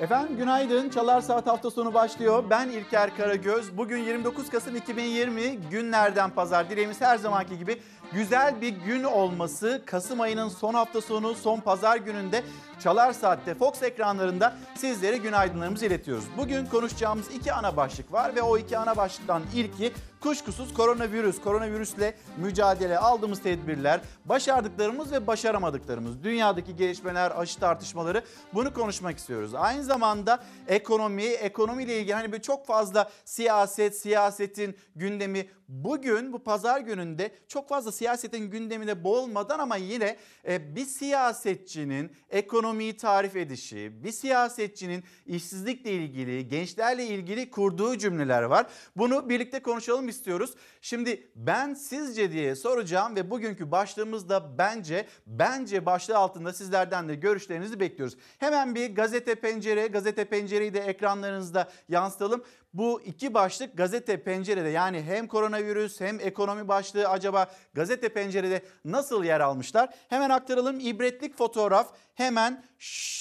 Efendim günaydın. Çalar Saat hafta sonu başlıyor. Ben İlker Karagöz. Bugün 29 Kasım 2020 günlerden pazar. Dileğimiz her zamanki gibi güzel bir gün olması. Kasım ayının son hafta sonu, son pazar gününde Çalar Saat'te Fox ekranlarında sizlere günaydınlarımızı iletiyoruz. Bugün konuşacağımız iki ana başlık var ve o iki ana başlıktan ilki kuşkusuz koronavirüs. Koronavirüsle mücadele, aldığımız tedbirler, başardıklarımız ve başaramadıklarımız, dünyadaki gelişmeler, aşı tartışmaları bunu konuşmak istiyoruz. Aynı zamanda ekonomi, ekonomiyle ilgili hani böyle çok fazla siyaset, siyasetin gündemi bugün bu pazar gününde çok fazla siyasetin gündemine boğulmadan ama yine e, bir siyasetçinin ekonomiyi tarif edişi, bir siyasetçinin işsizlikle ilgili, gençlerle ilgili kurduğu cümleler var. Bunu birlikte konuşalım istiyoruz. Şimdi ben sizce diye soracağım ve bugünkü başlığımızda bence, bence başlığı altında sizlerden de görüşlerinizi bekliyoruz. Hemen bir gazete pencere, gazete pencereyi de ekranlarınızda yansıtalım. Bu iki başlık gazete pencerede yani hem koronavirüs hem ekonomi başlığı acaba gazete pencerede nasıl yer almışlar? Hemen aktaralım. İbretlik fotoğraf hemen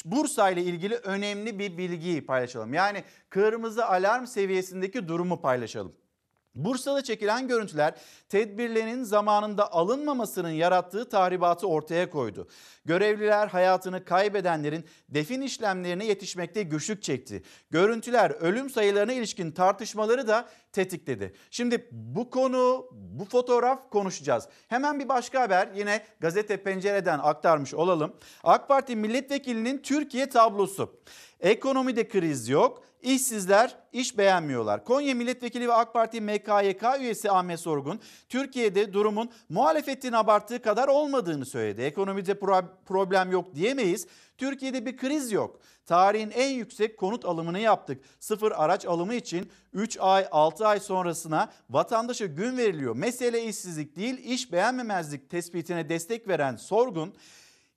Bursa ile ilgili önemli bir bilgiyi paylaşalım. Yani kırmızı alarm seviyesindeki durumu paylaşalım. Bursa'da çekilen görüntüler tedbirlerin zamanında alınmamasının yarattığı tahribatı ortaya koydu. Görevliler hayatını kaybedenlerin defin işlemlerine yetişmekte güçlük çekti. Görüntüler ölüm sayılarına ilişkin tartışmaları da tetikledi. Şimdi bu konu, bu fotoğraf konuşacağız. Hemen bir başka haber yine gazete pencereden aktarmış olalım. AK Parti milletvekilinin Türkiye tablosu. Ekonomide kriz yok. İşsizler iş beğenmiyorlar. Konya Milletvekili ve AK Parti MKYK üyesi Ahmet Sorgun, Türkiye'de durumun muhalefetin abarttığı kadar olmadığını söyledi. Ekonomide problem yok diyemeyiz. Türkiye'de bir kriz yok. Tarihin en yüksek konut alımını yaptık. Sıfır araç alımı için 3 ay 6 ay sonrasına vatandaşa gün veriliyor. Mesele işsizlik değil iş beğenmemezlik tespitine destek veren Sorgun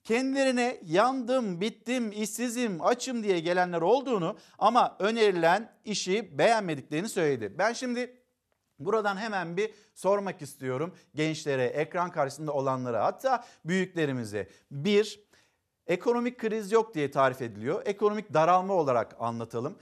kendilerine yandım, bittim, işsizim, açım diye gelenler olduğunu ama önerilen işi beğenmediklerini söyledi. Ben şimdi Buradan hemen bir sormak istiyorum gençlere, ekran karşısında olanlara hatta büyüklerimize. Bir, ekonomik kriz yok diye tarif ediliyor. Ekonomik daralma olarak anlatalım.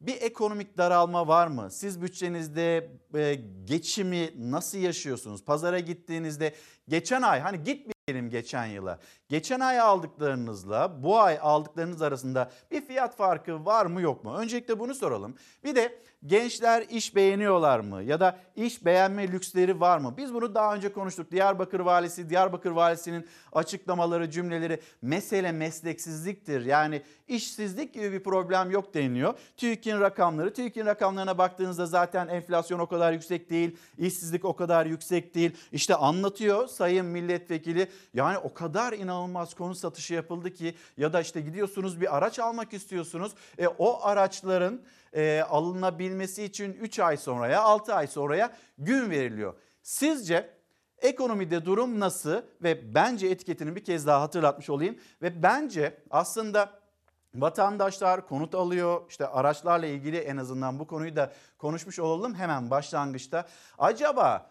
Bir ekonomik daralma var mı? Siz bütçenizde e, geçimi nasıl yaşıyorsunuz? Pazara gittiğinizde geçen ay hani gitmeyelim geçen yıla. Geçen ay aldıklarınızla bu ay aldıklarınız arasında bir fiyat farkı var mı yok mu? Öncelikle bunu soralım. Bir de gençler iş beğeniyorlar mı? Ya da iş beğenme lüksleri var mı? Biz bunu daha önce konuştuk. Diyarbakır Valisi, Diyarbakır Valisi'nin açıklamaları, cümleleri mesele mesleksizliktir. Yani işsizlik gibi bir problem yok deniliyor. TÜİK'in rakamları, TÜİK'in rakamlarına baktığınızda zaten enflasyon o kadar yüksek değil, işsizlik o kadar yüksek değil. İşte anlatıyor Sayın Milletvekili. Yani o kadar inanılmaz konu satışı yapıldı ki ya da işte gidiyorsunuz bir araç almak istiyorsunuz. E, o araçların e, alınabilmesi için 3 ay sonraya 6 ay sonraya gün veriliyor. Sizce ekonomide durum nasıl ve bence etiketini bir kez daha hatırlatmış olayım ve bence aslında vatandaşlar konut alıyor işte araçlarla ilgili en azından bu konuyu da konuşmuş olalım hemen başlangıçta. Acaba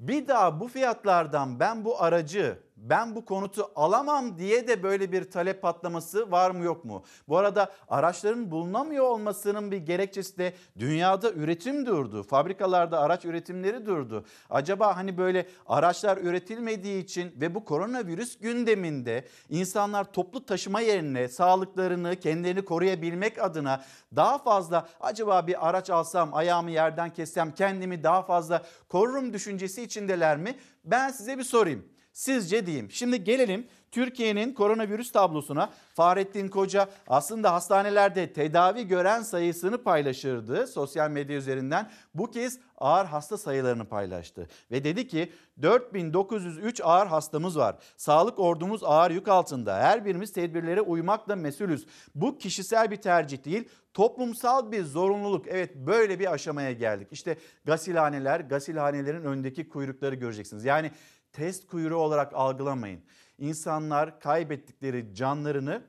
bir daha bu fiyatlardan ben bu aracı ben bu konutu alamam diye de böyle bir talep patlaması var mı yok mu? Bu arada araçların bulunamıyor olmasının bir gerekçesi de dünyada üretim durdu. Fabrikalarda araç üretimleri durdu. Acaba hani böyle araçlar üretilmediği için ve bu koronavirüs gündeminde insanlar toplu taşıma yerine sağlıklarını kendilerini koruyabilmek adına daha fazla acaba bir araç alsam ayağımı yerden kessem kendimi daha fazla korurum düşüncesi içindeler mi? Ben size bir sorayım. Sizce diyeyim. Şimdi gelelim Türkiye'nin koronavirüs tablosuna. Fahrettin Koca aslında hastanelerde tedavi gören sayısını paylaşırdı sosyal medya üzerinden. Bu kez ağır hasta sayılarını paylaştı ve dedi ki 4903 ağır hastamız var. Sağlık ordumuz ağır yük altında. Her birimiz tedbirlere uymakla mesulüz. Bu kişisel bir tercih değil, toplumsal bir zorunluluk. Evet böyle bir aşamaya geldik. İşte gasilhaneler, gasilhanelerin öndeki kuyrukları göreceksiniz. Yani test kuyruğu olarak algılamayın. İnsanlar kaybettikleri canlarını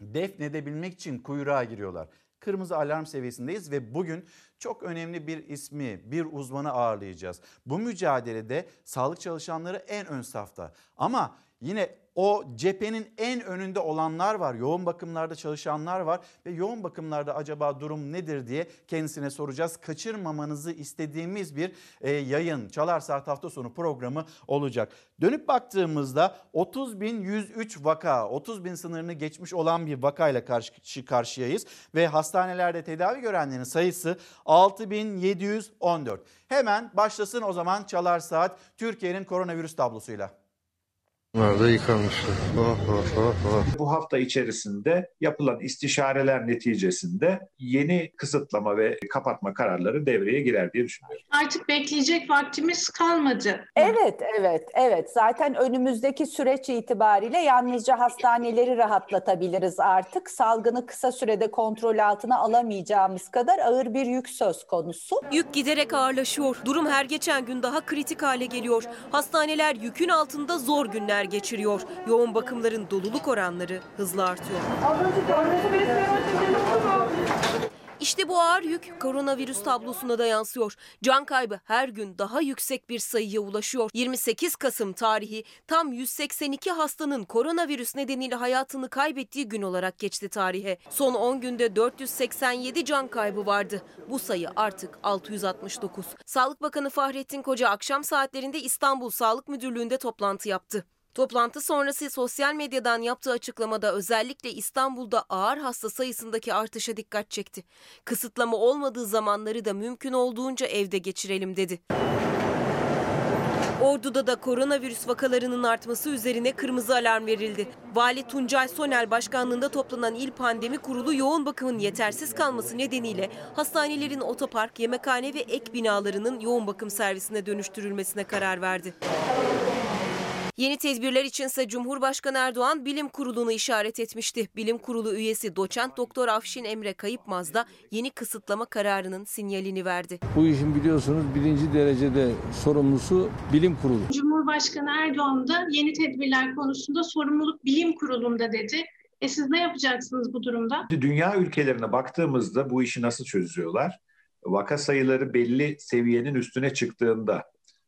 defnedebilmek için kuyruğa giriyorlar. Kırmızı alarm seviyesindeyiz ve bugün çok önemli bir ismi, bir uzmanı ağırlayacağız. Bu mücadelede sağlık çalışanları en ön safta. Ama yine o cephenin en önünde olanlar var. Yoğun bakımlarda çalışanlar var ve yoğun bakımlarda acaba durum nedir diye kendisine soracağız. Kaçırmamanızı istediğimiz bir e, yayın Çalar Saat hafta sonu programı olacak. Dönüp baktığımızda 30.103 vaka, 30 bin sınırını geçmiş olan bir vakayla karşı karşıyayız ve hastanelerde tedavi görenlerin sayısı 6.714. Hemen başlasın o zaman Çalar Saat Türkiye'nin koronavirüs tablosuyla. Bunlar da yıkanmışlar. Oh, oh, oh, oh. Bu hafta içerisinde yapılan istişareler neticesinde yeni kısıtlama ve kapatma kararları devreye girer diye düşünüyorum. Artık bekleyecek vaktimiz kalmadı. Evet, evet, evet. Zaten önümüzdeki süreç itibariyle yalnızca hastaneleri rahatlatabiliriz artık. Salgını kısa sürede kontrol altına alamayacağımız kadar ağır bir yük söz konusu. Yük giderek ağırlaşıyor. Durum her geçen gün daha kritik hale geliyor. Hastaneler yükün altında zor günler geçiriyor. Yoğun bakımların doluluk oranları hızla artıyor. İşte bu ağır yük koronavirüs tablosuna da yansıyor. Can kaybı her gün daha yüksek bir sayıya ulaşıyor. 28 Kasım tarihi tam 182 hastanın koronavirüs nedeniyle hayatını kaybettiği gün olarak geçti tarihe. Son 10 günde 487 can kaybı vardı. Bu sayı artık 669. Sağlık Bakanı Fahrettin Koca akşam saatlerinde İstanbul Sağlık Müdürlüğü'nde toplantı yaptı. Toplantı sonrası sosyal medyadan yaptığı açıklamada özellikle İstanbul'da ağır hasta sayısındaki artışa dikkat çekti. Kısıtlama olmadığı zamanları da mümkün olduğunca evde geçirelim dedi. Ordu'da da koronavirüs vakalarının artması üzerine kırmızı alarm verildi. Vali Tuncay Sonel başkanlığında toplanan İl Pandemi Kurulu yoğun bakımın yetersiz kalması nedeniyle hastanelerin otopark, yemekhane ve ek binalarının yoğun bakım servisine dönüştürülmesine karar verdi. Yeni tedbirler içinse Cumhurbaşkanı Erdoğan bilim kurulunu işaret etmişti. Bilim kurulu üyesi doçent doktor Afşin Emre Kayıpmaz da yeni kısıtlama kararının sinyalini verdi. Bu işin biliyorsunuz birinci derecede sorumlusu bilim kurulu. Cumhurbaşkanı Erdoğan da yeni tedbirler konusunda sorumluluk bilim kurulunda dedi. E siz ne yapacaksınız bu durumda? Dünya ülkelerine baktığımızda bu işi nasıl çözüyorlar? Vaka sayıları belli seviyenin üstüne çıktığında,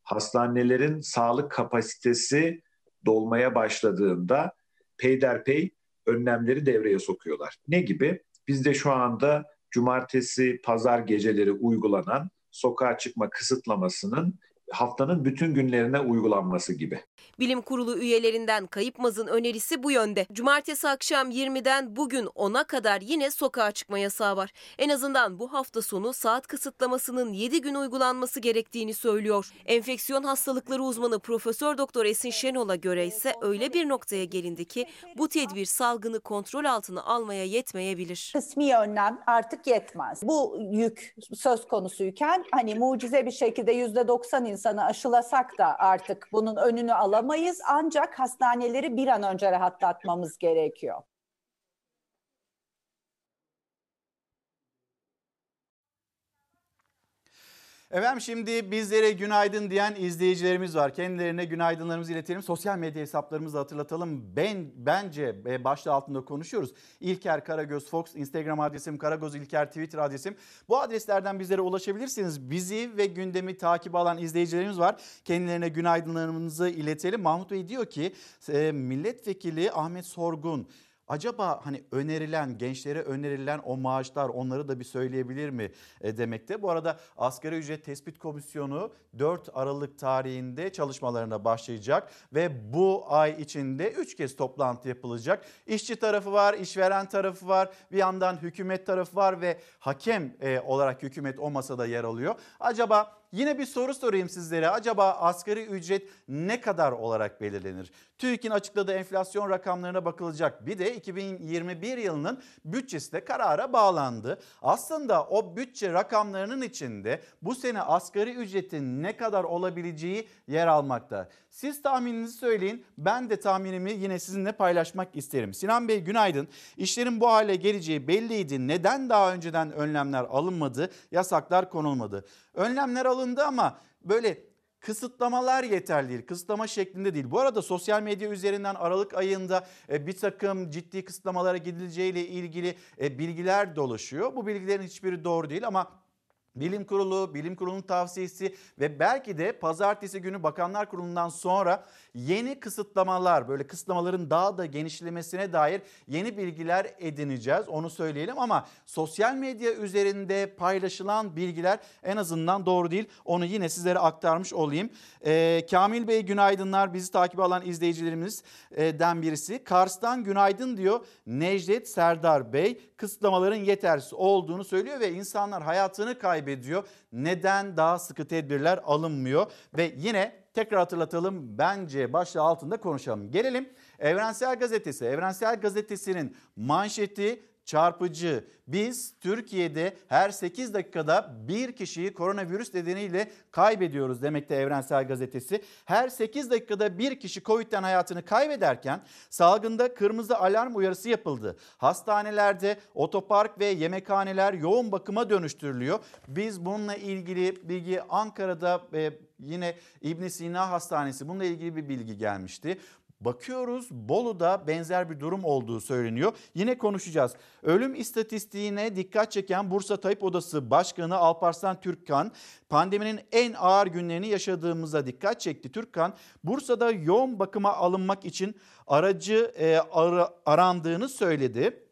hastanelerin sağlık kapasitesi dolmaya başladığında peyderpey önlemleri devreye sokuyorlar. Ne gibi? Bizde şu anda cumartesi, pazar geceleri uygulanan sokağa çıkma kısıtlamasının haftanın bütün günlerine uygulanması gibi. Bilim kurulu üyelerinden Kayıpmaz'ın önerisi bu yönde. Cumartesi akşam 20'den bugün 10'a kadar yine sokağa çıkma yasağı var. En azından bu hafta sonu saat kısıtlamasının 7 gün uygulanması gerektiğini söylüyor. Enfeksiyon hastalıkları uzmanı Profesör Doktor Esin Şenol'a göre ise öyle bir noktaya gelindi ki bu tedbir salgını kontrol altına almaya yetmeyebilir. Kısmi önlem artık yetmez. Bu yük söz konusuyken hani mucize bir şekilde %90 insanı aşılasak da artık bunun önünü alamayız. Ancak hastaneleri bir an önce rahatlatmamız gerekiyor. Efendim şimdi bizlere günaydın diyen izleyicilerimiz var. Kendilerine günaydınlarımızı iletelim. Sosyal medya hesaplarımızı hatırlatalım. Ben bence e, başta altında konuşuyoruz. İlker Karagöz Fox, Instagram adresim Karagöz İlker, Twitter adresim. Bu adreslerden bizlere ulaşabilirsiniz. Bizi ve gündemi takip alan izleyicilerimiz var. Kendilerine günaydınlarımızı iletelim. Mahmut Bey diyor ki e, milletvekili Ahmet Sorgun Acaba hani önerilen gençlere önerilen o maaşlar onları da bir söyleyebilir mi e, demekte. Bu arada asgari ücret tespit komisyonu 4 Aralık tarihinde çalışmalarına başlayacak ve bu ay içinde 3 kez toplantı yapılacak. İşçi tarafı var, işveren tarafı var, bir yandan hükümet tarafı var ve hakem e, olarak hükümet o masada yer alıyor. Acaba Yine bir soru sorayım sizlere. Acaba asgari ücret ne kadar olarak belirlenir? TÜİK'in açıkladığı enflasyon rakamlarına bakılacak. Bir de 2021 yılının bütçesi de karara bağlandı. Aslında o bütçe rakamlarının içinde bu sene asgari ücretin ne kadar olabileceği yer almakta. Siz tahmininizi söyleyin. Ben de tahminimi yine sizinle paylaşmak isterim. Sinan Bey günaydın. İşlerin bu hale geleceği belliydi. Neden daha önceden önlemler alınmadı, yasaklar konulmadı? Önlemler alındı ama böyle kısıtlamalar yeterli değil. Kısıtlama şeklinde değil. Bu arada sosyal medya üzerinden Aralık ayında e, bir takım ciddi kısıtlamalara gidileceğiyle ilgili e, bilgiler dolaşıyor. Bu bilgilerin hiçbiri doğru değil ama Bilim Kurulu, Bilim Kurulu'nun tavsiyesi ve belki de pazartesi günü Bakanlar Kurulu'ndan sonra yeni kısıtlamalar, böyle kısıtlamaların daha da genişlemesine dair yeni bilgiler edineceğiz. Onu söyleyelim ama sosyal medya üzerinde paylaşılan bilgiler en azından doğru değil. Onu yine sizlere aktarmış olayım. Ee, Kamil Bey günaydınlar. Bizi takip alan izleyicilerimizden birisi. Kars'tan günaydın diyor. Necdet Serdar Bey kısıtlamaların yetersiz olduğunu söylüyor ve insanlar hayatını kaybediyor. Neden daha sıkı tedbirler alınmıyor? Ve yine tekrar hatırlatalım bence başlığı altında konuşalım. Gelelim Evrensel Gazetesi. Evrensel Gazetesi'nin manşeti çarpıcı. Biz Türkiye'de her 8 dakikada bir kişiyi koronavirüs nedeniyle kaybediyoruz demekte Evrensel Gazetesi. Her 8 dakikada bir kişi Covid'den hayatını kaybederken salgında kırmızı alarm uyarısı yapıldı. Hastanelerde otopark ve yemekhaneler yoğun bakıma dönüştürülüyor. Biz bununla ilgili bilgi Ankara'da ve yine İbn Sina Hastanesi bununla ilgili bir bilgi gelmişti. Bakıyoruz Bolu'da benzer bir durum olduğu söyleniyor. Yine konuşacağız. Ölüm istatistiğine dikkat çeken Bursa Tabip Odası Başkanı Alparslan Türkkan pandeminin en ağır günlerini yaşadığımıza dikkat çekti. Türkkan Bursa'da yoğun bakıma alınmak için aracı e, ara, arandığını söyledi.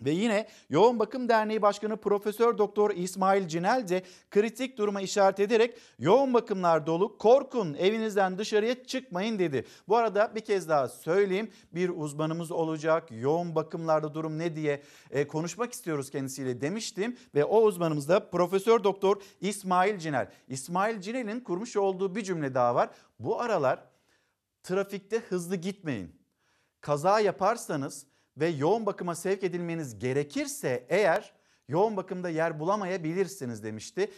Ve yine Yoğun Bakım Derneği Başkanı Profesör Doktor İsmail Cinel de kritik duruma işaret ederek yoğun bakımlar dolu korkun evinizden dışarıya çıkmayın dedi. Bu arada bir kez daha söyleyeyim bir uzmanımız olacak yoğun bakımlarda durum ne diye e, konuşmak istiyoruz kendisiyle demiştim. Ve o uzmanımız da Profesör Doktor İsmail Cinel. İsmail Cinel'in kurmuş olduğu bir cümle daha var. Bu aralar trafikte hızlı gitmeyin. Kaza yaparsanız ve yoğun bakıma sevk edilmeniz gerekirse eğer yoğun bakımda yer bulamayabilirsiniz demişti.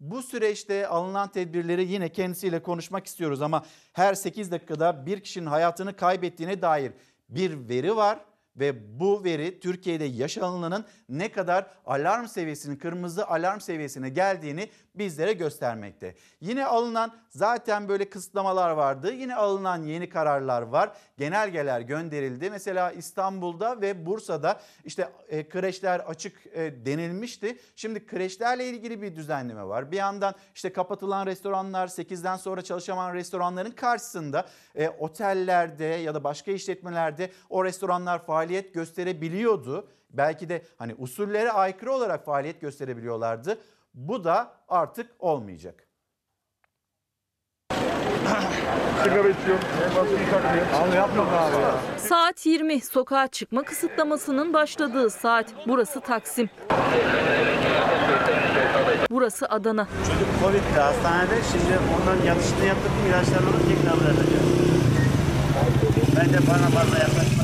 Bu süreçte alınan tedbirleri yine kendisiyle konuşmak istiyoruz ama her 8 dakikada bir kişinin hayatını kaybettiğine dair bir veri var ve bu veri Türkiye'de yaşanılanın ne kadar alarm seviyesinin kırmızı alarm seviyesine geldiğini bizlere göstermekte. Yine alınan zaten böyle kısıtlamalar vardı. Yine alınan yeni kararlar var. Genelgeler gönderildi. Mesela İstanbul'da ve Bursa'da işte e, kreşler açık e, denilmişti. Şimdi kreşlerle ilgili bir düzenleme var. Bir yandan işte kapatılan restoranlar, 8'den sonra çalışamayan restoranların karşısında e, otellerde ya da başka işletmelerde o restoranlar faaliyet gösterebiliyordu. Belki de hani usullere aykırı olarak faaliyet gösterebiliyorlardı. Bu da artık olmayacak. Saat 20 sokağa çıkma kısıtlamasının başladığı saat. Burası Taksim. Burası Adana. Çocuk Covid'de hastanede şimdi ondan yatışını yaptırdım ilaçlarını alıp tekrar bırakacağım. Ben de bana fazla yaklaşmadım.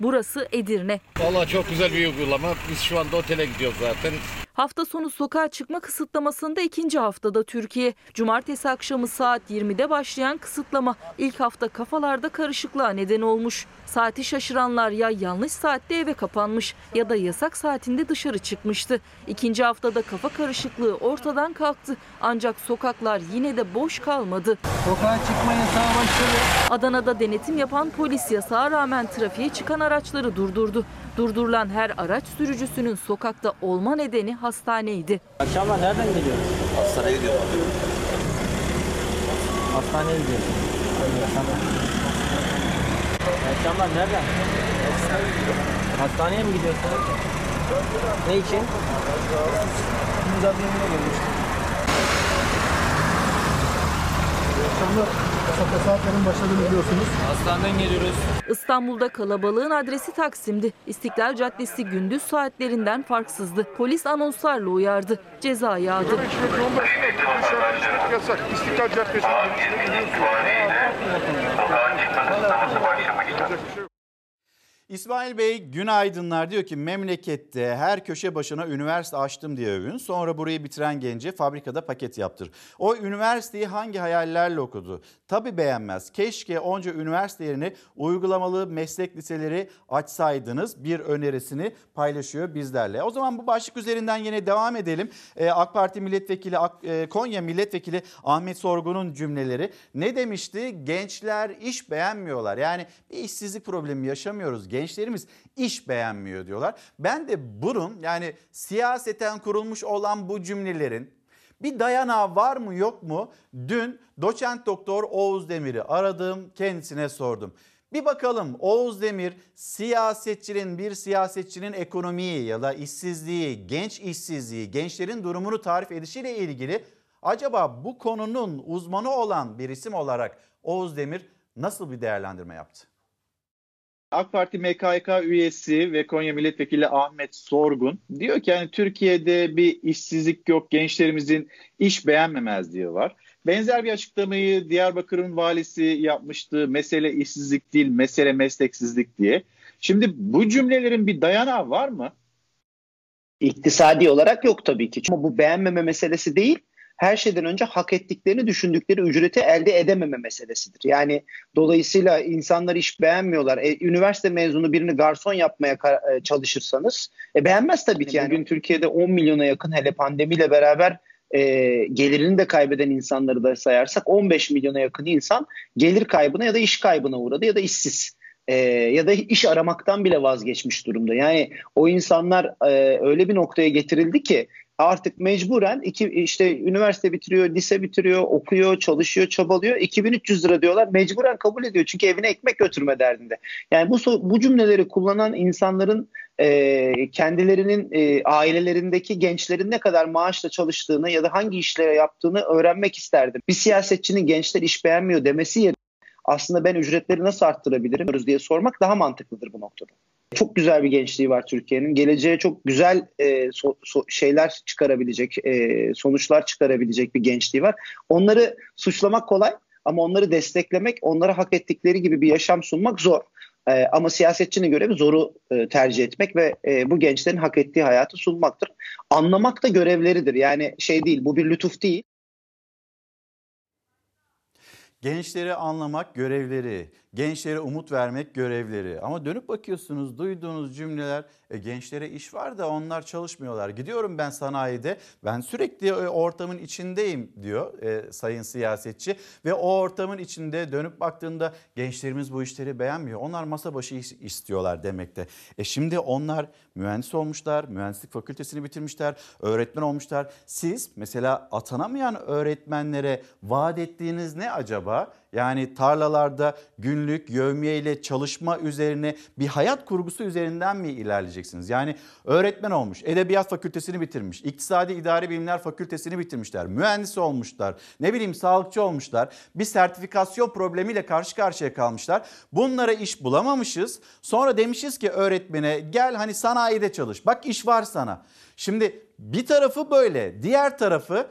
Burası Edirne. Vallahi çok güzel bir uygulama. Biz şu anda otele gidiyoruz zaten. Hafta sonu sokağa çıkma kısıtlamasında ikinci haftada Türkiye. Cumartesi akşamı saat 20'de başlayan kısıtlama ilk hafta kafalarda karışıklığa neden olmuş. Saati şaşıranlar ya yanlış saatte eve kapanmış ya da yasak saatinde dışarı çıkmıştı. İkinci haftada kafa karışıklığı ortadan kalktı. Ancak sokaklar yine de boş kalmadı. Sokağa çıkma yasağı başladı. Adana'da denetim yapan polis yasağa rağmen trafiğe çıkan araçları durdurdu. Durdurulan her araç sürücüsünün sokakta olma nedeni hastaneydi. Akşamlar nereden geliyorsun? Hastaneye gidiyorum. Hastaneye gidiyorum. Akşamlar nereden? Hastaneye mi gidiyorsun? Ne için? Müzakereye gelmiştim. Sokak saatlerin başladığını biliyorsunuz. Hastaneden geliyoruz. İstanbul'da kalabalığın adresi Taksim'di. İstiklal Caddesi gündüz saatlerinden farksızdı. Polis anonslarla uyardı. Ceza yağdı. Yasak. İstiklal Caddesi. İsmail Bey günaydınlar diyor ki memlekette her köşe başına üniversite açtım diye övün. Sonra burayı bitiren gence fabrikada paket yaptır. O üniversiteyi hangi hayallerle okudu? Tabi beğenmez. Keşke onca üniversite yerine uygulamalı meslek liseleri açsaydınız bir önerisini paylaşıyor bizlerle. O zaman bu başlık üzerinden yine devam edelim. Ee, AK Parti milletvekili e, Konya milletvekili Ahmet Sorgun'un cümleleri ne demişti? Gençler iş beğenmiyorlar. Yani bir işsizlik problemi yaşamıyoruz Gençlerimiz iş beğenmiyor diyorlar. Ben de bunun yani siyaseten kurulmuş olan bu cümlelerin bir dayanağı var mı yok mu? Dün doçent doktor Oğuz Demir'i aradım kendisine sordum. Bir bakalım Oğuz Demir siyasetçinin bir siyasetçinin ekonomiyi ya da işsizliği, genç işsizliği, gençlerin durumunu tarif edişiyle ilgili acaba bu konunun uzmanı olan bir isim olarak Oğuz Demir nasıl bir değerlendirme yaptı? AK Parti MKYK üyesi ve Konya Milletvekili Ahmet Sorgun diyor ki yani Türkiye'de bir işsizlik yok, gençlerimizin iş beğenmemezliği var. Benzer bir açıklamayı Diyarbakır'ın valisi yapmıştı. Mesele işsizlik değil, mesele mesleksizlik diye. Şimdi bu cümlelerin bir dayanağı var mı? İktisadi olarak yok tabii ki. Ama bu beğenmeme meselesi değil her şeyden önce hak ettiklerini düşündükleri ücreti elde edememe meselesidir. Yani dolayısıyla insanlar iş beğenmiyorlar. E, üniversite mezunu birini garson yapmaya e, çalışırsanız e, beğenmez tabii ki. Yani bugün Türkiye'de 10 milyona yakın hele pandemiyle beraber e, gelirini de kaybeden insanları da sayarsak 15 milyona yakın insan gelir kaybına ya da iş kaybına uğradı ya da işsiz. E, ya da iş aramaktan bile vazgeçmiş durumda. Yani o insanlar e, öyle bir noktaya getirildi ki artık mecburen iki, işte üniversite bitiriyor, lise bitiriyor, okuyor, çalışıyor, çabalıyor. 2300 lira diyorlar. Mecburen kabul ediyor çünkü evine ekmek götürme derdinde. Yani bu bu cümleleri kullanan insanların e, kendilerinin e, ailelerindeki gençlerin ne kadar maaşla çalıştığını ya da hangi işlere yaptığını öğrenmek isterdim. Bir siyasetçinin gençler iş beğenmiyor demesi yerine aslında ben ücretleri nasıl arttırabilirim diye sormak daha mantıklıdır bu noktada. Çok güzel bir gençliği var Türkiye'nin. Geleceğe çok güzel e, so, so, şeyler çıkarabilecek, e, sonuçlar çıkarabilecek bir gençliği var. Onları suçlamak kolay ama onları desteklemek, onlara hak ettikleri gibi bir yaşam sunmak zor. E, ama siyasetçinin görevi zoru e, tercih etmek ve e, bu gençlerin hak ettiği hayatı sunmaktır. Anlamak da görevleridir. Yani şey değil, bu bir lütuf değil. Gençleri anlamak görevleri, gençlere umut vermek görevleri. Ama dönüp bakıyorsunuz duyduğunuz cümleler e, gençlere iş var da onlar çalışmıyorlar. Gidiyorum ben sanayide ben sürekli ortamın içindeyim diyor e, sayın siyasetçi. Ve o ortamın içinde dönüp baktığında gençlerimiz bu işleri beğenmiyor. Onlar masa başı istiyorlar demekte. E şimdi onlar mühendis olmuşlar, mühendislik fakültesini bitirmişler, öğretmen olmuşlar. Siz mesela atanamayan öğretmenlere vaat ettiğiniz ne acaba? Yani tarlalarda günlük yövmiye ile çalışma üzerine bir hayat kurgusu üzerinden mi ilerleyeceksiniz? Yani öğretmen olmuş, edebiyat fakültesini bitirmiş, iktisadi idari bilimler fakültesini bitirmişler, mühendis olmuşlar, ne bileyim sağlıkçı olmuşlar. Bir sertifikasyon problemiyle karşı karşıya kalmışlar. Bunlara iş bulamamışız. Sonra demişiz ki öğretmene gel hani sanayide çalış. Bak iş var sana. Şimdi bir tarafı böyle, diğer tarafı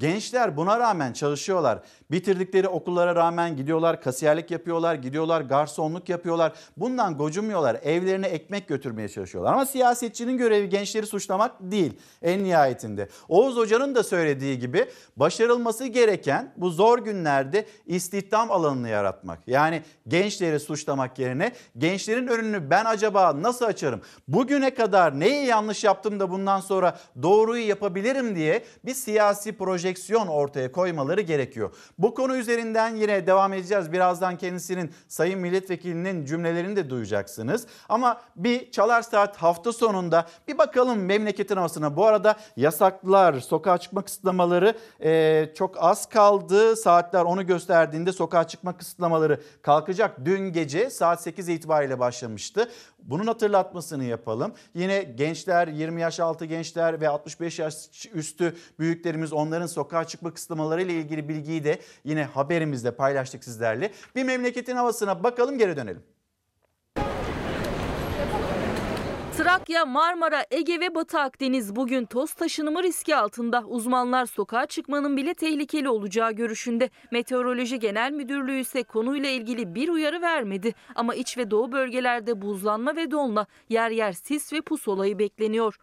Gençler buna rağmen çalışıyorlar. Bitirdikleri okullara rağmen gidiyorlar, kasiyerlik yapıyorlar, gidiyorlar, garsonluk yapıyorlar. Bundan gocunmuyorlar. Evlerine ekmek götürmeye çalışıyorlar. Ama siyasetçinin görevi gençleri suçlamak değil en nihayetinde. Oğuz Hoca'nın da söylediği gibi başarılması gereken bu zor günlerde istihdam alanını yaratmak. Yani gençleri suçlamak yerine gençlerin önünü ben acaba nasıl açarım? Bugüne kadar neyi yanlış yaptım da bundan sonra doğruyu yapabilirim diye bir siyasi proje projeksiyon ortaya koymaları gerekiyor. Bu konu üzerinden yine devam edeceğiz. Birazdan kendisinin Sayın Milletvekilinin cümlelerini de duyacaksınız. Ama bir Çalar Saat hafta sonunda bir bakalım memleketin havasına. Bu arada yasaklar, sokağa çıkma kısıtlamaları e, çok az kaldı. Saatler onu gösterdiğinde sokağa çıkma kısıtlamaları kalkacak. Dün gece saat 8 itibariyle başlamıştı. Bunun hatırlatmasını yapalım. Yine gençler, 20 yaş altı gençler ve 65 yaş üstü büyüklerimiz onların sokağa çıkma kısıtlamaları ile ilgili bilgiyi de yine haberimizde paylaştık sizlerle. Bir memleketin havasına bakalım geri dönelim. Trakya, Marmara, Ege ve Batı Akdeniz bugün toz taşınımı riski altında. Uzmanlar sokağa çıkmanın bile tehlikeli olacağı görüşünde. Meteoroloji Genel Müdürlüğü ise konuyla ilgili bir uyarı vermedi. Ama iç ve doğu bölgelerde buzlanma ve donla yer yer sis ve pus olayı bekleniyor.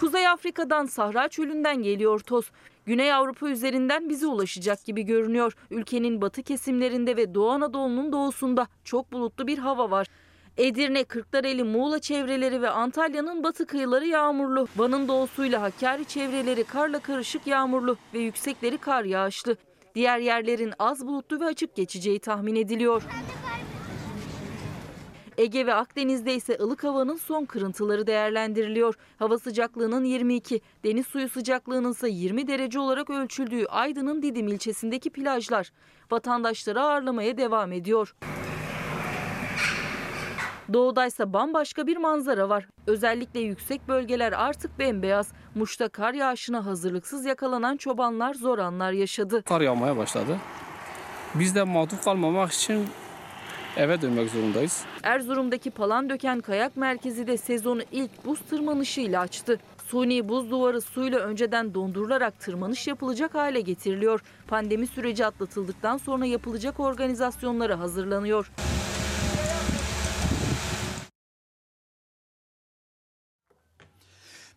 Kuzey Afrika'dan Sahra Çölü'nden geliyor toz. Güney Avrupa üzerinden bize ulaşacak gibi görünüyor. Ülkenin batı kesimlerinde ve Doğu Anadolu'nun doğusunda çok bulutlu bir hava var. Edirne, Kırklareli, Muğla çevreleri ve Antalya'nın batı kıyıları yağmurlu. Van'ın doğusuyla Hakkari çevreleri karla karışık yağmurlu ve yüksekleri kar yağışlı. Diğer yerlerin az bulutlu ve açık geçeceği tahmin ediliyor. Ege ve Akdeniz'de ise ılık havanın son kırıntıları değerlendiriliyor. Hava sıcaklığının 22, deniz suyu sıcaklığının ise 20 derece olarak ölçüldüğü Aydın'ın Didim ilçesindeki plajlar vatandaşları ağırlamaya devam ediyor. Doğudaysa bambaşka bir manzara var. Özellikle yüksek bölgeler artık bembeyaz. Muş'ta kar yağışına hazırlıksız yakalanan çobanlar zor anlar yaşadı. Kar yağmaya başladı. Biz de mağdur kalmamak için eve dönmek zorundayız. Erzurum'daki Palandöken Kayak Merkezi de sezonu ilk buz tırmanışıyla açtı. Suni buz duvarı suyla önceden dondurularak tırmanış yapılacak hale getiriliyor. Pandemi süreci atlatıldıktan sonra yapılacak organizasyonlara hazırlanıyor.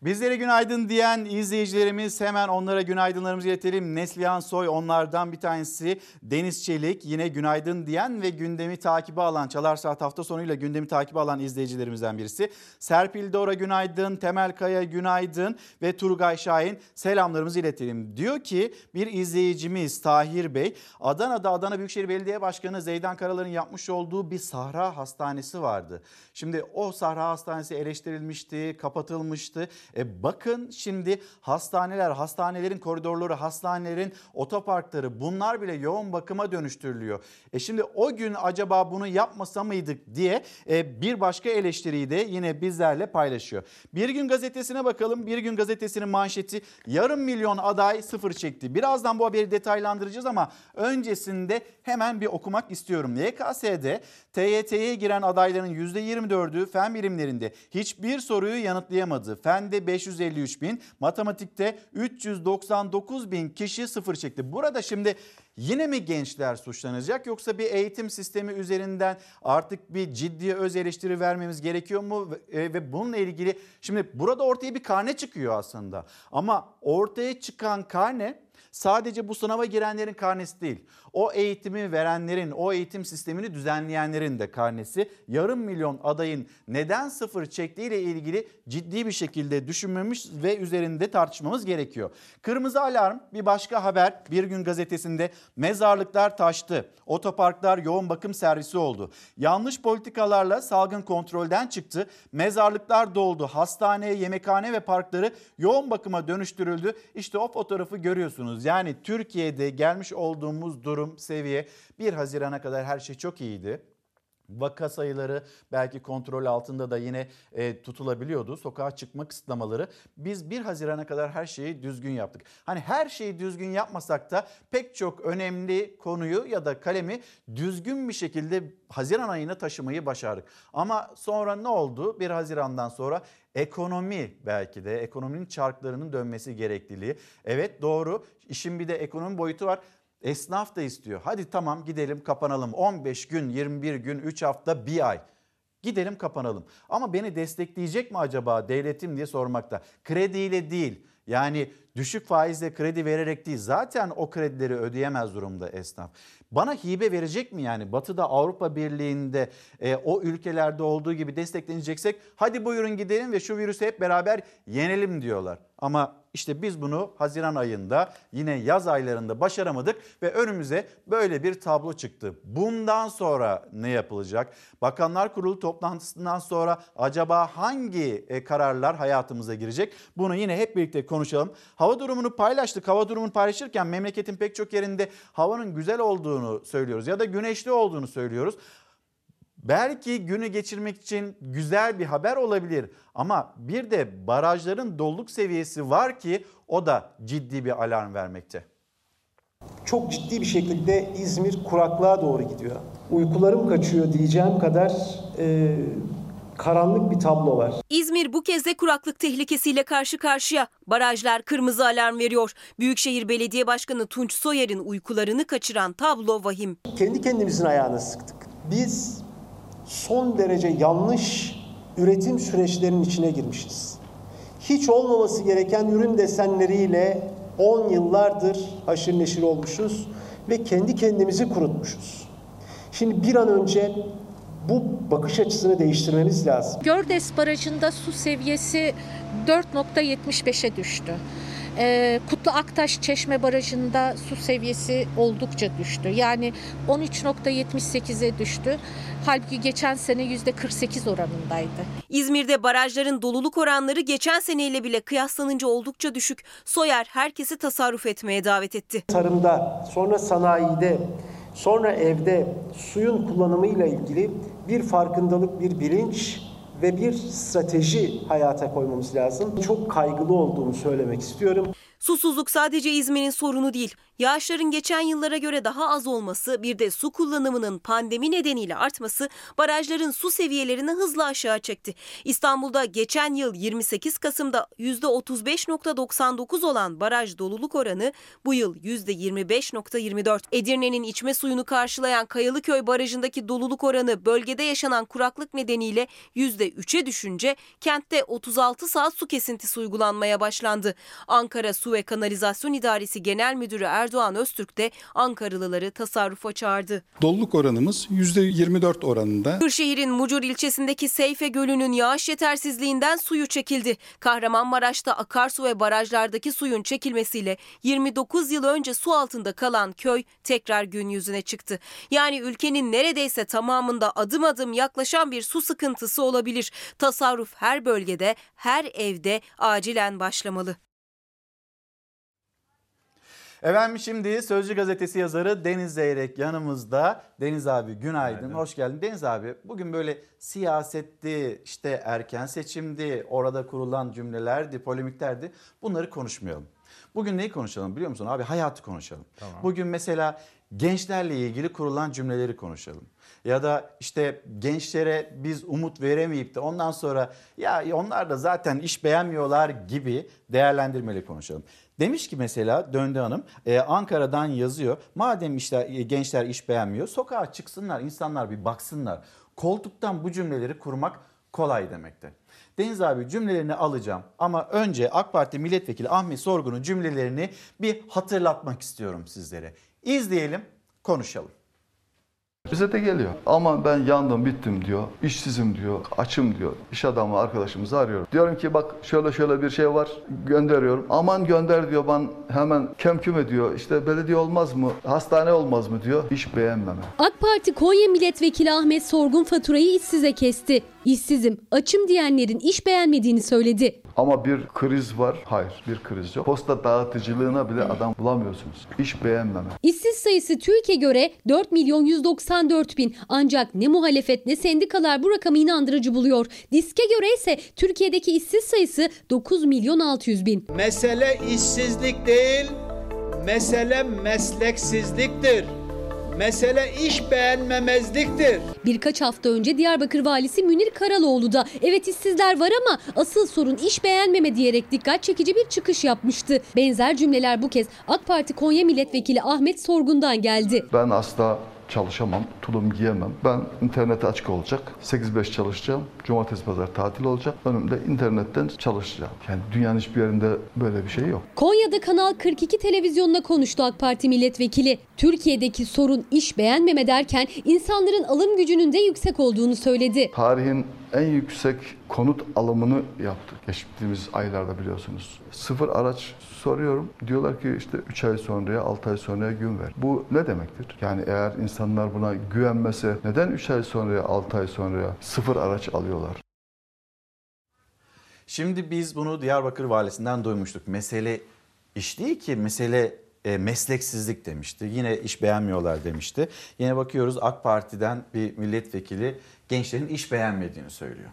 Bizlere günaydın diyen izleyicilerimiz hemen onlara günaydınlarımızı iletelim. Neslihan Soy onlardan bir tanesi. Deniz Çelik yine günaydın diyen ve gündemi takibi alan Çalar Saat hafta sonuyla gündemi takibi alan izleyicilerimizden birisi. Serpil Dora günaydın, Temel Kaya günaydın ve Turgay Şahin selamlarımızı iletelim. Diyor ki bir izleyicimiz Tahir Bey Adana'da Adana Büyükşehir Belediye Başkanı Zeydan Karalar'ın yapmış olduğu bir sahra hastanesi vardı. Şimdi o sahra hastanesi eleştirilmişti, kapatılmıştı. E bakın şimdi hastaneler, hastanelerin koridorları, hastanelerin otoparkları bunlar bile yoğun bakıma dönüştürülüyor. E şimdi o gün acaba bunu yapmasa mıydık diye e, bir başka eleştiriyi de yine bizlerle paylaşıyor. Bir gün gazetesine bakalım. Bir gün gazetesinin manşeti yarım milyon aday sıfır çekti. Birazdan bu haberi detaylandıracağız ama öncesinde hemen bir okumak istiyorum. YKS'de TYT'ye giren adayların %24'ü fen bilimlerinde hiçbir soruyu yanıtlayamadı. Fende 553 bin, matematikte 399 bin kişi sıfır çekti. Burada şimdi yine mi gençler suçlanacak yoksa bir eğitim sistemi üzerinden artık bir ciddi öz eleştiri vermemiz gerekiyor mu? E, ve bununla ilgili şimdi burada ortaya bir karne çıkıyor aslında. Ama ortaya çıkan karne sadece bu sınava girenlerin karnesi değil. O eğitimi verenlerin, o eğitim sistemini düzenleyenlerin de karnesi. Yarım milyon adayın neden sıfır çektiğiyle ilgili ciddi bir şekilde düşünmemiz ve üzerinde tartışmamız gerekiyor. Kırmızı alarm bir başka haber Bir Gün Gazetesi'nde mezarlıklar taştı. Otoparklar yoğun bakım servisi oldu. Yanlış politikalarla salgın kontrolden çıktı. Mezarlıklar doldu. Hastane, yemekhane ve parkları yoğun bakıma dönüştürüldü. İşte o fotoğrafı görüyorsunuz. Yani Türkiye'de gelmiş olduğumuz durum, seviye 1 Haziran'a kadar her şey çok iyiydi. Vaka sayıları belki kontrol altında da yine e, tutulabiliyordu. Sokağa çıkma kısıtlamaları. Biz 1 Haziran'a kadar her şeyi düzgün yaptık. Hani her şeyi düzgün yapmasak da pek çok önemli konuyu ya da kalemi düzgün bir şekilde Haziran ayına taşımayı başardık. Ama sonra ne oldu? 1 Haziran'dan sonra ekonomi belki de ekonominin çarklarının dönmesi gerekliliği. Evet doğru. İşin bir de ekonomi boyutu var. Esnaf da istiyor. Hadi tamam gidelim kapanalım. 15 gün, 21 gün, 3 hafta, bir ay. Gidelim kapanalım. Ama beni destekleyecek mi acaba devletim diye sormakta. Krediyle değil. Yani düşük faizle kredi vererek değil. Zaten o kredileri ödeyemez durumda esnaf. Bana hibe verecek mi yani? Batı'da Avrupa Birliği'nde e, o ülkelerde olduğu gibi destekleneceksek hadi buyurun gidelim ve şu virüsü hep beraber yenelim diyorlar. Ama işte biz bunu Haziran ayında yine yaz aylarında başaramadık ve önümüze böyle bir tablo çıktı. Bundan sonra ne yapılacak? Bakanlar Kurulu toplantısından sonra acaba hangi e, kararlar hayatımıza girecek? Bunu yine hep birlikte konuşalım. Hava durumunu paylaştık. Hava durumunu paylaşırken memleketin pek çok yerinde havanın güzel olduğunu söylüyoruz ya da güneşli olduğunu söylüyoruz. Belki günü geçirmek için güzel bir haber olabilir ama bir de barajların doluluk seviyesi var ki o da ciddi bir alarm vermekte. Çok ciddi bir şekilde İzmir kuraklığa doğru gidiyor. Uykularım kaçıyor diyeceğim kadar e, karanlık bir tablo var. İzmir bu kez de kuraklık tehlikesiyle karşı karşıya. Barajlar kırmızı alarm veriyor. Büyükşehir Belediye Başkanı Tunç Soyer'in uykularını kaçıran tablo vahim. Kendi kendimizin ayağına sıktık. Biz son derece yanlış üretim süreçlerinin içine girmişiz. Hiç olmaması gereken ürün desenleriyle 10 yıllardır haşır neşir olmuşuz ve kendi kendimizi kurutmuşuz. Şimdi bir an önce bu bakış açısını değiştirmemiz lazım. Gördes Barajı'nda su seviyesi 4.75'e düştü. Ee, Kutlu Aktaş Çeşme Barajı'nda su seviyesi oldukça düştü. Yani 13.78'e düştü. Halbuki geçen sene %48 oranındaydı. İzmir'de barajların doluluk oranları geçen seneyle bile kıyaslanınca oldukça düşük. Soyer herkesi tasarruf etmeye davet etti. Tarımda, sonra sanayide, sonra evde suyun kullanımıyla ilgili bir farkındalık, bir bilinç ve bir strateji hayata koymamız lazım. Çok kaygılı olduğumu söylemek istiyorum. Susuzluk sadece İzmir'in sorunu değil. Yağışların geçen yıllara göre daha az olması, bir de su kullanımının pandemi nedeniyle artması barajların su seviyelerini hızla aşağı çekti. İstanbul'da geçen yıl 28 Kasım'da %35.99 olan baraj doluluk oranı bu yıl %25.24. Edirne'nin içme suyunu karşılayan Kayalıköy Barajı'ndaki doluluk oranı bölgede yaşanan kuraklık nedeniyle %3'e düşünce kentte 36 saat su kesintisi uygulanmaya başlandı. Ankara Su ve Kanalizasyon İdaresi Genel Müdürü Erdoğan Öztürk de Ankaralıları tasarrufa çağırdı. Doluluk oranımız %24 oranında. Kırşehir'in Mucur ilçesindeki Seyfe Gölü'nün yağış yetersizliğinden suyu çekildi. Kahramanmaraş'ta akarsu ve barajlardaki suyun çekilmesiyle 29 yıl önce su altında kalan köy tekrar gün yüzüne çıktı. Yani ülkenin neredeyse tamamında adım adım yaklaşan bir su sıkıntısı olabilir. Tasarruf her bölgede, her evde acilen başlamalı. Efendim şimdi Sözcü Gazetesi yazarı Deniz Zeyrek yanımızda. Deniz abi günaydın, Günaydın. hoş geldin. Deniz abi bugün böyle siyasetti, işte erken seçimdi, orada kurulan cümlelerdi, polemiklerdi. Bunları konuşmayalım. Bugün neyi konuşalım biliyor musun abi? Hayatı konuşalım. Tamam. Bugün mesela gençlerle ilgili kurulan cümleleri konuşalım. Ya da işte gençlere biz umut veremeyip de ondan sonra ya onlar da zaten iş beğenmiyorlar gibi değerlendirmeli konuşalım. Demiş ki mesela Döndü Hanım e, Ankara'dan yazıyor. Madem işte gençler iş beğenmiyor sokağa çıksınlar insanlar bir baksınlar. Koltuktan bu cümleleri kurmak kolay demekte. Deniz abi cümlelerini alacağım ama önce AK Parti milletvekili Ahmet Sorgun'un cümlelerini bir hatırlatmak istiyorum sizlere. İzleyelim, konuşalım. Bize de geliyor. Ama ben yandım bittim diyor. İşsizim diyor. Açım diyor. İş adamı arkadaşımızı arıyorum. Diyorum ki bak şöyle şöyle bir şey var. Gönderiyorum. Aman gönder diyor. Ben hemen kemküm ediyor. İşte belediye olmaz mı? Hastane olmaz mı diyor. İş beğenmeme. AK Parti Konya Milletvekili Ahmet Sorgun faturayı işsize kesti. İşsizim, açım diyenlerin iş beğenmediğini söyledi. Ama bir kriz var. Hayır bir kriz yok. Posta dağıtıcılığına bile adam bulamıyorsunuz. İş beğenmeme. İşsiz sayısı TÜİK'e göre 4 milyon 194 bin. Ancak ne muhalefet ne sendikalar bu rakamı inandırıcı buluyor. Diske göre ise Türkiye'deki işsiz sayısı 9 milyon 600 bin. Mesele işsizlik değil, mesele mesleksizliktir. Mesele iş beğenmemezliktir. Birkaç hafta önce Diyarbakır valisi Münir Karaloğlu da evet işsizler var ama asıl sorun iş beğenmeme diyerek dikkat çekici bir çıkış yapmıştı. Benzer cümleler bu kez AK Parti Konya Milletvekili Ahmet Sorgun'dan geldi. Ben asla çalışamam, tulum giyemem. Ben internete açık olacak. 8-5 çalışacağım. Cumartesi pazar tatil olacak. Önümde internetten çalışacağım. Yani dünyanın hiçbir yerinde böyle bir şey yok. Konya'da Kanal 42 televizyonuna konuştu AK Parti milletvekili. Türkiye'deki sorun iş beğenmeme derken insanların alım gücünün de yüksek olduğunu söyledi. Tarihin en yüksek konut alımını yaptık. Geçtiğimiz aylarda biliyorsunuz. Sıfır araç soruyorum. Diyorlar ki işte 3 ay sonraya 6 ay sonraya gün ver. Bu ne demektir? Yani eğer insanlar buna güvenmese neden 3 ay sonraya 6 ay sonraya sıfır araç alıyorlar? Şimdi biz bunu Diyarbakır valisinden duymuştuk. Mesele iş değil ki mesele e, mesleksizlik demişti. Yine iş beğenmiyorlar demişti. Yine bakıyoruz AK Parti'den bir milletvekili gençlerin iş beğenmediğini söylüyor.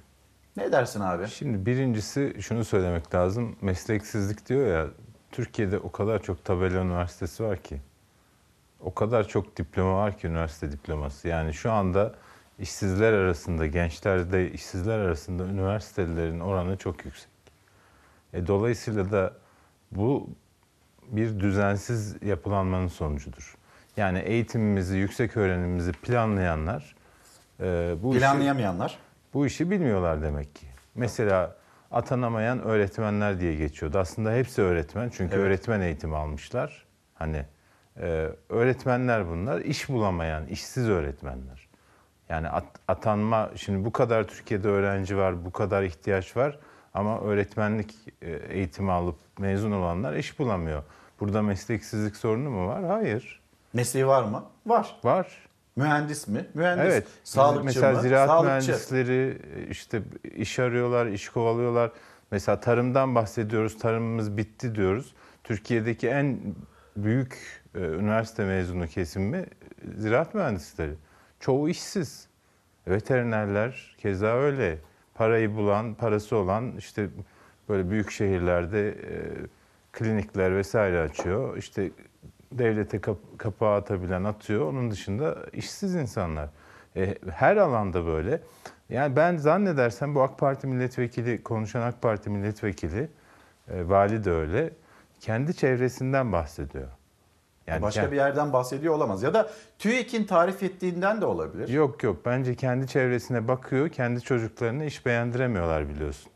Ne dersin abi? Şimdi birincisi şunu söylemek lazım. Mesleksizlik diyor ya Türkiye'de o kadar çok tabela üniversitesi var ki. O kadar çok diploma var ki üniversite diploması. Yani şu anda işsizler arasında, gençlerde işsizler arasında üniversitelerin oranı çok yüksek. E, dolayısıyla da bu bir düzensiz yapılanmanın sonucudur. Yani eğitimimizi, yüksek öğrenimimizi planlayanlar e, bu işi- Planlayamayanlar? bu işi bilmiyorlar demek ki. Mesela atanamayan öğretmenler diye geçiyordu. Aslında hepsi öğretmen çünkü Evet. öğretmen eğitimi almışlar. Hani e, öğretmenler bunlar, iş bulamayan, işsiz öğretmenler. Yani at- atanma, şimdi bu kadar Türkiye'de öğrenci var, bu kadar ihtiyaç var Ama öğretmenlik e, eğitimi alıp mezun olanlar iş bulamıyor. Burada mesleksizlik sorunu mu var? Hayır. Mesleği var mı? Var. Var. Mühendis mi? Mühendis. Evet. Sağlıkçı Mesela mı? ziraat Sağlıkçı. mühendisleri işte iş arıyorlar, iş kovalıyorlar. Mesela tarımdan bahsediyoruz. Tarımımız bitti diyoruz. Türkiye'deki en büyük e, üniversite mezunu kesimi e, ziraat mühendisleri. Çoğu işsiz. Veterinerler keza öyle. Parayı bulan, parası olan işte böyle büyük şehirlerde e, klinikler vesaire açıyor. İşte devlete kap- kapağı atabilen atıyor. Onun dışında işsiz insanlar. E, her alanda böyle. Yani ben zannedersem bu AK Parti milletvekili, konuşan AK Parti milletvekili, e, vali de öyle, kendi çevresinden bahsediyor. Yani Başka kend- bir yerden bahsediyor olamaz. Ya da TÜİK'in tarif ettiğinden de olabilir. Yok yok bence kendi çevresine bakıyor, kendi çocuklarını iş beğendiremiyorlar biliyorsun.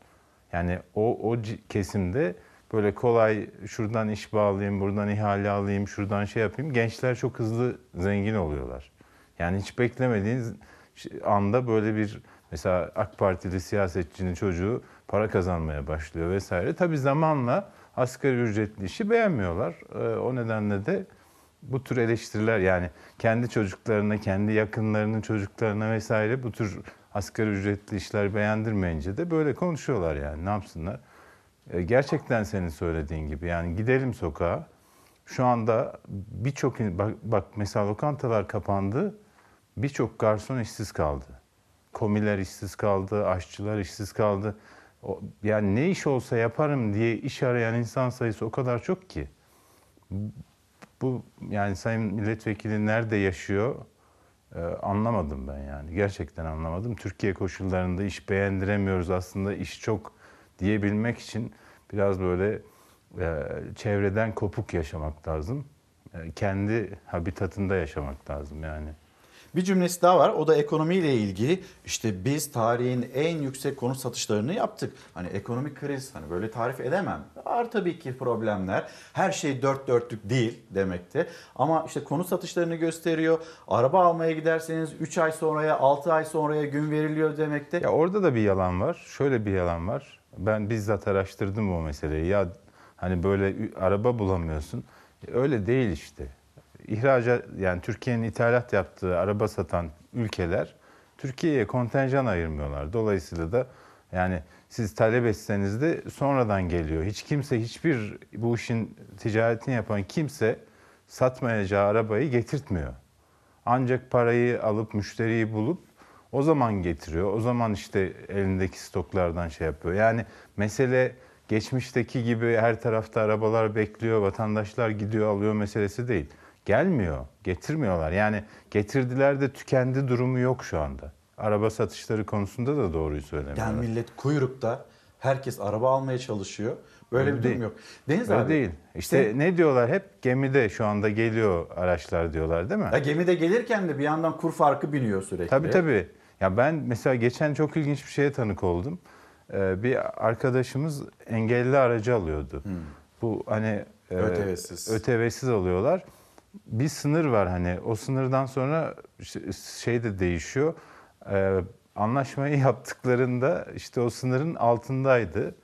Yani o, o kesimde böyle kolay şuradan iş bağlayayım, buradan ihale alayım, şuradan şey yapayım. Gençler çok hızlı zengin oluyorlar. Yani hiç beklemediğiniz anda böyle bir mesela AK Partili siyasetçinin çocuğu para kazanmaya başlıyor vesaire. Tabii zamanla asgari ücretli işi beğenmiyorlar. Ee, o nedenle de bu tür eleştiriler yani kendi çocuklarına, kendi yakınlarının çocuklarına vesaire bu tür asgari ücretli işler beğendirmeyince de böyle konuşuyorlar yani ne yapsınlar. Ee, gerçekten senin söylediğin gibi yani gidelim sokağa. Şu anda birçok bak, bak mesela lokantalar kapandı. Birçok garson işsiz kaldı. Komiler işsiz kaldı, aşçılar işsiz kaldı. Yani ne iş olsa yaparım diye iş arayan insan sayısı o kadar çok ki. Bu yani sayın milletvekili nerede yaşıyor e, anlamadım ben yani. Gerçekten anlamadım. Türkiye koşullarında iş beğendiremiyoruz aslında iş çok diyebilmek için biraz böyle e, çevreden kopuk yaşamak lazım. E, kendi habitatında yaşamak lazım yani. Bir cümlesi daha var. O da ekonomiyle ilgili. İşte biz tarihin en yüksek konut satışlarını yaptık. Hani ekonomik kriz hani böyle tarif edemem. Var tabii ki problemler. Her şey dört dörtlük değil demekte. Ama işte konut satışlarını gösteriyor. Araba almaya giderseniz 3 ay sonraya 6 ay sonraya gün veriliyor demekte. Ya orada da bir yalan var. Şöyle bir yalan var. Ben bizzat araştırdım o meseleyi. Ya hani böyle araba bulamıyorsun. Öyle değil işte ihracat yani Türkiye'nin ithalat yaptığı araba satan ülkeler Türkiye'ye kontenjan ayırmıyorlar. Dolayısıyla da yani siz talep etseniz de sonradan geliyor. Hiç kimse hiçbir bu işin ticaretini yapan kimse satmayacağı arabayı getirtmiyor. Ancak parayı alıp müşteriyi bulup o zaman getiriyor. O zaman işte elindeki stoklardan şey yapıyor. Yani mesele geçmişteki gibi her tarafta arabalar bekliyor, vatandaşlar gidiyor alıyor meselesi değil gelmiyor, getirmiyorlar. Yani getirdiler de tükendi durumu yok şu anda. Araba satışları konusunda da doğruyu söylemiyorlar. Yani millet kuyrukta, herkes araba almaya çalışıyor. Böyle Öyle bir değil. durum yok. Deniz Öyle abi. değil. İşte sen- ne diyorlar hep gemide şu anda geliyor araçlar diyorlar değil mi? Ya gemide gelirken de bir yandan kur farkı biniyor sürekli. Tabii tabii. Ya ben mesela geçen çok ilginç bir şeye tanık oldum. Ee, bir arkadaşımız engelli aracı alıyordu. Bu hani e, ÖTV'siz. ÖTV'siz alıyorlar. Bir sınır var hani o sınırdan sonra şey de değişiyor. Ee, anlaşmayı yaptıklarında işte o sınırın altındaydı.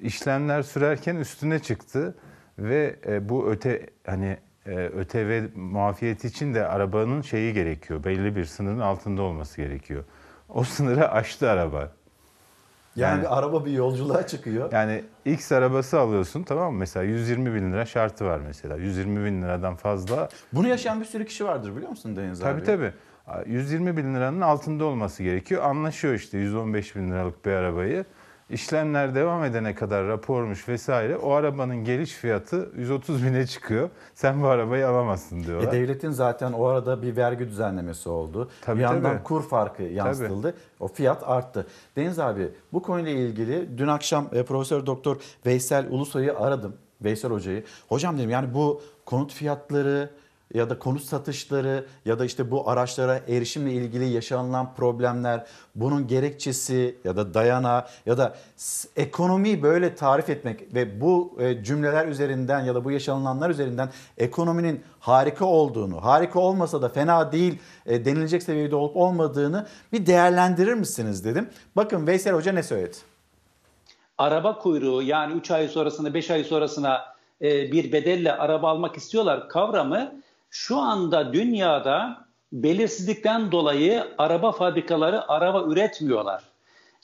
İşlemler sürerken üstüne çıktı ve e, bu öte hani e, ÖTV muafiyeti için de arabanın şeyi gerekiyor. Belli bir sınırın altında olması gerekiyor. O sınırı aştı araba. Yani, bir araba bir yolculuğa çıkıyor. Yani X arabası alıyorsun tamam mı? Mesela 120 bin lira şartı var mesela. 120 bin liradan fazla. Bunu yaşayan bir sürü kişi vardır biliyor musun Deniz Tabii abi? tabii. 120 bin liranın altında olması gerekiyor. Anlaşıyor işte 115 bin liralık bir arabayı. İşlemler devam edene kadar rapormuş vesaire. O arabanın geliş fiyatı 130 bine çıkıyor. Sen bu arabayı alamazsın diyorlar. E devletin zaten o arada bir vergi düzenlemesi oldu. Tabii, bir yandan tabii. kur farkı yansıtıldı. O fiyat arttı. Deniz abi bu konuyla ilgili dün akşam e, Profesör Doktor Veysel Ulusoy'u aradım. Veysel Hoca'yı. Hocam dedim yani bu konut fiyatları ya da konut satışları ya da işte bu araçlara erişimle ilgili yaşanılan problemler, bunun gerekçesi ya da dayanağı ya da ekonomiyi böyle tarif etmek ve bu e, cümleler üzerinden ya da bu yaşanılanlar üzerinden ekonominin harika olduğunu, harika olmasa da fena değil e, denilecek seviyede olup olmadığını bir değerlendirir misiniz dedim. Bakın Veysel Hoca ne söyledi? araba kuyruğu yani 3 ay sonrasına 5 ay sonrasına e, bir bedelle araba almak istiyorlar kavramı şu anda dünyada belirsizlikten dolayı araba fabrikaları araba üretmiyorlar.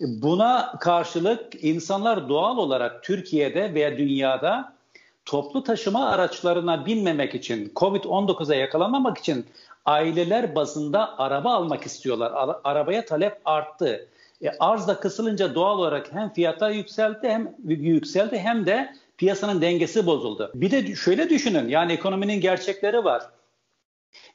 Buna karşılık insanlar doğal olarak Türkiye'de veya dünyada toplu taşıma araçlarına binmemek için, Covid-19'a yakalanmamak için aileler bazında araba almak istiyorlar. Ara- arabaya talep arttı. E, arz da kısılınca doğal olarak hem fiyatlar yükseldi hem yükseldi hem de piyasanın dengesi bozuldu. Bir de şöyle düşünün yani ekonominin gerçekleri var.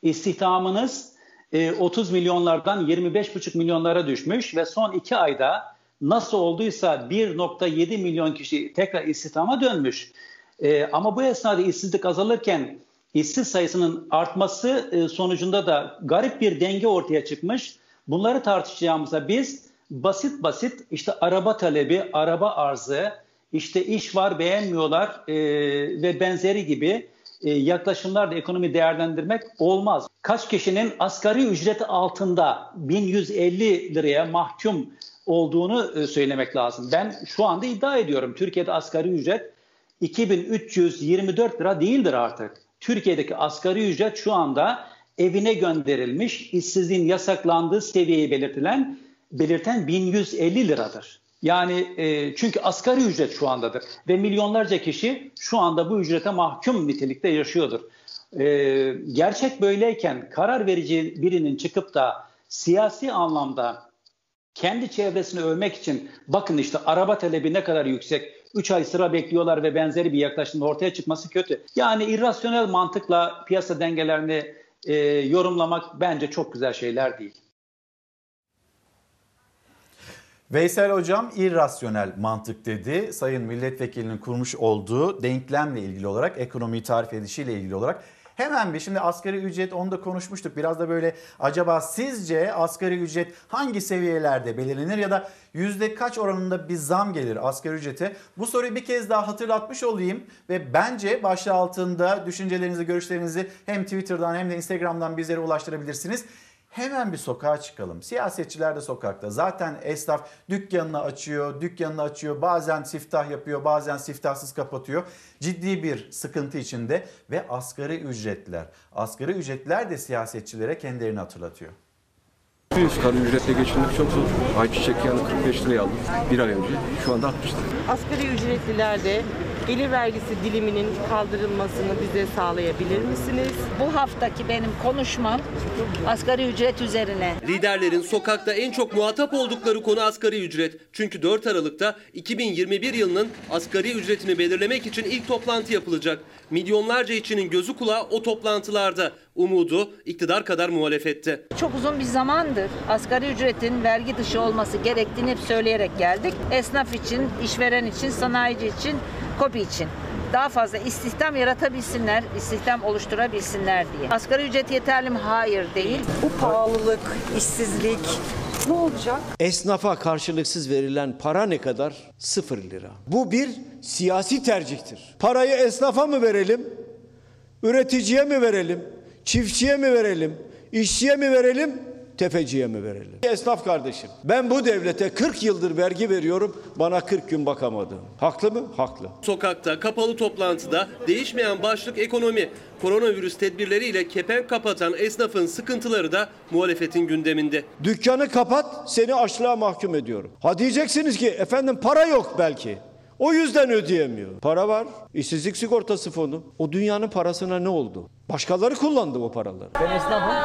İstihdamınız e, 30 milyonlardan 25,5 milyonlara düşmüş ve son iki ayda nasıl olduysa 1.7 milyon kişi tekrar istihdama dönmüş. E, ama bu esnada işsizlik azalırken işsiz sayısının artması e, sonucunda da garip bir denge ortaya çıkmış. Bunları tartışacağımızda biz basit basit işte araba talebi, araba arzı, işte iş var beğenmiyorlar e, ve benzeri gibi e, yaklaşımlarla ekonomi değerlendirmek olmaz. Kaç kişinin asgari ücreti altında 1150 liraya mahkum olduğunu e, söylemek lazım. Ben şu anda iddia ediyorum Türkiye'de asgari ücret 2324 lira değildir artık. Türkiye'deki asgari ücret şu anda evine gönderilmiş, işsizliğin yasaklandığı seviyeyi belirtilen belirten 1150 liradır. Yani e, çünkü asgari ücret şu andadır ve milyonlarca kişi şu anda bu ücrete mahkum nitelikte yaşıyordur. E, gerçek böyleyken karar verici birinin çıkıp da siyasi anlamda kendi çevresini övmek için bakın işte araba talebi ne kadar yüksek, 3 ay sıra bekliyorlar ve benzeri bir yaklaşımın ortaya çıkması kötü. Yani irrasyonel mantıkla piyasa dengelerini e, yorumlamak bence çok güzel şeyler değil. Veysel Hocam irrasyonel mantık dedi. Sayın milletvekilinin kurmuş olduğu denklemle ilgili olarak, ekonomiyi tarif edişiyle ilgili olarak. Hemen bir şimdi asgari ücret onu da konuşmuştuk. Biraz da böyle acaba sizce asgari ücret hangi seviyelerde belirlenir ya da yüzde kaç oranında bir zam gelir asgari ücrete? Bu soruyu bir kez daha hatırlatmış olayım ve bence başlığı altında düşüncelerinizi, görüşlerinizi hem Twitter'dan hem de Instagram'dan bizlere ulaştırabilirsiniz. Hemen bir sokağa çıkalım. Siyasetçiler de sokakta. Zaten esnaf dükkanını açıyor, dükkanını açıyor. Bazen siftah yapıyor, bazen siftahsız kapatıyor. Ciddi bir sıkıntı içinde ve asgari ücretler. Asgari ücretler de siyasetçilere kendilerini hatırlatıyor. Asgari ücretle geçinmek çok zor. Ayçiçek yağını 45 liraya aldım bir ay önce. Şu anda 60 lira. Asgari ücretlilerde gelir vergisi diliminin kaldırılmasını bize sağlayabilir misiniz? Bu haftaki benim konuşmam asgari ücret üzerine. Liderlerin sokakta en çok muhatap oldukları konu asgari ücret. Çünkü 4 Aralık'ta 2021 yılının asgari ücretini belirlemek için ilk toplantı yapılacak. Milyonlarca işçinin gözü kulağı o toplantılarda. Umudu iktidar kadar muhalefette. Çok uzun bir zamandır asgari ücretin vergi dışı olması gerektiğini hep söyleyerek geldik. Esnaf için, işveren için, sanayici için, KOBİ için daha fazla istihdam yaratabilsinler, istihdam oluşturabilsinler diye. Asgari ücret yeterli mi? Hayır değil. Bu pahalılık, işsizlik ne olacak? Esnafa karşılıksız verilen para ne kadar? Sıfır lira. Bu bir siyasi tercihtir. Parayı esnafa mı verelim? Üreticiye mi verelim? Çiftçiye mi verelim? İşçiye mi verelim? Tefeciye mi verelim? Esnaf kardeşim ben bu devlete 40 yıldır vergi veriyorum bana 40 gün bakamadım. Haklı mı? Haklı. Sokakta kapalı toplantıda değişmeyen başlık ekonomi. Koronavirüs tedbirleriyle kepenk kapatan esnafın sıkıntıları da muhalefetin gündeminde. Dükkanı kapat seni açlığa mahkum ediyorum. Ha diyeceksiniz ki efendim para yok belki. O yüzden ödeyemiyor. Para var. İşsizlik sigortası fonu. O dünyanın parasına ne oldu? Başkaları kullandı o paraları. Ben esnafım.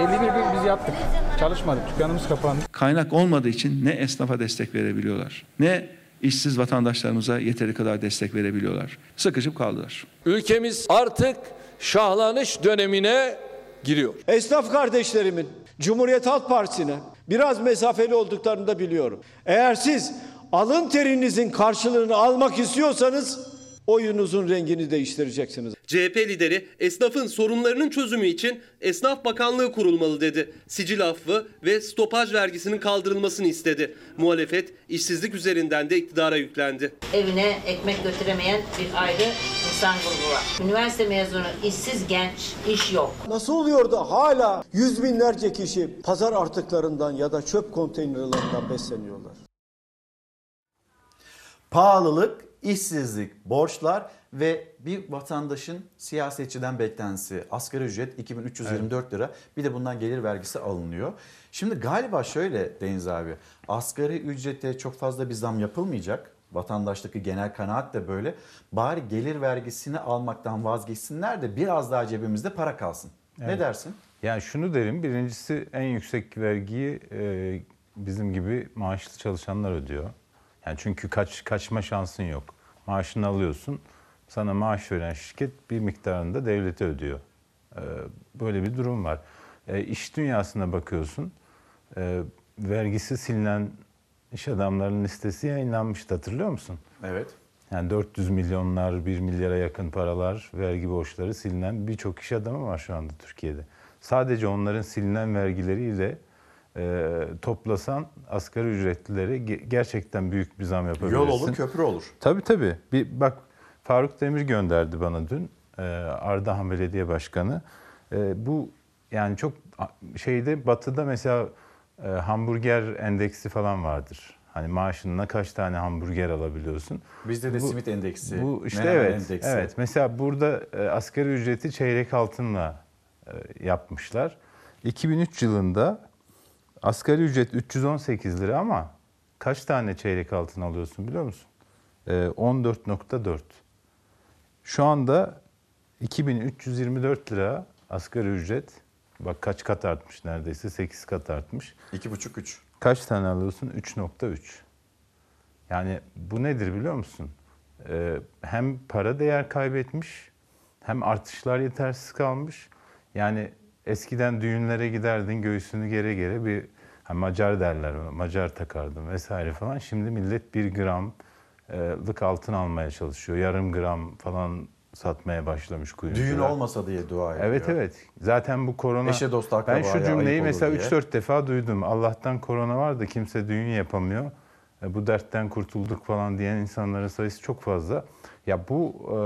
51 gün biz yaptık. Çalışmadık. Dükkanımız kapandı. Kaynak olmadığı için ne esnafa destek verebiliyorlar ne işsiz vatandaşlarımıza yeteri kadar destek verebiliyorlar. Sıkışıp kaldılar. Ülkemiz artık şahlanış dönemine giriyor. Esnaf kardeşlerimin Cumhuriyet Halk Partisi'ne biraz mesafeli olduklarını da biliyorum. Eğer siz alın terinizin karşılığını almak istiyorsanız oyunuzun rengini değiştireceksiniz. CHP lideri esnafın sorunlarının çözümü için Esnaf Bakanlığı kurulmalı dedi. Sicil affı ve stopaj vergisinin kaldırılmasını istedi. Muhalefet işsizlik üzerinden de iktidara yüklendi. Evine ekmek götüremeyen bir ayrı insan grubu var. Üniversite mezunu işsiz genç, iş yok. Nasıl oluyor da hala yüz binlerce kişi pazar artıklarından ya da çöp konteynerlerinden besleniyorlar? Pahalılık, işsizlik, borçlar ve bir vatandaşın siyasetçiden beklentisi. Asgari ücret 2324 lira. Bir de bundan gelir vergisi alınıyor. Şimdi galiba şöyle Deniz abi. Asgari ücrete çok fazla bir zam yapılmayacak. Vatandaştaki genel kanaat de böyle. Bari gelir vergisini almaktan vazgeçsinler de biraz daha cebimizde para kalsın. Ne Evet. dersin? Yani şunu derim, birincisi en yüksek vergiyi e, bizim gibi maaşlı çalışanlar ödüyor. Yani çünkü kaç kaçma şansın yok. Maaşını alıyorsun, sana maaş veren şirket bir miktarında devlete ödüyor. E, böyle bir durum var. E, iş dünyasına bakıyorsun, e, vergisi silinen iş adamlarının listesi yayınlanmıştı hatırlıyor musun? Evet. Yani 400 milyonlar, 1 milyara yakın paralar, vergi borçları silinen birçok iş adamı var şu anda Türkiye'de. Sadece onların silinen vergileriyle e, toplasan asgari ücretlilere ge- gerçekten büyük bir zam yapabilirsin. Yol olur, köprü olur. Tabii tabii. Bir, bak Faruk Demir gönderdi bana dün e, Ardahan Belediye Başkanı. E, bu yani çok şeyde batıda mesela e, hamburger endeksi falan vardır. Hani maaşınla kaç tane hamburger alabiliyorsun? Bizde de Bu- simit endeksi, Bu işte evet. endeksi. Evet. Mesela burada e, asgari ücreti çeyrek altınla e, yapmışlar. 2003 yılında asgari ücret 318 lira ama kaç tane çeyrek altın alıyorsun biliyor musun? E, 14.4. Şu anda 2324 lira asgari ücret. Bak kaç kat artmış neredeyse 8 kat artmış. 2,5-3. Kaç tane alıyorsun? 3.3. Yani bu nedir biliyor musun? Ee, hem para değer kaybetmiş hem artışlar yetersiz kalmış. Yani eskiden düğünlere giderdin göğsünü gere gere bir ha, Macar derler Macar takardım vesaire falan. Şimdi millet bir gramlık altın almaya çalışıyor. Yarım gram falan satmaya başlamış kuyumcular. Düğün olmasa diye dua ediyor. Evet evet. Zaten bu korona... Eşe dosta Ben akrabaya şu cümleyi mesela diye. 3-4 defa duydum. Allah'tan korona var da kimse düğün yapamıyor. E, Bu dertten kurtulduk falan diyen insanların sayısı çok fazla. Ya bu e,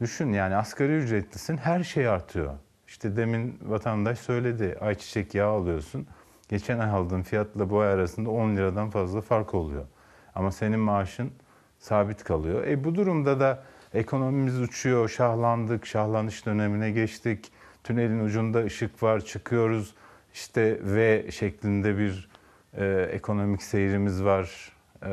düşün yani asgari ücretlisin her şey artıyor. İşte demin vatandaş söyledi ayçiçek yağı alıyorsun. Geçen ay aldığın fiyatla bu ay arasında 10 liradan fazla fark oluyor. Ama senin maaşın sabit kalıyor. E bu durumda da ekonomimiz uçuyor, şahlandık, şahlanış dönemine geçtik. Tünelin ucunda ışık var, çıkıyoruz. İşte V şeklinde bir e, ekonomik seyrimiz var e,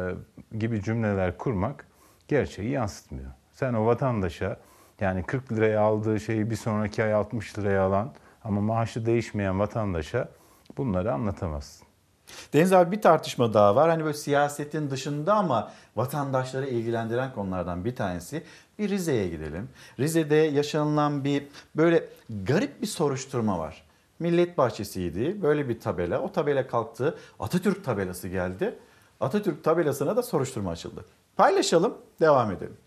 gibi cümleler kurmak gerçeği yansıtmıyor. Sen o vatandaşa yani 40 liraya aldığı şeyi bir sonraki ay 60 liraya alan ama maaşı değişmeyen vatandaşa bunları anlatamazsın. Deniz abi bir tartışma daha var. Hani böyle siyasetin dışında ama vatandaşları ilgilendiren konulardan bir tanesi. Bir Rize'ye gidelim. Rize'de yaşanılan bir böyle garip bir soruşturma var. Millet Bahçesi'ydi. Böyle bir tabela. O tabela kalktı. Atatürk tabelası geldi. Atatürk tabelasına da soruşturma açıldı. Paylaşalım, devam edelim.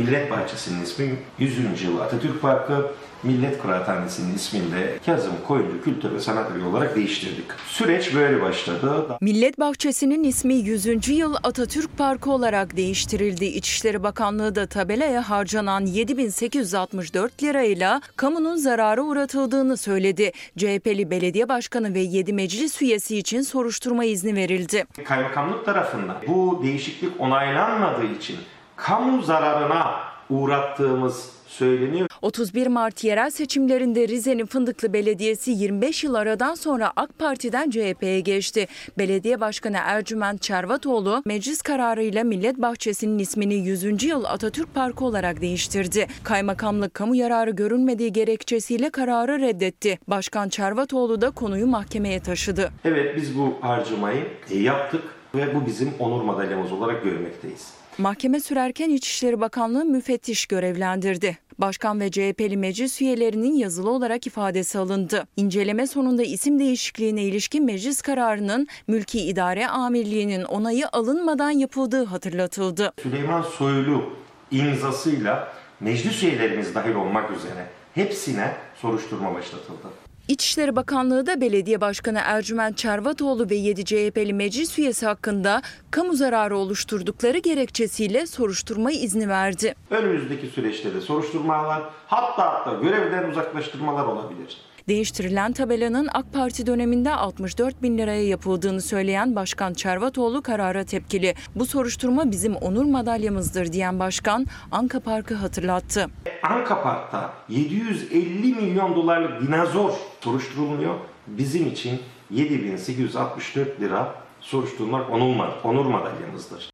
Millet Bahçesi'nin ismi 100. yıl Atatürk Parkı, Millet Kıraathanesi'nin ismini de Kazım Koyuncu Kültür ve Sanat Evi olarak değiştirdik. Süreç böyle başladı. Millet Bahçesi'nin ismi 100. yıl Atatürk Parkı olarak değiştirildi. İçişleri Bakanlığı da tabelaya harcanan 7864 lirayla kamunun zarara uğratıldığını söyledi. CHP'li belediye başkanı ve 7 meclis üyesi için soruşturma izni verildi. Kaymakamlık tarafından bu değişiklik onaylanmadığı için kamu zararına uğrattığımız söyleniyor. 31 Mart yerel seçimlerinde Rize'nin Fındıklı Belediyesi 25 yıl aradan sonra AK Parti'den CHP'ye geçti. Belediye Başkanı Ercüment Çervatoğlu meclis kararıyla Millet Bahçesi'nin ismini 100. yıl Atatürk Parkı olarak değiştirdi. Kaymakamlık kamu yararı görülmediği gerekçesiyle kararı reddetti. Başkan Çervatoğlu da konuyu mahkemeye taşıdı. Evet biz bu harcamayı e, yaptık ve bu bizim onur madalyamız olarak görmekteyiz. Mahkeme sürerken İçişleri Bakanlığı müfettiş görevlendirdi. Başkan ve CHP'li meclis üyelerinin yazılı olarak ifadesi alındı. İnceleme sonunda isim değişikliğine ilişkin meclis kararının Mülki İdare Amirliği'nin onayı alınmadan yapıldığı hatırlatıldı. Süleyman Soylu imzasıyla meclis üyelerimiz dahil olmak üzere hepsine soruşturma başlatıldı. İçişleri Bakanlığı da Belediye Başkanı Ercüment Çervatoğlu ve 7 CHP'li meclis üyesi hakkında kamu zararı oluşturdukları gerekçesiyle soruşturma izni verdi. Önümüzdeki süreçte de soruşturmalar hatta hatta görevden uzaklaştırmalar olabilir. Değiştirilen tabelanın AK Parti döneminde 64 bin liraya yapıldığını söyleyen Başkan Çervatoğlu karara tepkili. Bu soruşturma bizim onur madalyamızdır diyen başkan Anka Park'ı hatırlattı. Anka Park'ta 750 milyon dolarlık dinozor soruşturulmuyor. Bizim için 7864 lira soruşturmak onur, onur madalyamızdır.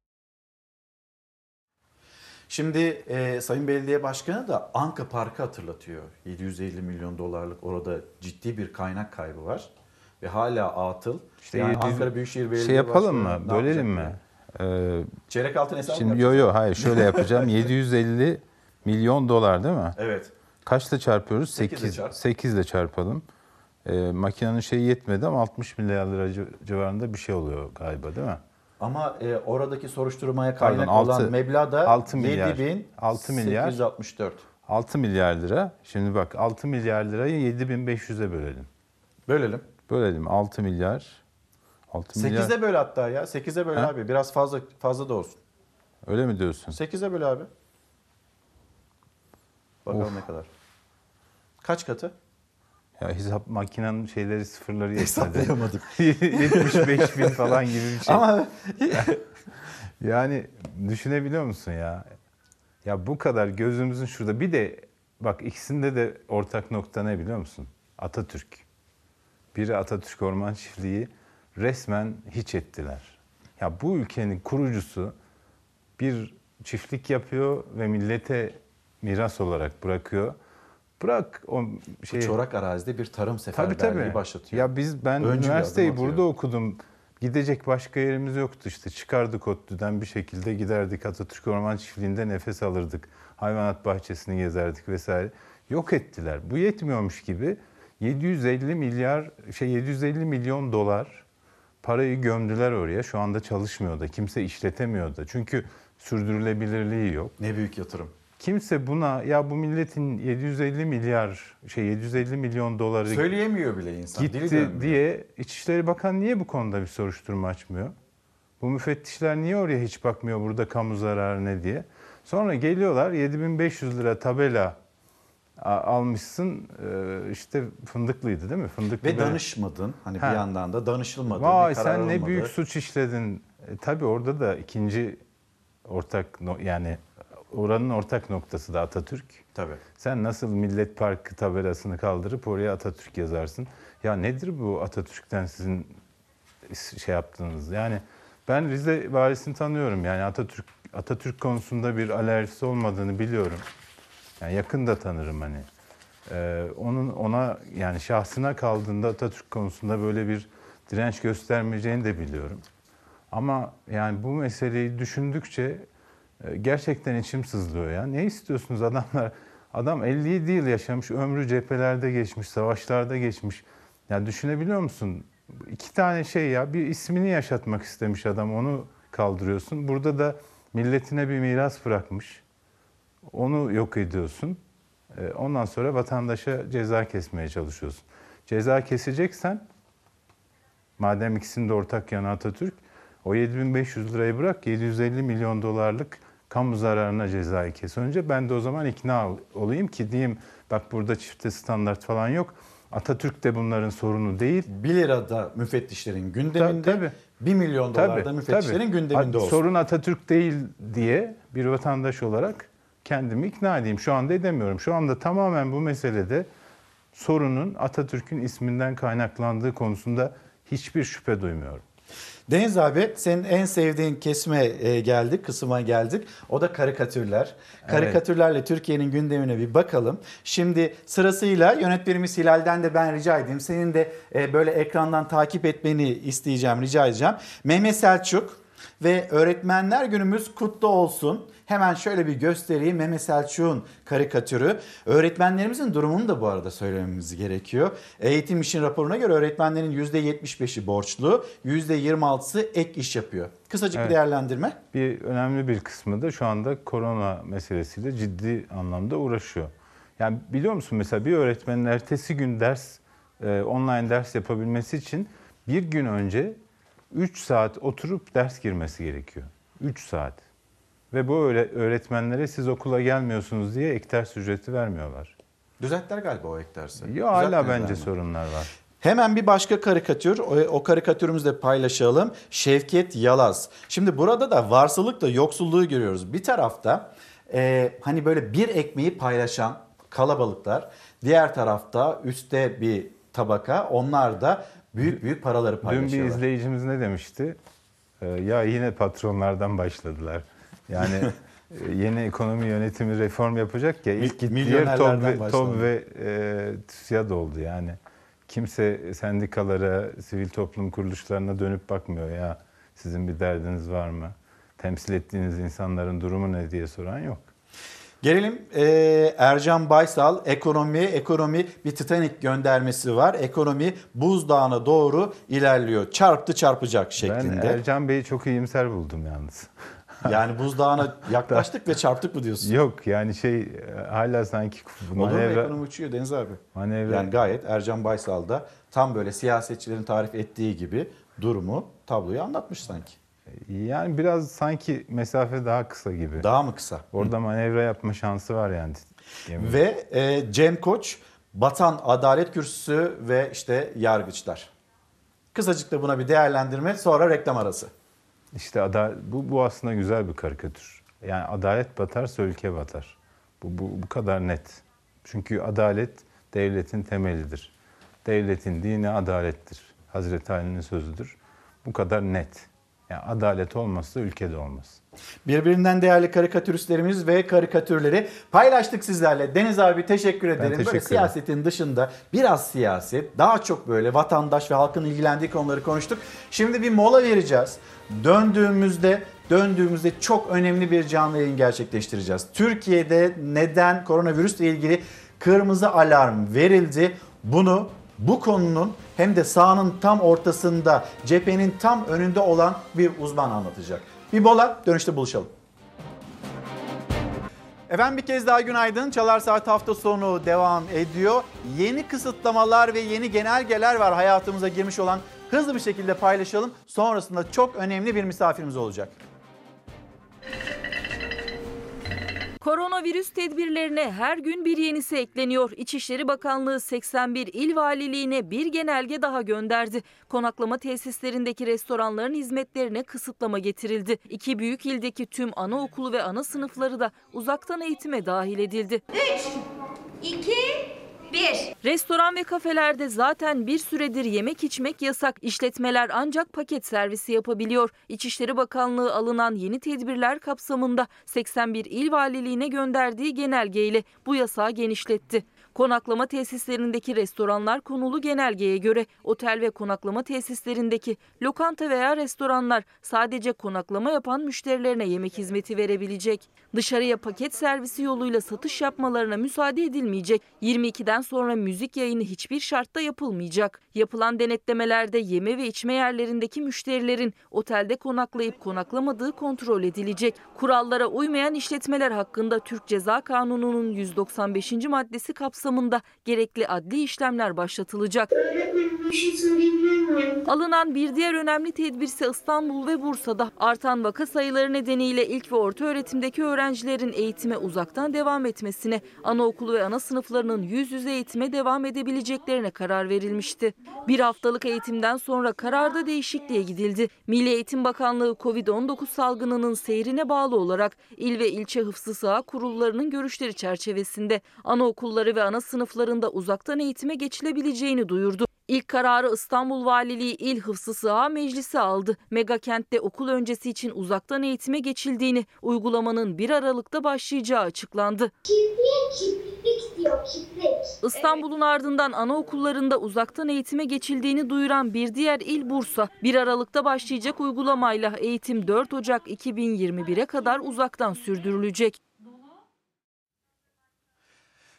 Şimdi e, Sayın Belediye Başkanı da Anka Park'ı hatırlatıyor. 750 milyon dolarlık orada ciddi bir kaynak kaybı var. Ve hala atıl. İşte yani yedi- Ankara Büyükşehir Belediye şey yapalım Başkanı mı? Bölelim mi? Ee, Çeyrek altın hesabı Şimdi yo yo hayır şöyle yapacağım. 750 milyon dolar değil mi? Evet. Kaçla çarpıyoruz? Sekizle 8. çarp. 8 ile çarpalım. Ee, makinenin şeyi yetmedi ama 60 milyar lira civ- civarında bir şey oluyor galiba değil mi? Ama e, oradaki soruşturmaya Pardon, kaynak altı- olan meblağ da altı milyar. 7000 Altı milyar. 864. 6 milyar lira. Şimdi bak 6 milyar lirayı 7500'e bölelim. Bölelim. Bölelim 6 milyar. 6 milyar. 8'e böl hatta ya. 8'e böl Ha? abi. Biraz fazla fazla da olsun. Öyle mi diyorsun? 8'e böl abi. Bakalım Of. ne kadar. Kaç katı? Ya hesap makinenin şeyleri sıfırları yetmedi. Hesaplayamadık. 75 bin falan gibi bir şey. Ama yani düşünebiliyor musun ya? Ya bu kadar gözümüzün şurada. Bir de bak ikisinde de ortak nokta ne biliyor musun? Atatürk. Biri Atatürk Orman Çiftliği resmen hiç ettiler. Ya bu ülkenin kurucusu bir çiftlik yapıyor ve millete miras olarak bırakıyor. Bırak o şey çorak arazide bir tarım Tabii seferberliği tabii. başlatıyor. Ya biz ben Öncü üniversiteyi burada okudum. Gidecek başka yerimiz yoktu işte. Çıkardık ODTÜ'den bir şekilde giderdik Atatürk Orman Çiftliği'nde nefes alırdık. Hayvanat bahçesini gezerdik vesaire. Yok ettiler. Bu yetmiyormuş gibi 750 milyar şey 750 milyon dolar parayı gömdüler oraya. Şu anda çalışmıyor da. Kimse işletemiyor da. Çünkü sürdürülebilirliği yok. Ne büyük yatırım. Kimse buna ya bu milletin 750 milyar şey 750 milyon doları Söyleyemiyor bile insan. gitti diye İçişleri Bakan niye bu konuda bir soruşturma açmıyor? Bu müfettişler niye oraya hiç bakmıyor burada kamu zararı ne diye? Sonra geliyorlar 7500 lira tabela almışsın e, işte fındıklıydı değil mi? Fındıklı Ve böyle- danışmadın. Hani Ha. bir yandan da danışılmadı. Vay sen ne büyük suç işledin. E, tabii orada da ikinci ortak yani oranın ortak noktası da Atatürk. Tabii. Sen nasıl Millet Parkı tabelasını kaldırıp oraya Atatürk yazarsın? Ya nedir bu Atatürk'ten sizin şey yaptığınız? Yani ben Rize valisini tanıyorum. Yani Atatürk Atatürk konusunda bir alerjisi olmadığını biliyorum. Yani yakın da tanırım hani. Ee, onun ona yani şahsına kaldığında Atatürk konusunda böyle bir direnç göstermeyeceğini de biliyorum. Ama yani bu meseleyi düşündükçe gerçekten içim sızlıyor ya. Ne istiyorsunuz adamlar? Adam 57 yıl yaşamış, ömrü cephelerde geçmiş, savaşlarda geçmiş. Ya düşünebiliyor musun? İki tane şey ya, bir ismini yaşatmak istemiş adam, onu kaldırıyorsun. Burada da milletine bir miras bırakmış. Onu yok ediyorsun. E, Ondan sonra vatandaşa ceza kesmeye çalışıyorsun. Ceza keseceksen, madem ikisinin de ortak yanı Atatürk, o 7500 lirayı bırak 750 milyon dolarlık kamu zararına cezayı kes. Önce ben de o zaman ikna ol- olayım ki diyeyim bak burada çifte standart falan yok. Atatürk de bunların sorunu değil. 1 lira da müfettişlerin gündeminde, tabii. 1 milyon dolar da müfettişlerin tabii. gündeminde olsun. Sorun Atatürk değil diye bir vatandaş olarak kendimi ikna edeyim. Şu anda edemiyorum. Şu anda tamamen bu meselede sorunun Atatürk'ün isminden kaynaklandığı konusunda hiçbir şüphe duymuyorum. Deniz abi senin en sevdiğin kesme e, geldik, kısma geldik. O da karikatürler. Karikatürlerle Türkiye'nin gündemine bir bakalım. Şimdi sırasıyla yönetmenimiz Hilal'den de ben rica edeyim. Senin de e, böyle ekrandan takip etmeni isteyeceğim, rica edeceğim. Mehmet Selçuk ve Öğretmenler Günümüz kutlu olsun. Hemen şöyle bir göstereyim Mehmet Selçuk'un karikatürü. Öğretmenlerimizin durumunu da bu arada söylememiz gerekiyor. Eğitim İşin raporuna göre öğretmenlerin %75'i borçlu, %26'sı ek iş yapıyor. Kısacık Evet. bir değerlendirme. Bir önemli bir kısmı da şu anda korona meselesiyle ciddi anlamda uğraşıyor. Yani biliyor musun mesela bir öğretmenin ertesi gün ders e, online ders yapabilmesi için bir gün önce 3 saat oturup ders girmesi gerekiyor. 3 saat. Ve bu öğre- öğretmenlere siz okula gelmiyorsunuz diye ek ders ücreti vermiyorlar. Düzelttiler galiba o ek dersi. Yo, hala bence mi? sorunlar var. Hemen bir başka karikatür, o, karikatürümüzü de paylaşalım. Şevket Yalaz. Şimdi burada da varsılıkla yoksulluğu görüyoruz. Bir tarafta e, hani böyle bir ekmeği paylaşan kalabalıklar, diğer tarafta üstte bir tabaka, onlar da büyük büyük paraları Dün bir paylaşıyorlar. izleyicimiz ne demişti? Ee, ya yine patronlardan başladılar. Yani e, yeni ekonomi yönetimi reform yapacak ya ilk gittiği yer TOB ve. TOB ve e, TÜSİAD oldu yani. Kimse sendikalara, sivil toplum kuruluşlarına dönüp bakmıyor ya sizin bir derdiniz var mı? Temsil ettiğiniz insanların durumu ne diye soran yok. Gelelim e, Ercan Baysal ekonomi ekonomi bir Titanic göndermesi var. Ekonomi buzdağına doğru ilerliyor. Çarptı çarpacak Ben şeklinde. Ercan Bey'i çok iyimser buldum yalnız. Yani buzdağına yaklaştık ve çarptık mı diyorsun? Yok yani şey hala sanki Olur mu manevra, ekonomi uçuyor Deniz abi? manevra Yani gayet Ercan Baysal da tam böyle siyasetçilerin tarif ettiği gibi durumu, tabloyu anlatmış sanki. Yani biraz sanki mesafe daha kısa gibi. Daha mı kısa? Orada manevra yapma şansı var yani. Ve e, Cem Koç, Batan Adalet Kürsüsü ve işte yargıçlar. Kısacık da buna bir değerlendirme sonra reklam arası. İşte ada, bu, bu aslında güzel bir karikatür. Yani adalet batarsa ülke batar. Bu, bu, bu kadar net. Çünkü adalet devletin temelidir. Devletin dini adalettir. Hazreti Ali'nin sözüdür. Bu kadar net. Yani adalet olmazsa ülkede olmaz. Birbirinden değerli karikatüristlerimiz ve karikatürleri paylaştık sizlerle. Deniz abi teşekkür ederim. teşekkür böyle siyasetin dışında biraz siyaset, daha çok böyle vatandaş ve halkın ilgilendiği konuları konuştuk. Şimdi bir mola vereceğiz. Döndüğümüzde döndüğümüzde çok önemli bir canlı yayın gerçekleştireceğiz. Türkiye'de neden koronavirüsle ilgili kırmızı alarm verildi? Bunu bu konunun hem de sahanın tam ortasında, cephenin tam önünde olan bir uzman anlatacak. Bir mola, dönüşte buluşalım. Efendim bir kez daha günaydın. Çalar Saat hafta sonu devam ediyor. Yeni kısıtlamalar ve yeni genelgeler var hayatımıza girmiş olan. Hızlı bir şekilde paylaşalım. Sonrasında çok önemli bir misafirimiz olacak. Koronavirüs tedbirlerine her gün bir yenisi ekleniyor. İçişleri Bakanlığı 81 il valiliğine bir genelge daha gönderdi. Konaklama tesislerindeki restoranların hizmetlerine kısıtlama getirildi. İki büyük ildeki tüm anaokulu ve ana sınıfları da uzaktan eğitime dahil edildi. 3, 2, 1. Restoran ve kafelerde zaten bir süredir yemek içmek yasak. İşletmeler ancak paket servisi yapabiliyor. İçişleri Bakanlığı alınan yeni tedbirler kapsamında 81 il valiliğine gönderdiği genelgeyle bu yasağı genişletti. Konaklama tesislerindeki restoranlar konulu genelgeye göre otel ve konaklama tesislerindeki lokanta veya restoranlar sadece konaklama yapan müşterilerine yemek hizmeti verebilecek. Dışarıya paket servisi yoluyla satış yapmalarına müsaade edilmeyecek. 22'den sonra müzik yayını hiçbir şartta yapılmayacak. Yapılan denetlemelerde yeme ve içme yerlerindeki müşterilerin otelde konaklayıp konaklamadığı kontrol edilecek. Kurallara uymayan işletmeler hakkında Türk Ceza Kanunu'nun 195. maddesi kapsamında gerekli adli işlemler başlatılacak. Alınan bir diğer önemli tedbir ise İstanbul ve Bursa'da artan vaka sayıları nedeniyle ilk ve orta öğretimdeki öğrencilerin eğitime uzaktan devam etmesine, anaokulu ve ana sınıflarının yüz yüze eğitime devam edebileceklerine karar verilmişti. Bir haftalık eğitimden sonra kararda değişikliğe gidildi. Milli Eğitim Bakanlığı COVID-19 salgınının seyrine bağlı olarak il ve ilçe hıfzı saha kurullarının görüşleri çerçevesinde anaokulları ve ana sınıflarında uzaktan eğitime geçilebileceğini duyurdu. İlk kararı İstanbul Valiliği İl Hıfzı Sıha Meclisi aldı. Mega kentte okul öncesi için uzaktan eğitime geçildiğini, uygulamanın 1 Aralık'ta başlayacağı açıklandı. Diyor. İstanbul'un ardından anaokullarında uzaktan eğitime geçildiğini duyuran bir diğer il Bursa. 1 Aralık'ta başlayacak uygulamayla eğitim 4 Ocak 2021'e kadar uzaktan sürdürülecek.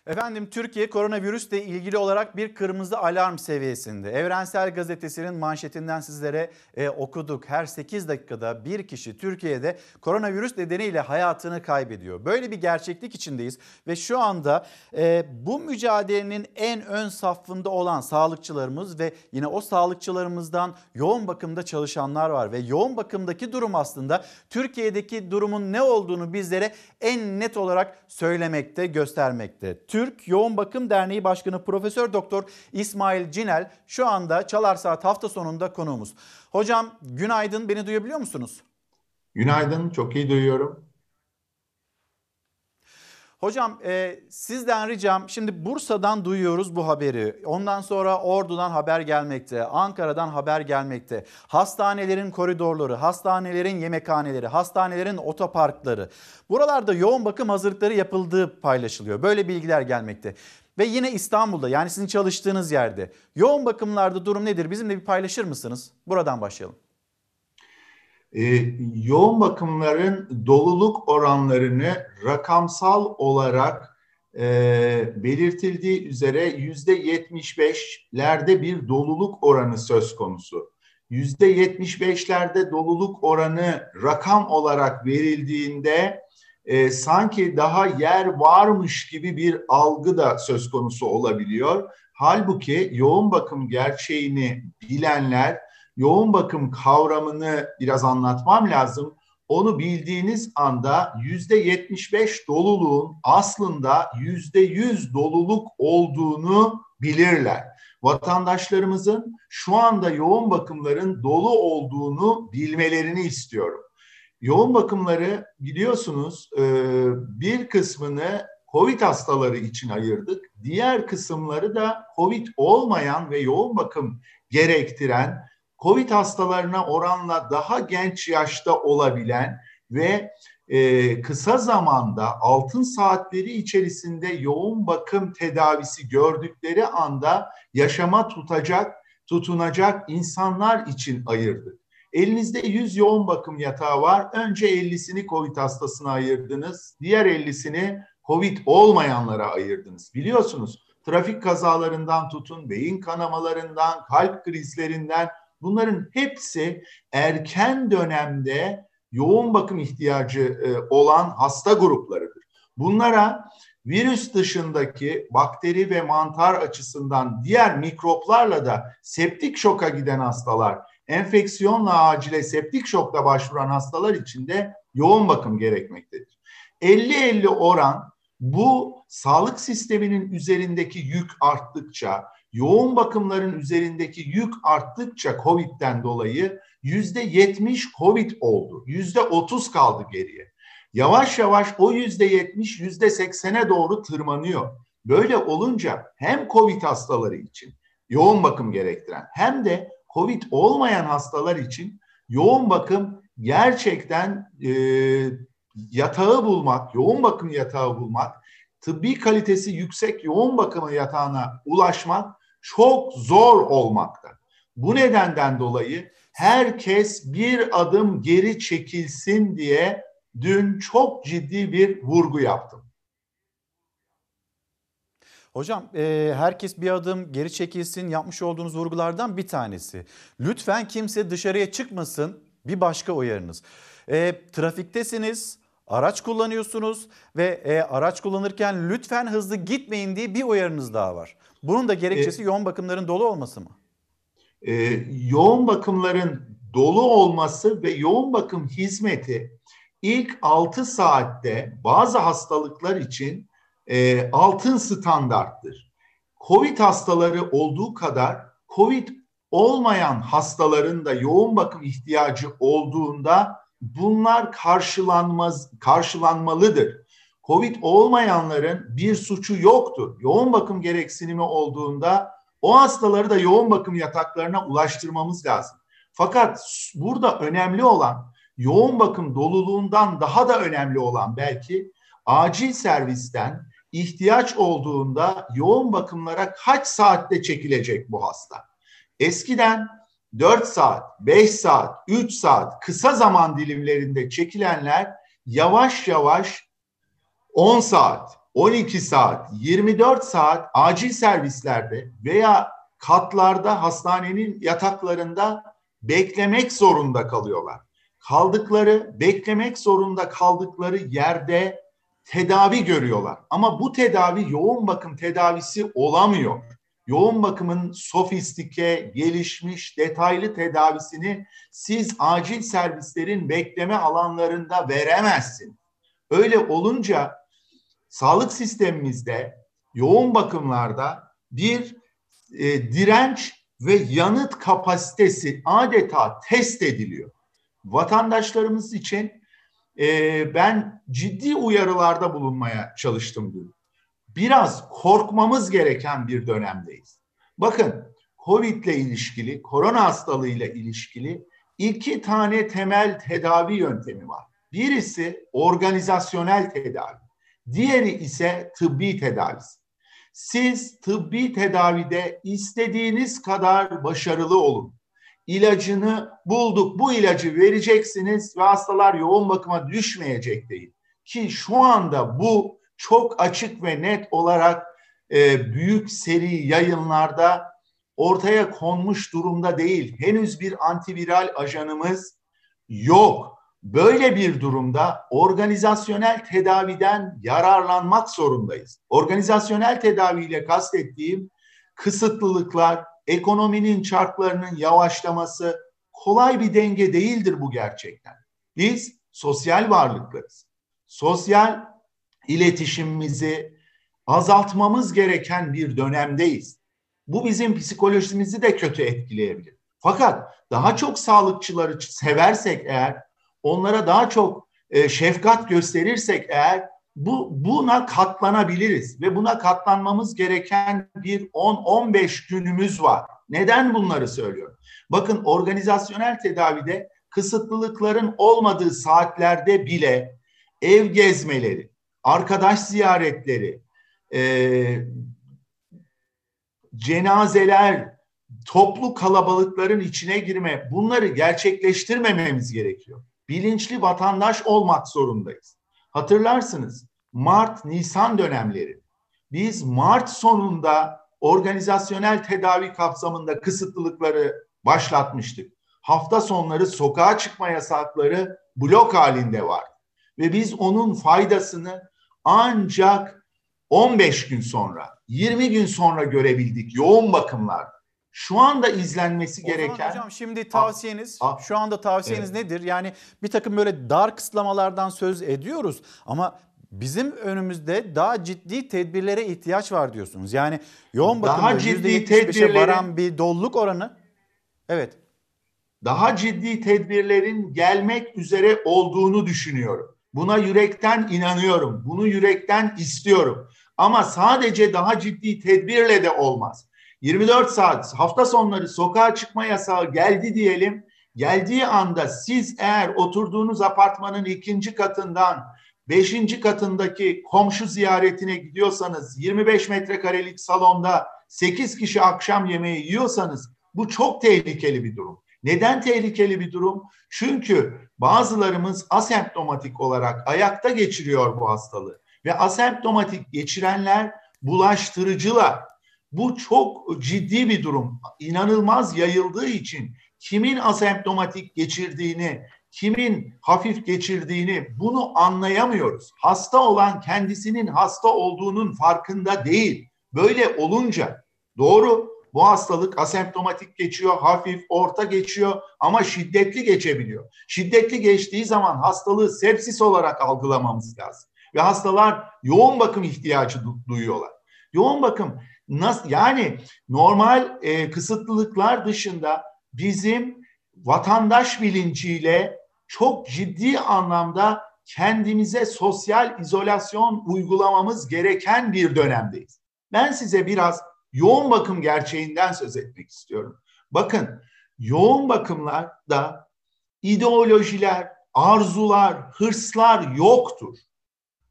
Efendim Türkiye koronavirüsle ilgili olarak bir kırmızı alarm seviyesinde. Evrensel Gazetesi'nin manşetinden sizlere e, okuduk. Her 8 dakikada bir kişi Türkiye'de koronavirüs nedeniyle hayatını kaybediyor. Böyle bir gerçeklik içindeyiz ve şu anda e, bu mücadelenin en ön safında olan sağlıkçılarımız ve yine o sağlıkçılarımızdan yoğun bakımda çalışanlar var ve yoğun bakımdaki durum aslında Türkiye'deki durumun ne olduğunu bizlere en net olarak söylemekte, göstermekte. Türk Yoğun Bakım Derneği Başkanı Profesör Doktor İsmail Cinel şu anda Çalar Saat hafta sonunda konuğumuz. Hocam günaydın beni duyabiliyor musunuz? Günaydın çok iyi duyuyorum. Hocam e, sizden ricam şimdi Bursa'dan duyuyoruz bu haberi. Ondan sonra Ordu'dan haber gelmekte, Ankara'dan haber gelmekte. Hastanelerin koridorları, hastanelerin yemekhaneleri, hastanelerin otoparkları. Buralarda yoğun bakım hazırlıkları yapıldığı paylaşılıyor. Böyle bilgiler gelmekte. Ve yine İstanbul'da yani sizin çalıştığınız yerde yoğun bakımlarda durum nedir? Bizimle bir paylaşır mısınız? Buradan başlayalım. Ee, yoğun bakımların doluluk oranlarını rakamsal olarak e, belirtildiği üzere yüzde 75'lerde bir doluluk oranı söz konusu. Yüzde 75'lerde doluluk oranı rakam olarak verildiğinde e, sanki daha yer varmış gibi bir algı da söz konusu olabiliyor. Halbuki yoğun bakım gerçeğini bilenler yoğun bakım kavramını biraz anlatmam lazım. Onu bildiğiniz anda yüzde 75 doluluğun aslında yüzde 100 doluluk olduğunu bilirler. Vatandaşlarımızın şu anda yoğun bakımların dolu olduğunu bilmelerini istiyorum. Yoğun bakımları biliyorsunuz e, bir kısmını COVID hastaları için ayırdık. Diğer kısımları da COVID olmayan ve yoğun bakım gerektiren COVID hastalarına oranla daha genç yaşta olabilen ve e, kısa zamanda altın saatleri içerisinde yoğun bakım tedavisi gördükleri anda yaşama tutacak, tutunacak insanlar için ayırdık. Elinizde 100 yoğun bakım yatağı var. Önce 50'sini COVID hastasına ayırdınız. Diğer 50'sini COVID olmayanlara ayırdınız. Biliyorsunuz trafik kazalarından tutun, beyin kanamalarından, kalp krizlerinden Bunların hepsi erken dönemde yoğun bakım ihtiyacı e, olan hasta gruplarıdır. Bunlara virüs dışındaki bakteri ve mantar açısından diğer mikroplarla da septik şoka giden hastalar, enfeksiyonla acile septik şokla başvuran hastalar için de yoğun bakım gerekmektedir. 50-50 oran bu sağlık sisteminin üzerindeki yük arttıkça, yoğun bakımların üzerindeki yük arttıkça COVID'den dolayı yüzde yetmiş COVID oldu. Yüzde otuz kaldı geriye. Yavaş yavaş o yüzde yetmiş yüzde seksene doğru tırmanıyor. Böyle olunca hem COVID hastaları için yoğun bakım gerektiren hem de COVID olmayan hastalar için yoğun bakım gerçekten e, yatağı bulmak, yoğun bakım yatağı bulmak, tıbbi kalitesi yüksek yoğun bakımı yatağına ulaşmak çok zor olmakta. Bu nedenden dolayı herkes bir adım geri çekilsin diye dün çok ciddi bir vurgu yaptım. Hocam e, herkes bir adım geri çekilsin yapmış olduğunuz vurgulardan bir tanesi. Lütfen kimse dışarıya çıkmasın bir başka uyarınız. E, trafiktesiniz, araç kullanıyorsunuz ve e, araç kullanırken lütfen hızlı gitmeyin diye bir uyarınız daha var. Bunun da gerekçesi e, yoğun bakımların dolu olması mı? E, yoğun bakımların dolu olması ve yoğun bakım hizmeti ilk 6 saatte bazı hastalıklar için e, altın standarttır. Covid hastaları olduğu kadar Covid olmayan hastaların da yoğun bakım ihtiyacı olduğunda bunlar karşılanmaz karşılanmalıdır. Covid olmayanların bir suçu yoktur. Yoğun bakım gereksinimi olduğunda o hastaları da yoğun bakım yataklarına ulaştırmamız lazım. Fakat burada önemli olan yoğun bakım doluluğundan daha da önemli olan belki acil servisten ihtiyaç olduğunda yoğun bakımlara kaç saatte çekilecek bu hasta? Eskiden 4 saat, 5 saat, 3 saat kısa zaman dilimlerinde çekilenler yavaş yavaş 10 saat, 12 saat, 24 saat acil servislerde veya katlarda hastanenin yataklarında beklemek zorunda kalıyorlar. Kaldıkları, beklemek zorunda kaldıkları yerde tedavi görüyorlar. Ama bu tedavi yoğun bakım tedavisi olamıyor. Yoğun bakımın sofistike, gelişmiş, detaylı tedavisini siz acil servislerin bekleme alanlarında veremezsin. Öyle olunca sağlık sistemimizde yoğun bakımlarda bir e, direnç ve yanıt kapasitesi adeta test ediliyor. Vatandaşlarımız için e, ben ciddi uyarılarda bulunmaya çalıştım dün. Biraz korkmamız gereken bir dönemdeyiz. Bakın Covid ile ilişkili, korona hastalığı ile ilişkili iki tane temel tedavi yöntemi var. Birisi organizasyonel tedavi, diğeri ise tıbbi tedavisi. Siz tıbbi tedavide istediğiniz kadar başarılı olun. İlacını bulduk, bu ilacı vereceksiniz ve hastalar yoğun bakıma düşmeyecek değil. Ki şu anda bu çok açık ve net olarak e, büyük seri yayınlarda ortaya konmuş durumda değil. Henüz bir antiviral ajanımız yok. Böyle bir durumda organizasyonel tedaviden yararlanmak zorundayız. Organizasyonel tedaviyle kastettiğim kısıtlılıklar, ekonominin çarklarının yavaşlaması kolay bir denge değildir bu gerçekten. Biz sosyal varlıklarız. Sosyal iletişimimizi azaltmamız gereken bir dönemdeyiz. Bu bizim psikolojimizi de kötü etkileyebilir. Fakat daha çok sağlıkçıları seversek eğer, onlara daha çok e, şefkat gösterirsek eğer bu buna katlanabiliriz ve buna katlanmamız gereken bir 10-15 günümüz var. Neden bunları söylüyorum? Bakın organizasyonel tedavide kısıtlılıkların olmadığı saatlerde bile ev gezmeleri, arkadaş ziyaretleri, e, cenazeler, toplu kalabalıkların içine girme bunları gerçekleştirmememiz gerekiyor. Bilinçli vatandaş olmak zorundayız. Hatırlarsınız Mart, Nisan dönemleri. Biz Mart sonunda organizasyonel tedavi kapsamında kısıtlılıkları başlatmıştık. Hafta sonları sokağa çıkma yasakları blok halinde var. Ve biz onun faydasını ancak 15 gün sonra, 20 gün sonra görebildik yoğun bakımlar. Şu anda izlenmesi o gereken... Hocam şimdi tavsiyeniz, şu anda tavsiyeniz Evet. nedir? Yani bir takım böyle dar kısıtlamalardan söz ediyoruz ama bizim önümüzde daha ciddi tedbirlere ihtiyaç var diyorsunuz. Yani yoğun Daha bakımda ciddi %75'e tedbirlerin- varan bir doluluk oranı. Evet. daha ciddi tedbirlerin gelmek üzere olduğunu düşünüyorum. Buna yürekten inanıyorum. Bunu yürekten istiyorum. Ama sadece daha ciddi tedbirle de olmaz. 24 saat hafta sonları sokağa çıkma yasağı geldi diyelim. Geldiği anda siz eğer oturduğunuz apartmanın ikinci katından beşinci katındaki komşu ziyaretine gidiyorsanız 25 metrekarelik salonda 8 kişi akşam yemeği yiyorsanız bu çok tehlikeli bir durum. Neden tehlikeli bir durum? Çünkü bazılarımız asemptomatik olarak ayakta geçiriyor bu hastalığı. Ve asemptomatik geçirenler bulaştırıcılar. Bu çok ciddi bir durum. İnanılmaz yayıldığı için kimin asemptomatik geçirdiğini, kimin hafif geçirdiğini bunu anlayamıyoruz. Hasta olan kendisinin hasta olduğunun farkında değil. Böyle olunca doğru bu hastalık asemptomatik geçiyor, hafif, orta geçiyor ama şiddetli geçebiliyor. Şiddetli geçtiği zaman hastalığı sepsis olarak algılamamız lazım. Ve hastalar yoğun bakım ihtiyacı du- duyuyorlar. Yoğun bakım nasıl yani normal e, kısıtlılıklar dışında bizim vatandaş bilinciyle çok ciddi anlamda kendimize sosyal izolasyon uygulamamız gereken bir dönemdeyiz. Ben size biraz yoğun bakım gerçeğinden söz etmek istiyorum. Bakın yoğun bakımlarda ideolojiler, arzular, hırslar yoktur.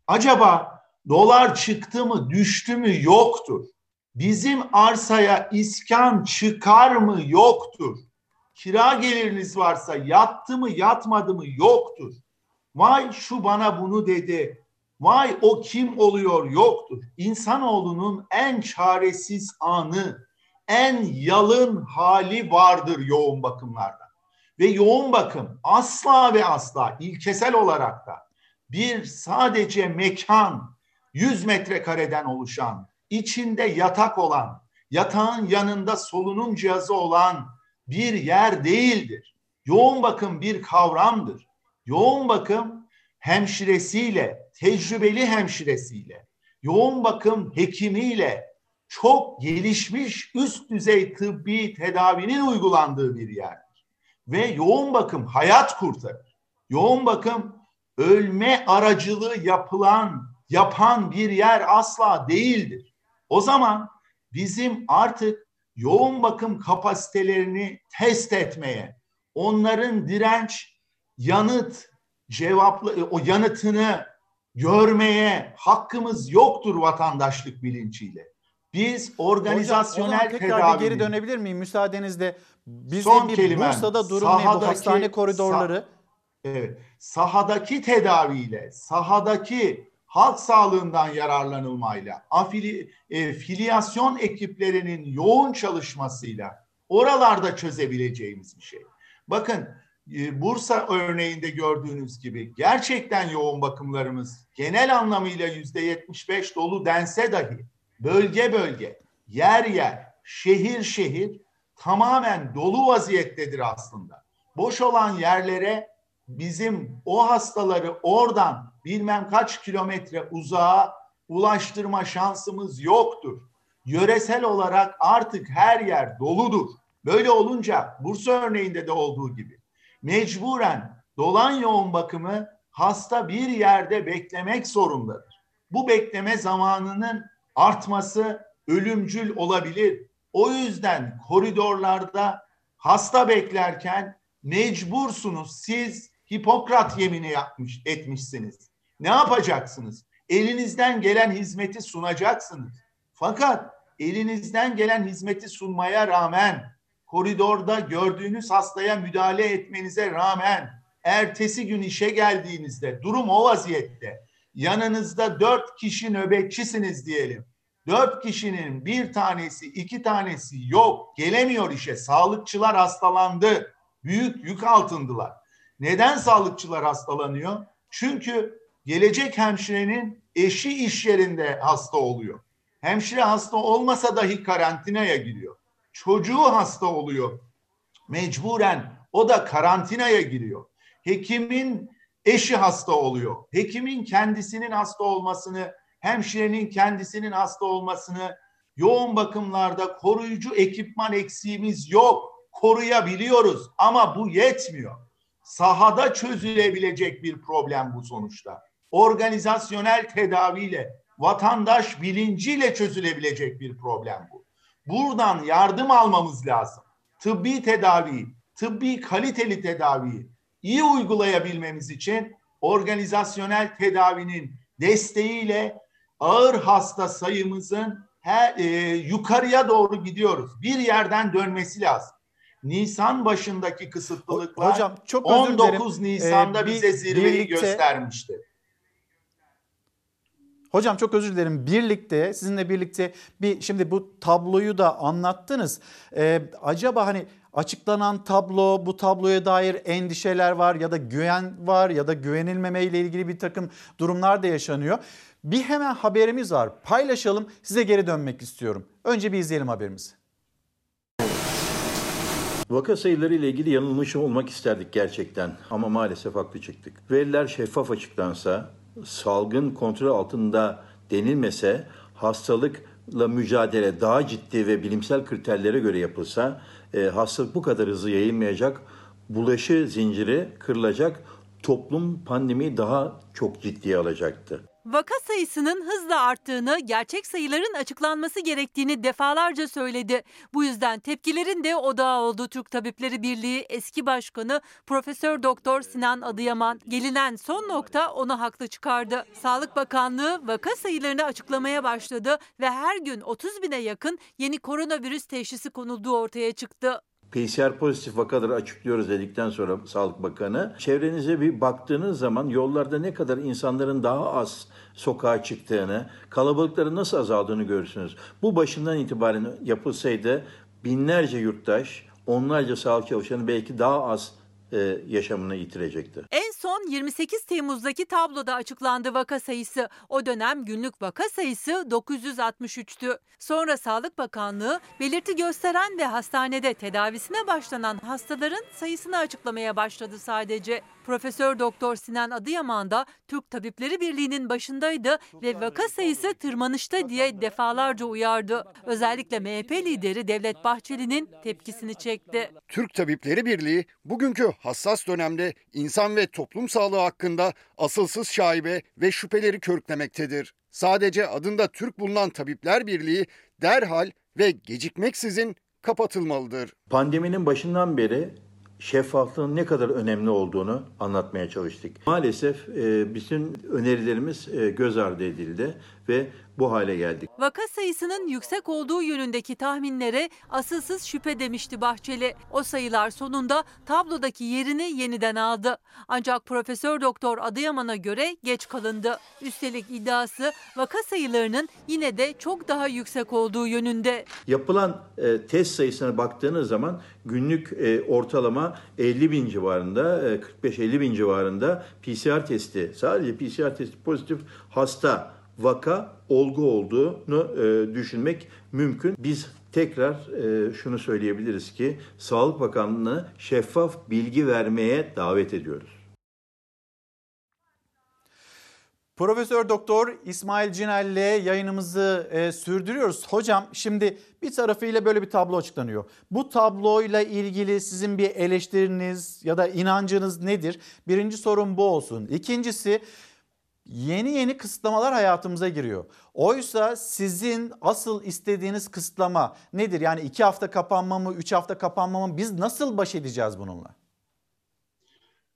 Acaba dolar çıktı mı, düştü mü yoktur. Bizim arsaya iskan çıkar mı yoktur. Kira geliriniz varsa yattı mı yatmadı mı yoktur. Vay şu bana bunu dedi. Vay o kim oluyor yoktur. İnsanoğlunun en çaresiz anı, en yalın hali vardır yoğun bakımlarda. Ve yoğun bakım asla ve asla ilkesel olarak da bir sadece mekan 100 metrekareden oluşan, içinde yatak olan, yatağın yanında solunum cihazı olan bir yer değildir. Yoğun bakım bir kavramdır. Yoğun bakım hemşiresiyle, tecrübeli hemşiresiyle, yoğun bakım hekimiyle çok gelişmiş üst düzey tıbbi tedavinin uygulandığı bir yerdir. Ve yoğun bakım hayat kurtarır. Yoğun bakım ölme aracılığı yapılan, yapan bir yer asla değildir. O zaman bizim artık yoğun bakım kapasitelerini test etmeye, onların direnç, yanıt, cevaplı o yanıtını görmeye hakkımız yoktur vatandaşlık bilinciyle. Biz organizasyonel Hocam, bir geri dönebilir miyim müsaadenizle? Bizim Son bir kelimem, Bursa'da durum ne bu sahadaki- hastane koridorları? Sa- evet, sahadaki tedaviyle, sahadaki halk sağlığından yararlanılmayla, afili, e, filyasyon ekiplerinin yoğun çalışmasıyla oralarda çözebileceğimiz bir şey. Bakın Bursa örneğinde gördüğünüz gibi gerçekten yoğun bakımlarımız genel anlamıyla yüzde 75 dolu dense dahi bölge bölge, yer yer, şehir şehir tamamen dolu vaziyettedir aslında. Boş olan yerlere bizim o hastaları oradan bilmem kaç kilometre uzağa ulaştırma şansımız yoktur. Yöresel olarak artık her yer doludur. Böyle olunca Bursa örneğinde de olduğu gibi mecburen dolan yoğun bakımı hasta bir yerde beklemek zorundadır. Bu bekleme zamanının artması ölümcül olabilir. O yüzden koridorlarda hasta beklerken mecbursunuz siz Hipokrat yemini yapmış etmişsiniz. Ne yapacaksınız? Elinizden gelen hizmeti sunacaksınız. Fakat elinizden gelen hizmeti sunmaya rağmen koridorda gördüğünüz hastaya müdahale etmenize rağmen ertesi gün işe geldiğinizde durum o vaziyette. Yanınızda dört kişi nöbetçisiniz diyelim. Dört kişinin bir tanesi, iki tanesi yok, gelemiyor işe. Sağlıkçılar hastalandı. Büyük yük altındılar. Neden sağlıkçılar hastalanıyor? Çünkü gelecek hemşirenin eşi iş yerinde hasta oluyor. Hemşire hasta olmasa dahi karantinaya giriyor. Çocuğu hasta oluyor. Mecburen o da karantinaya giriyor. Hekimin eşi hasta oluyor. Hekimin kendisinin hasta olmasını, hemşirenin kendisinin hasta olmasını, yoğun bakımlarda koruyucu ekipman eksiğimiz yok. Koruyabiliyoruz ama bu yetmiyor. Sahada çözülebilecek bir problem bu sonuçta. Organizasyonel tedaviyle, vatandaş bilinciyle çözülebilecek bir problem bu. Buradan yardım almamız lazım. Tıbbi tedaviyi, tıbbi kaliteli tedaviyi iyi uygulayabilmemiz için organizasyonel tedavinin desteğiyle ağır hasta sayımızın her, e, yukarıya doğru gidiyoruz. Bir yerden dönmesi lazım. Nisan başındaki kısıtlılıklar Hocam, çok özür 19 dilerim. Nisan'da Ee, bize zirveyi birlikte- göstermişti. Hocam çok özür dilerim. Birlikte sizinle birlikte bir şimdi bu tabloyu da anlattınız. Ee, acaba hani açıklanan tablo bu tabloya dair endişeler var ya da güven var ya da güvenilmeme ile ilgili bir takım durumlar da yaşanıyor. Bir hemen haberimiz var. Paylaşalım. Size geri dönmek istiyorum. Önce bir izleyelim haberimizi. Vaka sayıları ile ilgili yanılmış olmak isterdik gerçekten ama maalesef haklı çıktık. Veriler şeffaf açıklansa, salgın kontrol altında denilmese, hastalıkla mücadele daha ciddi ve bilimsel kriterlere göre yapılsa, e, hastalık bu kadar hızlı yayılmayacak, bulaşı zinciri kırılacak, toplum pandemiyi daha çok ciddiye alacaktı. Vaka sayısının hızla arttığını, gerçek sayıların açıklanması gerektiğini defalarca söyledi. Bu yüzden tepkilerin de odağı oldu Türk Tabipleri Birliği eski başkanı Profesör Doktor Sinan Adıyaman. Gelinen son nokta onu haklı çıkardı. Sağlık Bakanlığı vaka sayılarını açıklamaya başladı ve her gün 30 bine yakın yeni koronavirüs teşhisi konulduğu ortaya çıktı. PCR pozitif vakaları açıklıyoruz dedikten sonra Sağlık Bakanı, çevrenize bir baktığınız zaman yollarda ne kadar insanların daha az sokağa çıktığını, kalabalıkların nasıl azaldığını görürsünüz. Bu başından itibaren yapılsaydı binlerce yurttaş, onlarca sağlık çalışanı belki daha az e, yaşamını yitirecekti. En son 28 Temmuz'daki tabloda açıklandı vaka sayısı. O dönem günlük vaka sayısı 963'tü. Sonra Sağlık Bakanlığı belirti gösteren ve hastanede tedavisine başlanan hastaların sayısını açıklamaya başladı sadece. Profesör Doktor Sinan Adıyaman da Türk Tabipleri Birliği'nin başındaydı ve vaka sayısı tırmanışta diye defalarca uyardı. Özellikle MHP lideri Devlet Bahçeli'nin tepkisini çekti. Türk Tabipleri Birliği bugünkü hassas dönemde insan ve toplum sağlığı hakkında asılsız şaibe ve şüpheleri körüklemektedir. Sadece adında Türk bulunan Tabipler Birliği derhal ve gecikmeksizin kapatılmalıdır. Pandeminin başından beri şeffaflığın ne kadar önemli olduğunu anlatmaya çalıştık. Maalesef e, bütün önerilerimiz e, göz ardı edildi ve bu hale geldik. Vaka sayısının yüksek olduğu yönündeki tahminlere asılsız şüphe demişti Bahçeli. O sayılar sonunda tablodaki yerini yeniden aldı. Ancak Profesör Doktor Adıyaman'a göre geç kalındı. Üstelik iddiası vaka sayılarının yine de çok daha yüksek olduğu yönünde. Yapılan e, test sayısına baktığınız zaman günlük e, ortalama 50 bin civarında, e, 45-50 bin civarında PCR testi, sadece PCR testi pozitif hasta vaka olgu olduğunu e, düşünmek mümkün. Biz tekrar e, şunu söyleyebiliriz ki Sağlık Bakanlığı'nı şeffaf bilgi vermeye davet ediyoruz. Profesör Doktor İsmail Cinel'le yayınımızı e, sürdürüyoruz. Hocam şimdi bir tarafıyla böyle bir tablo açıklanıyor. Bu tabloyla ilgili sizin bir eleştiriniz ya da inancınız nedir? Birinci sorun bu olsun. İkincisi yeni yeni kısıtlamalar hayatımıza giriyor. Oysa sizin asıl istediğiniz kısıtlama nedir? Yani iki hafta kapanma mı, üç hafta kapanma mı? Biz nasıl baş edeceğiz bununla?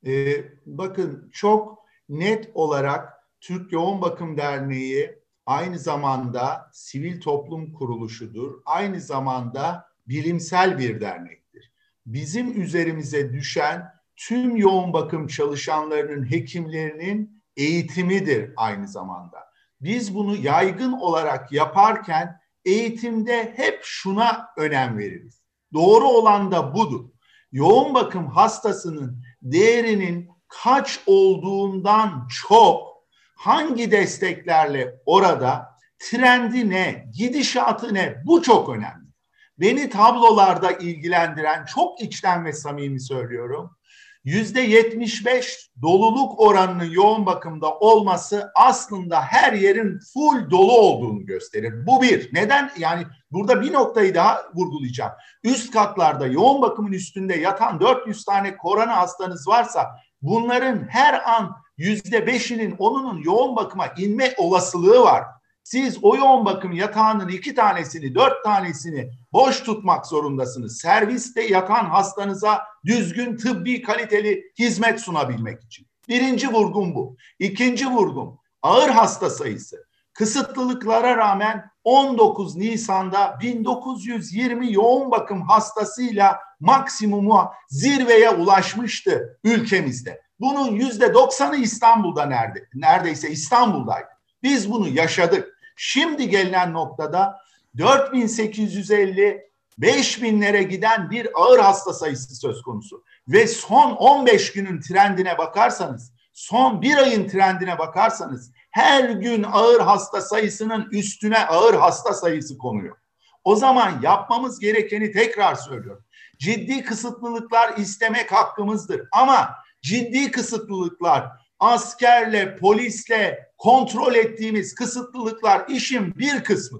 Ee, bakın çok net olarak Türk Yoğun Bakım Derneği aynı zamanda sivil toplum kuruluşudur. Aynı zamanda bilimsel bir dernektir. Bizim üzerimize düşen tüm yoğun bakım çalışanlarının, hekimlerinin eğitimidir aynı zamanda. Biz bunu yaygın olarak yaparken eğitimde hep şuna önem veririz. Doğru olan da budur. Yoğun bakım hastasının değerinin kaç olduğundan çok hangi desteklerle orada trendi ne, gidişatı ne bu çok önemli. Beni tablolarda ilgilendiren çok içten ve samimi söylüyorum yüzde 75 doluluk oranının yoğun bakımda olması aslında her yerin full dolu olduğunu gösterir. Bu bir. Neden? Yani burada bir noktayı daha vurgulayacağım. Üst katlarda yoğun bakımın üstünde yatan 400 tane korona hastanız varsa bunların her an yüzde beşinin onunun yoğun bakıma inme olasılığı var. Siz o yoğun bakım yatağının iki tanesini, dört tanesini boş tutmak zorundasınız. Serviste yatan hastanıza düzgün tıbbi kaliteli hizmet sunabilmek için. Birinci vurgun bu. İkinci vurgun ağır hasta sayısı. Kısıtlılıklara rağmen 19 Nisan'da 1920 yoğun bakım hastasıyla maksimumu zirveye ulaşmıştı ülkemizde. Bunun yüzde doksanı İstanbul'da nerede? Neredeyse İstanbul'daydı. Biz bunu yaşadık. Şimdi gelinen noktada 4850 5000'lere giden bir ağır hasta sayısı söz konusu. Ve son 15 günün trendine bakarsanız, son bir ayın trendine bakarsanız her gün ağır hasta sayısının üstüne ağır hasta sayısı konuyor. O zaman yapmamız gerekeni tekrar söylüyorum. Ciddi kısıtlılıklar istemek hakkımızdır ama ciddi kısıtlılıklar askerle, polisle kontrol ettiğimiz kısıtlılıklar işin bir kısmı.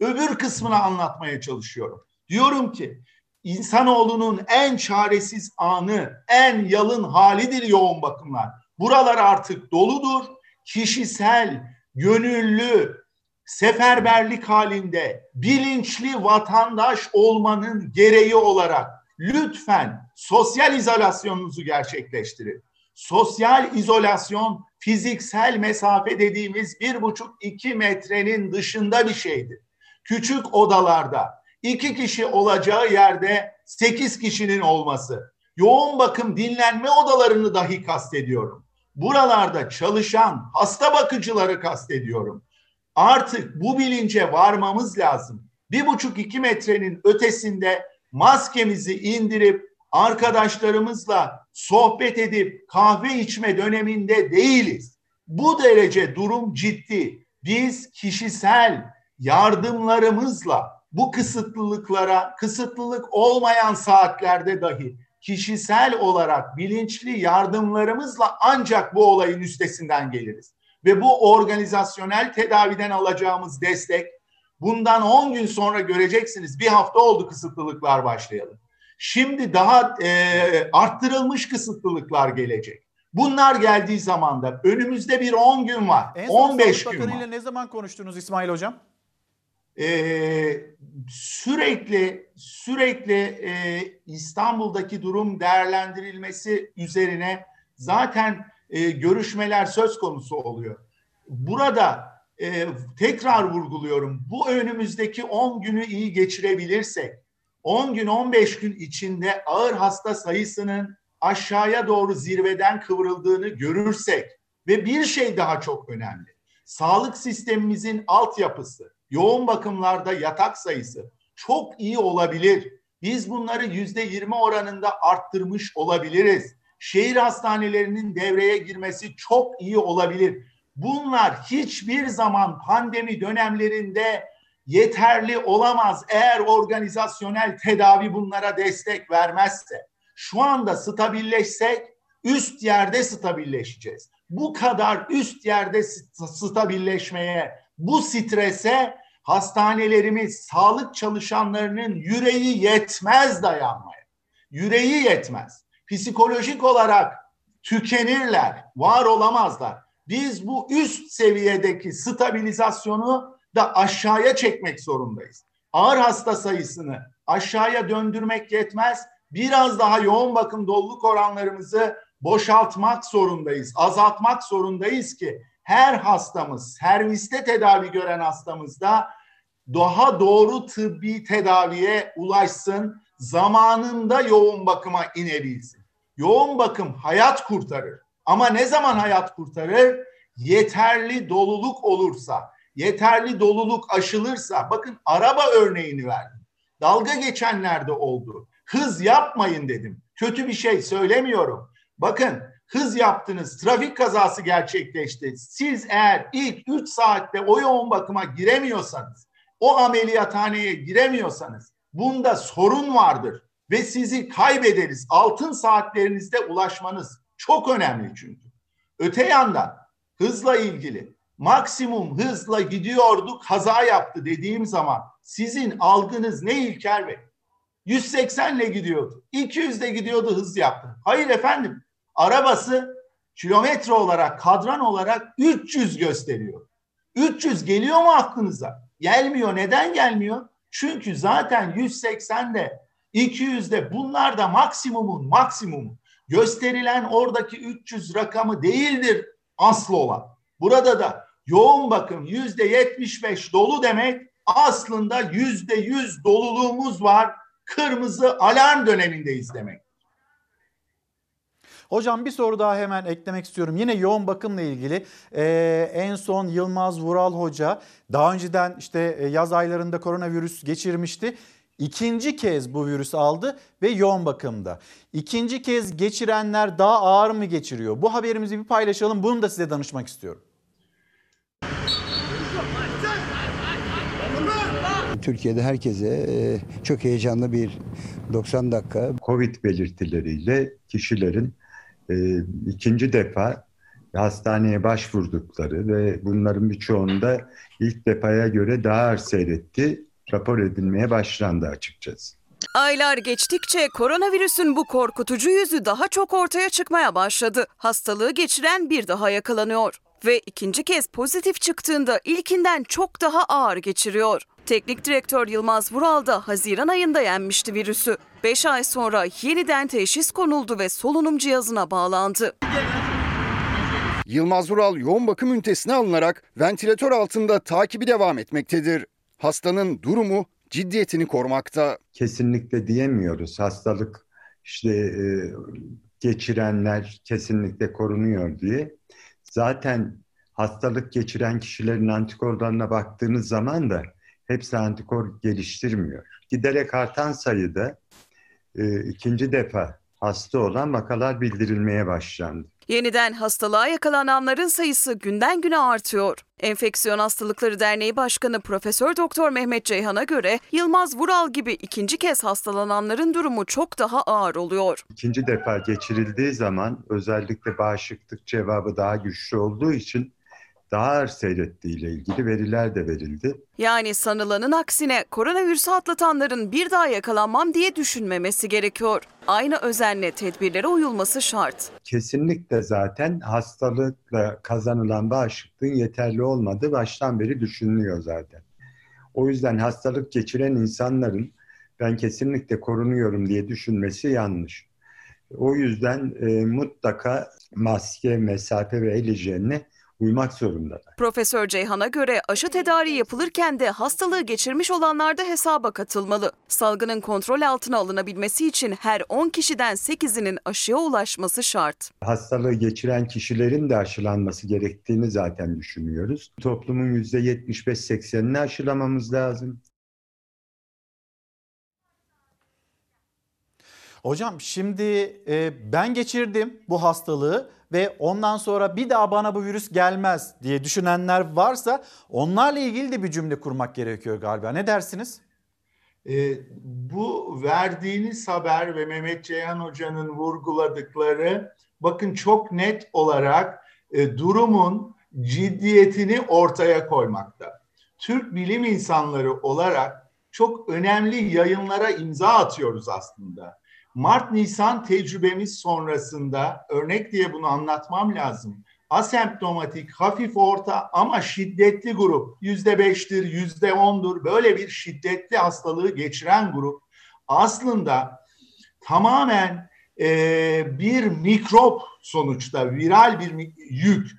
Öbür kısmını anlatmaya çalışıyorum. Diyorum ki insanoğlunun en çaresiz anı, en yalın halidir yoğun bakımlar. Buralar artık doludur. Kişisel, gönüllü, seferberlik halinde bilinçli vatandaş olmanın gereği olarak lütfen sosyal izolasyonunuzu gerçekleştirin. Sosyal izolasyon fiziksel mesafe dediğimiz bir buçuk iki metrenin dışında bir şeydir. Küçük odalarda iki kişi olacağı yerde sekiz kişinin olması. Yoğun bakım dinlenme odalarını dahi kastediyorum. Buralarda çalışan hasta bakıcıları kastediyorum. Artık bu bilince varmamız lazım. Bir buçuk iki metrenin ötesinde maskemizi indirip arkadaşlarımızla sohbet edip kahve içme döneminde değiliz. Bu derece durum ciddi. Biz kişisel yardımlarımızla bu kısıtlılıklara, kısıtlılık olmayan saatlerde dahi kişisel olarak bilinçli yardımlarımızla ancak bu olayın üstesinden geliriz. Ve bu organizasyonel tedaviden alacağımız destek bundan 10 gün sonra göreceksiniz. Bir hafta oldu kısıtlılıklar başlayalım. Şimdi daha e, arttırılmış kısıtlılıklar gelecek. Bunlar geldiği zaman da önümüzde bir 10 gün var. En son 15 Sağlık gün Bakanı var. ile ne zaman konuştunuz İsmail Hocam? Ee, sürekli sürekli e, İstanbul'daki durum değerlendirilmesi üzerine zaten e, görüşmeler söz konusu oluyor. Burada e, tekrar vurguluyorum. Bu önümüzdeki 10 günü iyi geçirebilirsek, 10 gün 15 gün içinde ağır hasta sayısının aşağıya doğru zirveden kıvrıldığını görürsek ve bir şey daha çok önemli. Sağlık sistemimizin altyapısı, yoğun bakımlarda yatak sayısı çok iyi olabilir. Biz bunları yüzde yirmi oranında arttırmış olabiliriz. Şehir hastanelerinin devreye girmesi çok iyi olabilir. Bunlar hiçbir zaman pandemi dönemlerinde yeterli olamaz eğer organizasyonel tedavi bunlara destek vermezse. Şu anda stabilleşsek üst yerde stabilleşeceğiz. Bu kadar üst yerde stabilleşmeye, bu strese hastanelerimiz, sağlık çalışanlarının yüreği yetmez dayanmaya. Yüreği yetmez. Psikolojik olarak tükenirler, var olamazlar. Biz bu üst seviyedeki stabilizasyonu da aşağıya çekmek zorundayız. Ağır hasta sayısını aşağıya döndürmek yetmez. Biraz daha yoğun bakım doluluk oranlarımızı boşaltmak zorundayız, azaltmak zorundayız ki her hastamız, serviste tedavi gören hastamızda daha doğru tıbbi tedaviye ulaşsın, zamanında yoğun bakıma inebilsin. Yoğun bakım hayat kurtarır. Ama ne zaman hayat kurtarır? Yeterli doluluk olursa, yeterli doluluk aşılırsa, bakın araba örneğini verdim. Dalga geçenlerde oldu. Hız yapmayın dedim. Kötü bir şey söylemiyorum. Bakın hız yaptınız, trafik kazası gerçekleşti. Siz eğer ilk 3 saatte o yoğun bakıma giremiyorsanız, o ameliyathaneye giremiyorsanız bunda sorun vardır ve sizi kaybederiz. Altın saatlerinizde ulaşmanız çok önemli çünkü. Öte yandan hızla ilgili maksimum hızla gidiyordu kaza yaptı dediğim zaman sizin algınız ne İlker Bey? 180 ile gidiyordu. 200 ile gidiyordu hız yaptı. Hayır efendim. Arabası kilometre olarak, kadran olarak 300 gösteriyor. 300 geliyor mu aklınıza? Gelmiyor. Neden gelmiyor? Çünkü zaten 180'de, 200'de bunlar da maksimumun maksimumu. Gösterilen oradaki 300 rakamı değildir aslı olan. Burada da yoğun bakım yüzde 75 dolu demek aslında yüzde 100 doluluğumuz var. Kırmızı alarm dönemindeyiz demek. Hocam bir soru daha hemen eklemek istiyorum. Yine yoğun bakımla ilgili ee, en son Yılmaz Vural Hoca daha önceden işte e, yaz aylarında koronavirüs geçirmişti. İkinci kez bu virüs aldı ve yoğun bakımda. İkinci kez geçirenler daha ağır mı geçiriyor? Bu haberimizi bir paylaşalım. Bunu da size danışmak istiyorum. Türkiye'de herkese e, çok heyecanlı bir 90 dakika. Covid belirtileriyle kişilerin e, ikinci defa hastaneye başvurdukları ve bunların birçoğunda ilk defaya göre daha ağır seyretti rapor edilmeye başlandı açıkçası. Aylar geçtikçe koronavirüsün bu korkutucu yüzü daha çok ortaya çıkmaya başladı. Hastalığı geçiren bir daha yakalanıyor ve ikinci kez pozitif çıktığında ilkinden çok daha ağır geçiriyor. Teknik direktör Yılmaz Vural da Haziran ayında yenmişti virüsü. 5 ay sonra yeniden teşhis konuldu ve solunum cihazına bağlandı. Yılmaz Vural yoğun bakım ünitesine alınarak ventilatör altında takibi devam etmektedir. Hastanın durumu ciddiyetini korumakta. Kesinlikle diyemiyoruz. Hastalık işte e, geçirenler kesinlikle korunuyor diye. Zaten hastalık geçiren kişilerin antikorlarına baktığınız zaman da hepsi antikor geliştirmiyor. Giderek artan sayıda e, ikinci defa hasta olan vakalar bildirilmeye başlandı. Yeniden hastalığa yakalananların sayısı günden güne artıyor. Enfeksiyon Hastalıkları Derneği Başkanı Profesör Doktor Mehmet Ceyhan'a göre Yılmaz Vural gibi ikinci kez hastalananların durumu çok daha ağır oluyor. İkinci defa geçirildiği zaman özellikle bağışıklık cevabı daha güçlü olduğu için daha ağır seyrettiği ile ilgili veriler de verildi. Yani sanılanın aksine koronavirüsü atlatanların bir daha yakalanmam diye düşünmemesi gerekiyor. Aynı özenle tedbirlere uyulması şart. Kesinlikle zaten hastalıkla kazanılan bağışıklığın yeterli olmadığı baştan beri düşünülüyor zaten. O yüzden hastalık geçiren insanların ben kesinlikle korunuyorum diye düşünmesi yanlış. O yüzden e, mutlaka maske, mesafe ve el hijyenine uymak zorundalar. Profesör Ceyhan'a göre aşı tedariği yapılırken de hastalığı geçirmiş olanlar da hesaba katılmalı. Salgının kontrol altına alınabilmesi için her 10 kişiden 8'inin aşıya ulaşması şart. Hastalığı geçiren kişilerin de aşılanması gerektiğini zaten düşünüyoruz. Toplumun %75-80'ini aşılamamız lazım. Hocam şimdi e, ben geçirdim bu hastalığı ve ondan sonra bir daha bana bu virüs gelmez diye düşünenler varsa onlarla ilgili de bir cümle kurmak gerekiyor galiba. Ne dersiniz? E, bu verdiğiniz haber ve Mehmet Ceyhan Hoca'nın vurguladıkları bakın çok net olarak e, durumun ciddiyetini ortaya koymakta. Türk bilim insanları olarak çok önemli yayınlara imza atıyoruz aslında. Mart-Nisan tecrübemiz sonrasında örnek diye bunu anlatmam lazım. Asemptomatik, hafif orta ama şiddetli grup yüzde beştir, yüzde ondur böyle bir şiddetli hastalığı geçiren grup aslında tamamen e, bir mikrop sonuçta viral bir yük.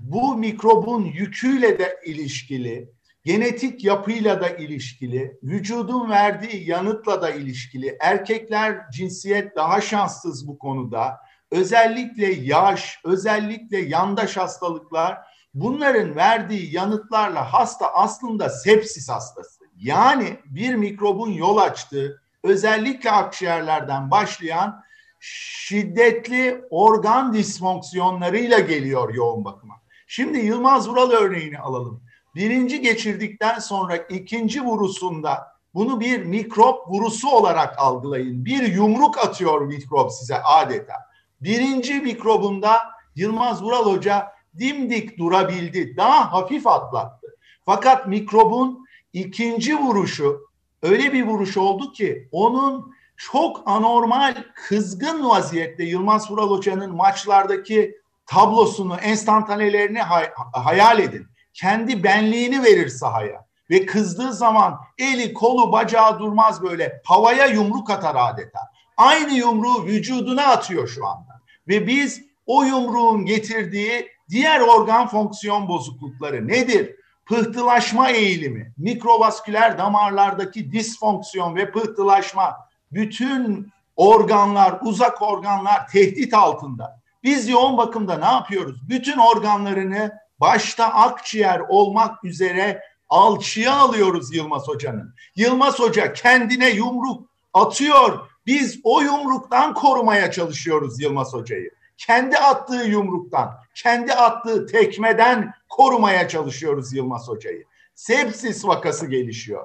Bu mikrobun yüküyle de ilişkili genetik yapıyla da ilişkili, vücudun verdiği yanıtla da ilişkili. Erkekler cinsiyet daha şanssız bu konuda. Özellikle yaş, özellikle yandaş hastalıklar bunların verdiği yanıtlarla hasta aslında sepsis hastası. Yani bir mikrobun yol açtığı özellikle akciğerlerden başlayan şiddetli organ disfonksiyonlarıyla geliyor yoğun bakıma. Şimdi Yılmaz Vural örneğini alalım birinci geçirdikten sonra ikinci vurusunda bunu bir mikrop vurusu olarak algılayın. Bir yumruk atıyor mikrop size adeta. Birinci mikrobunda Yılmaz Vural Hoca dimdik durabildi. Daha hafif atlattı. Fakat mikrobun ikinci vuruşu öyle bir vuruş oldu ki onun çok anormal kızgın vaziyette Yılmaz Vural Hoca'nın maçlardaki tablosunu, enstantanelerini hay- hayal edin kendi benliğini verir sahaya ve kızdığı zaman eli kolu bacağı durmaz böyle havaya yumruk atar adeta. Aynı yumruğu vücuduna atıyor şu anda. Ve biz o yumruğun getirdiği diğer organ fonksiyon bozuklukları nedir? Pıhtılaşma eğilimi, mikrovasküler damarlardaki disfonksiyon ve pıhtılaşma, bütün organlar, uzak organlar tehdit altında. Biz yoğun bakımda ne yapıyoruz? Bütün organlarını başta akciğer olmak üzere alçıya alıyoruz Yılmaz Hoca'nın. Yılmaz Hoca kendine yumruk atıyor. Biz o yumruktan korumaya çalışıyoruz Yılmaz Hoca'yı. Kendi attığı yumruktan, kendi attığı tekmeden korumaya çalışıyoruz Yılmaz Hoca'yı. Sepsis vakası gelişiyor.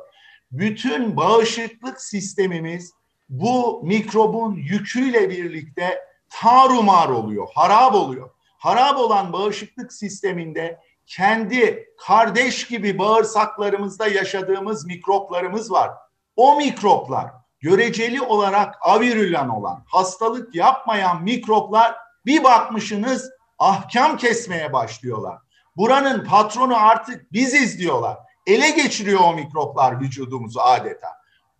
Bütün bağışıklık sistemimiz bu mikrobun yüküyle birlikte tarumar oluyor, harap oluyor harap olan bağışıklık sisteminde kendi kardeş gibi bağırsaklarımızda yaşadığımız mikroplarımız var. O mikroplar göreceli olarak avirülen olan, hastalık yapmayan mikroplar bir bakmışsınız ahkam kesmeye başlıyorlar. Buranın patronu artık biziz diyorlar. Ele geçiriyor o mikroplar vücudumuzu adeta.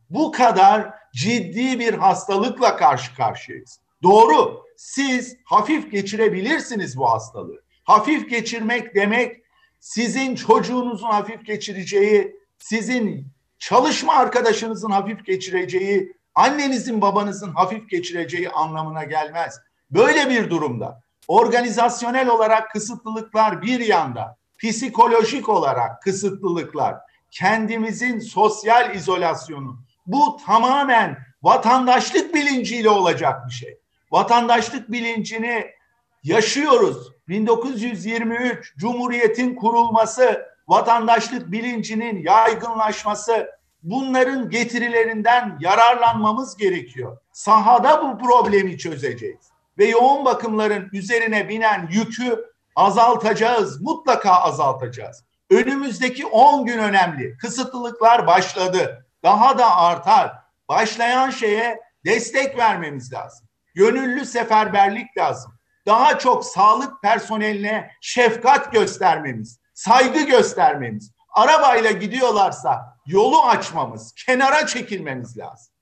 Bu kadar ciddi bir hastalıkla karşı karşıyayız. Doğru siz hafif geçirebilirsiniz bu hastalığı. Hafif geçirmek demek sizin çocuğunuzun hafif geçireceği, sizin çalışma arkadaşınızın hafif geçireceği, annenizin babanızın hafif geçireceği anlamına gelmez. Böyle bir durumda organizasyonel olarak kısıtlılıklar bir yanda, psikolojik olarak kısıtlılıklar, kendimizin sosyal izolasyonu bu tamamen vatandaşlık bilinciyle olacak bir şey. Vatandaşlık bilincini yaşıyoruz. 1923 Cumhuriyet'in kurulması, vatandaşlık bilincinin yaygınlaşması, bunların getirilerinden yararlanmamız gerekiyor. Sahada bu problemi çözeceğiz. Ve yoğun bakımların üzerine binen yükü azaltacağız, mutlaka azaltacağız. Önümüzdeki 10 gün önemli. Kısıtlılıklar başladı. Daha da artar. Başlayan şeye destek vermemiz lazım. Gönüllü seferberlik lazım. Daha çok sağlık personeline şefkat göstermemiz, saygı göstermemiz. Arabayla gidiyorlarsa yolu açmamız, kenara çekilmemiz lazım.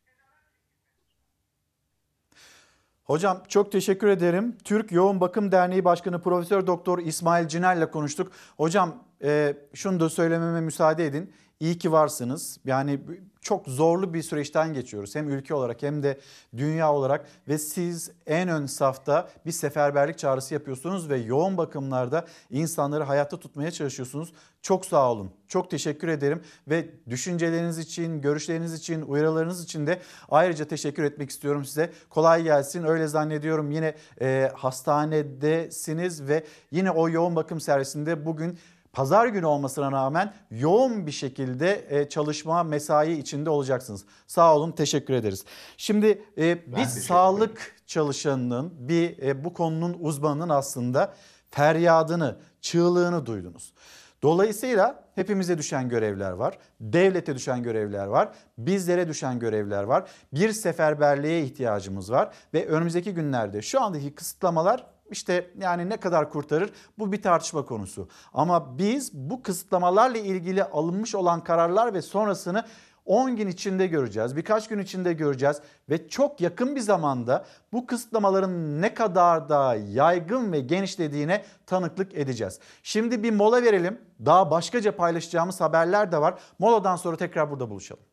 Hocam çok teşekkür ederim. Türk Yoğun Bakım Derneği Başkanı Profesör Doktor İsmail Ciner'le konuştuk. Hocam e, şunu da söylememe müsaade edin. İyi ki varsınız. Yani çok zorlu bir süreçten geçiyoruz. Hem ülke olarak hem de dünya olarak ve siz en ön safta bir seferberlik çağrısı yapıyorsunuz ve yoğun bakımlarda insanları hayatta tutmaya çalışıyorsunuz. Çok sağ olun. Çok teşekkür ederim ve düşünceleriniz için, görüşleriniz için, uyarılarınız için de ayrıca teşekkür etmek istiyorum size. Kolay gelsin. Öyle zannediyorum yine e, hastanedesiniz ve yine o yoğun bakım servisinde bugün pazar günü olmasına rağmen yoğun bir şekilde e, çalışma mesai içinde olacaksınız. Sağ olun teşekkür ederiz. Şimdi e, bir sağlık çalışanının bir e, bu konunun uzmanının aslında feryadını, çığlığını duydunuz. Dolayısıyla hepimize düşen görevler var. Devlete düşen görevler var. Bizlere düşen görevler var. Bir seferberliğe ihtiyacımız var ve önümüzdeki günlerde şu andaki kısıtlamalar işte yani ne kadar kurtarır bu bir tartışma konusu. Ama biz bu kısıtlamalarla ilgili alınmış olan kararlar ve sonrasını 10 gün içinde göreceğiz. Birkaç gün içinde göreceğiz ve çok yakın bir zamanda bu kısıtlamaların ne kadar da yaygın ve genişlediğine tanıklık edeceğiz. Şimdi bir mola verelim. Daha başkaca paylaşacağımız haberler de var. Moladan sonra tekrar burada buluşalım.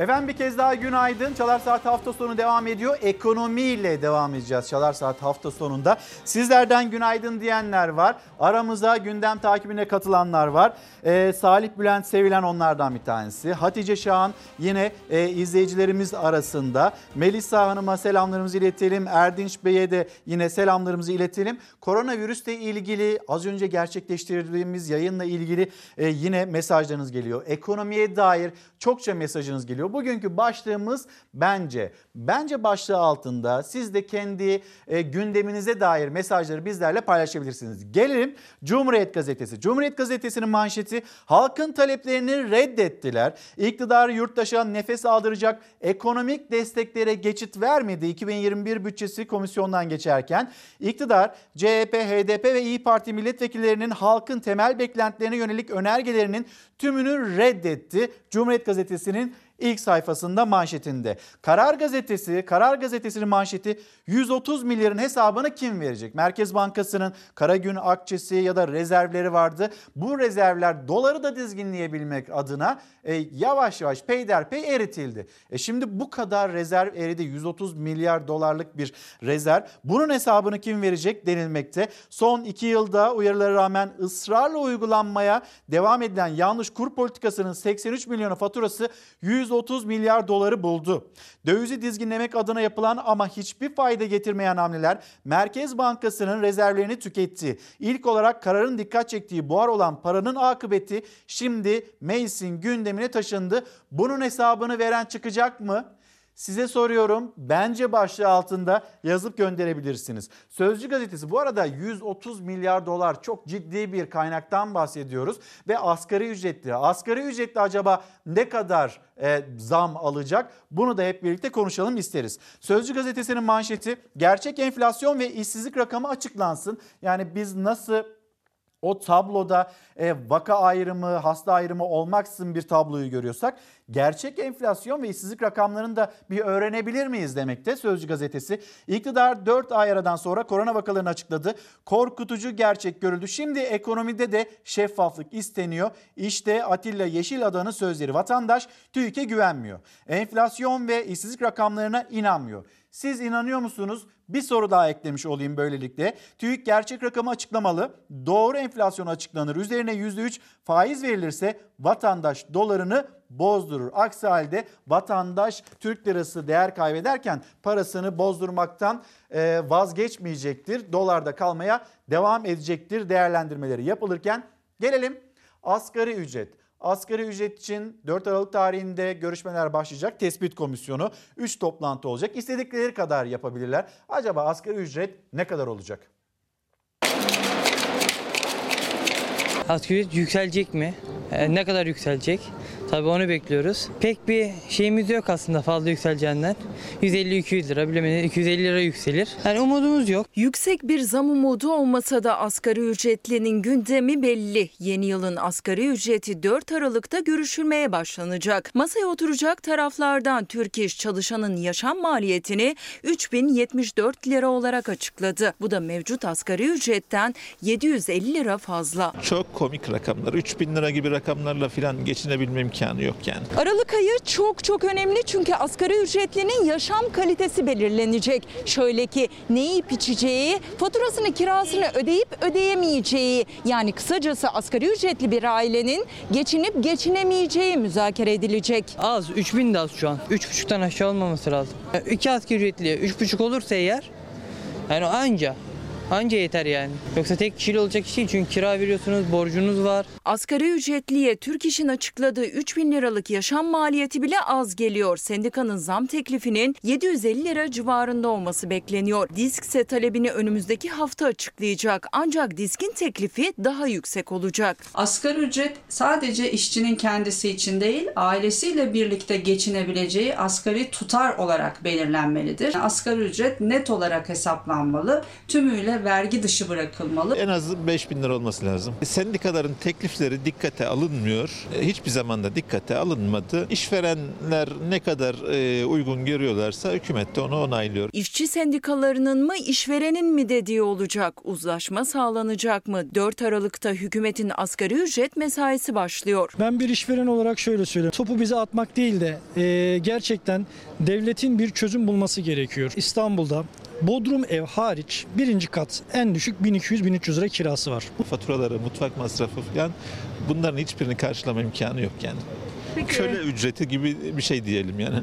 Efendim bir kez daha günaydın. Çalar Saat hafta sonu devam ediyor. Ekonomiyle devam edeceğiz Çalar Saat hafta sonunda. Sizlerden günaydın diyenler var. Aramıza gündem takibine katılanlar var. Ee, Salih Bülent sevilen onlardan bir tanesi. Hatice Şahan yine e, izleyicilerimiz arasında. Melisa Hanım'a selamlarımızı iletelim. Erdinç Bey'e de yine selamlarımızı iletelim. Koronavirüsle ilgili az önce gerçekleştirdiğimiz yayınla ilgili e, yine mesajlarınız geliyor. Ekonomiye dair çokça mesajınız geliyor. Bugünkü başlığımız bence. Bence başlığı altında siz de kendi e, gündeminize dair mesajları bizlerle paylaşabilirsiniz. Gelelim Cumhuriyet Gazetesi. Cumhuriyet Gazetesi'nin manşeti halkın taleplerini reddettiler. İktidar yurttaşa nefes aldıracak ekonomik desteklere geçit vermedi 2021 bütçesi komisyondan geçerken. İktidar CHP, HDP ve İyi Parti milletvekillerinin halkın temel beklentilerine yönelik önergelerinin tümünü reddetti. Cumhuriyet Gazetesi'nin ilk sayfasında manşetinde. Karar Gazetesi, Karar Gazetesi'nin manşeti 130 milyarın hesabını kim verecek? Merkez Bankası'nın Karagün akçesi ya da rezervleri vardı. Bu rezervler doları da dizginleyebilmek adına e, yavaş yavaş peyderpey eritildi. E şimdi bu kadar rezerv eridi 130 milyar dolarlık bir rezerv. Bunun hesabını kim verecek denilmekte. Son iki yılda uyarılara rağmen ısrarla uygulanmaya devam edilen yanlış kur politikasının 83 milyonu faturası 130 milyar doları buldu. Dövizi dizginlemek adına yapılan ama hiçbir fayda getirmeyen hamleler Merkez Bankası'nın rezervlerini tüketti. İlk olarak kararın dikkat çektiği buhar olan paranın akıbeti şimdi meclisin gündemine taşındı. Bunun hesabını veren çıkacak mı? Size soruyorum. Bence başlığı altında yazıp gönderebilirsiniz. Sözcü gazetesi bu arada 130 milyar dolar çok ciddi bir kaynaktan bahsediyoruz ve asgari ücretli. Asgari ücretli acaba ne kadar e, zam alacak? Bunu da hep birlikte konuşalım isteriz. Sözcü gazetesinin manşeti gerçek enflasyon ve işsizlik rakamı açıklansın. Yani biz nasıl o tabloda e, vaka ayrımı, hasta ayrımı olmaksızın bir tabloyu görüyorsak gerçek enflasyon ve işsizlik rakamlarını da bir öğrenebilir miyiz demekte Sözcü gazetesi. İktidar 4 ay aradan sonra korona vakalarını açıkladı. Korkutucu gerçek görüldü. Şimdi ekonomide de şeffaflık isteniyor. İşte Atilla Yeşilada'nın sözleri. Vatandaş TÜİK'e güvenmiyor. Enflasyon ve işsizlik rakamlarına inanmıyor. Siz inanıyor musunuz? Bir soru daha eklemiş olayım böylelikle. TÜİK gerçek rakamı açıklamalı. Doğru enflasyon açıklanır. Üzerine %3 faiz verilirse vatandaş dolarını bozdurur. Aksi halde vatandaş Türk lirası değer kaybederken parasını bozdurmaktan e, vazgeçmeyecektir. Dolarda kalmaya devam edecektir değerlendirmeleri yapılırken. Gelelim asgari ücret. Asgari ücret için 4 Aralık tarihinde görüşmeler başlayacak. Tespit komisyonu 3 toplantı olacak. İstedikleri kadar yapabilirler. Acaba asgari ücret ne kadar olacak? Asgari ücret yükselecek mi? E, ne kadar yükselecek? Tabii onu bekliyoruz. Pek bir şeyimiz yok aslında fazla yükseleceğinden. 150-200 lira bilemedin 250 lira yükselir. Yani umudumuz yok. Yüksek bir zam umudu olmasa da asgari ücretlinin gündemi belli. Yeni yılın asgari ücreti 4 Aralık'ta görüşülmeye başlanacak. Masaya oturacak taraflardan Türk İş çalışanın yaşam maliyetini 3074 lira olarak açıkladı. Bu da mevcut asgari ücretten 750 lira fazla. Çok komik rakamlar. 3000 lira gibi rakamlarla falan geçinebilme imkanı yok yani. Aralık ayı çok çok önemli çünkü asgari ücretlinin yaşam kalitesi belirlenecek. Şöyle ki ne yiyip içeceği, faturasını kirasını ödeyip ödeyemeyeceği yani kısacası asgari ücretli bir ailenin geçinip geçinemeyeceği müzakere edilecek. Az 3000 de az şu an. 3,5'tan aşağı olmaması lazım. 2 asgari ücretli 3,5 olursa eğer yani anca Anca yeter yani. Yoksa tek kişiyle olacak iş değil çünkü kira veriyorsunuz, borcunuz var. Asgari ücretliye Türk İş'in açıkladığı 3 bin liralık yaşam maliyeti bile az geliyor. Sendikanın zam teklifinin 750 lira civarında olması bekleniyor. Disk ise talebini önümüzdeki hafta açıklayacak. Ancak Disk'in teklifi daha yüksek olacak. Asgari ücret sadece işçinin kendisi için değil, ailesiyle birlikte geçinebileceği asgari tutar olarak belirlenmelidir. Asgari ücret net olarak hesaplanmalı. Tümüyle vergi dışı bırakılmalı. En az 5000 lira olması lazım. Sendikaların teklifleri dikkate alınmıyor. E, Hiçbir zaman da dikkate alınmadı. İşverenler ne kadar e, uygun görüyorlarsa hükümet de onu onaylıyor. İşçi sendikalarının mı işverenin mi dediği olacak. Uzlaşma sağlanacak mı? 4 Aralık'ta hükümetin asgari ücret mesaisi başlıyor. Ben bir işveren olarak şöyle söyleyeyim. Topu bize atmak değil de e, gerçekten devletin bir çözüm bulması gerekiyor. İstanbul'da Bodrum ev hariç birinci kat en düşük 1200-1300 lira kirası var. Faturaları, mutfak masrafı falan bunların hiçbirini karşılama imkanı yok yani. Köle ücreti gibi bir şey diyelim yani.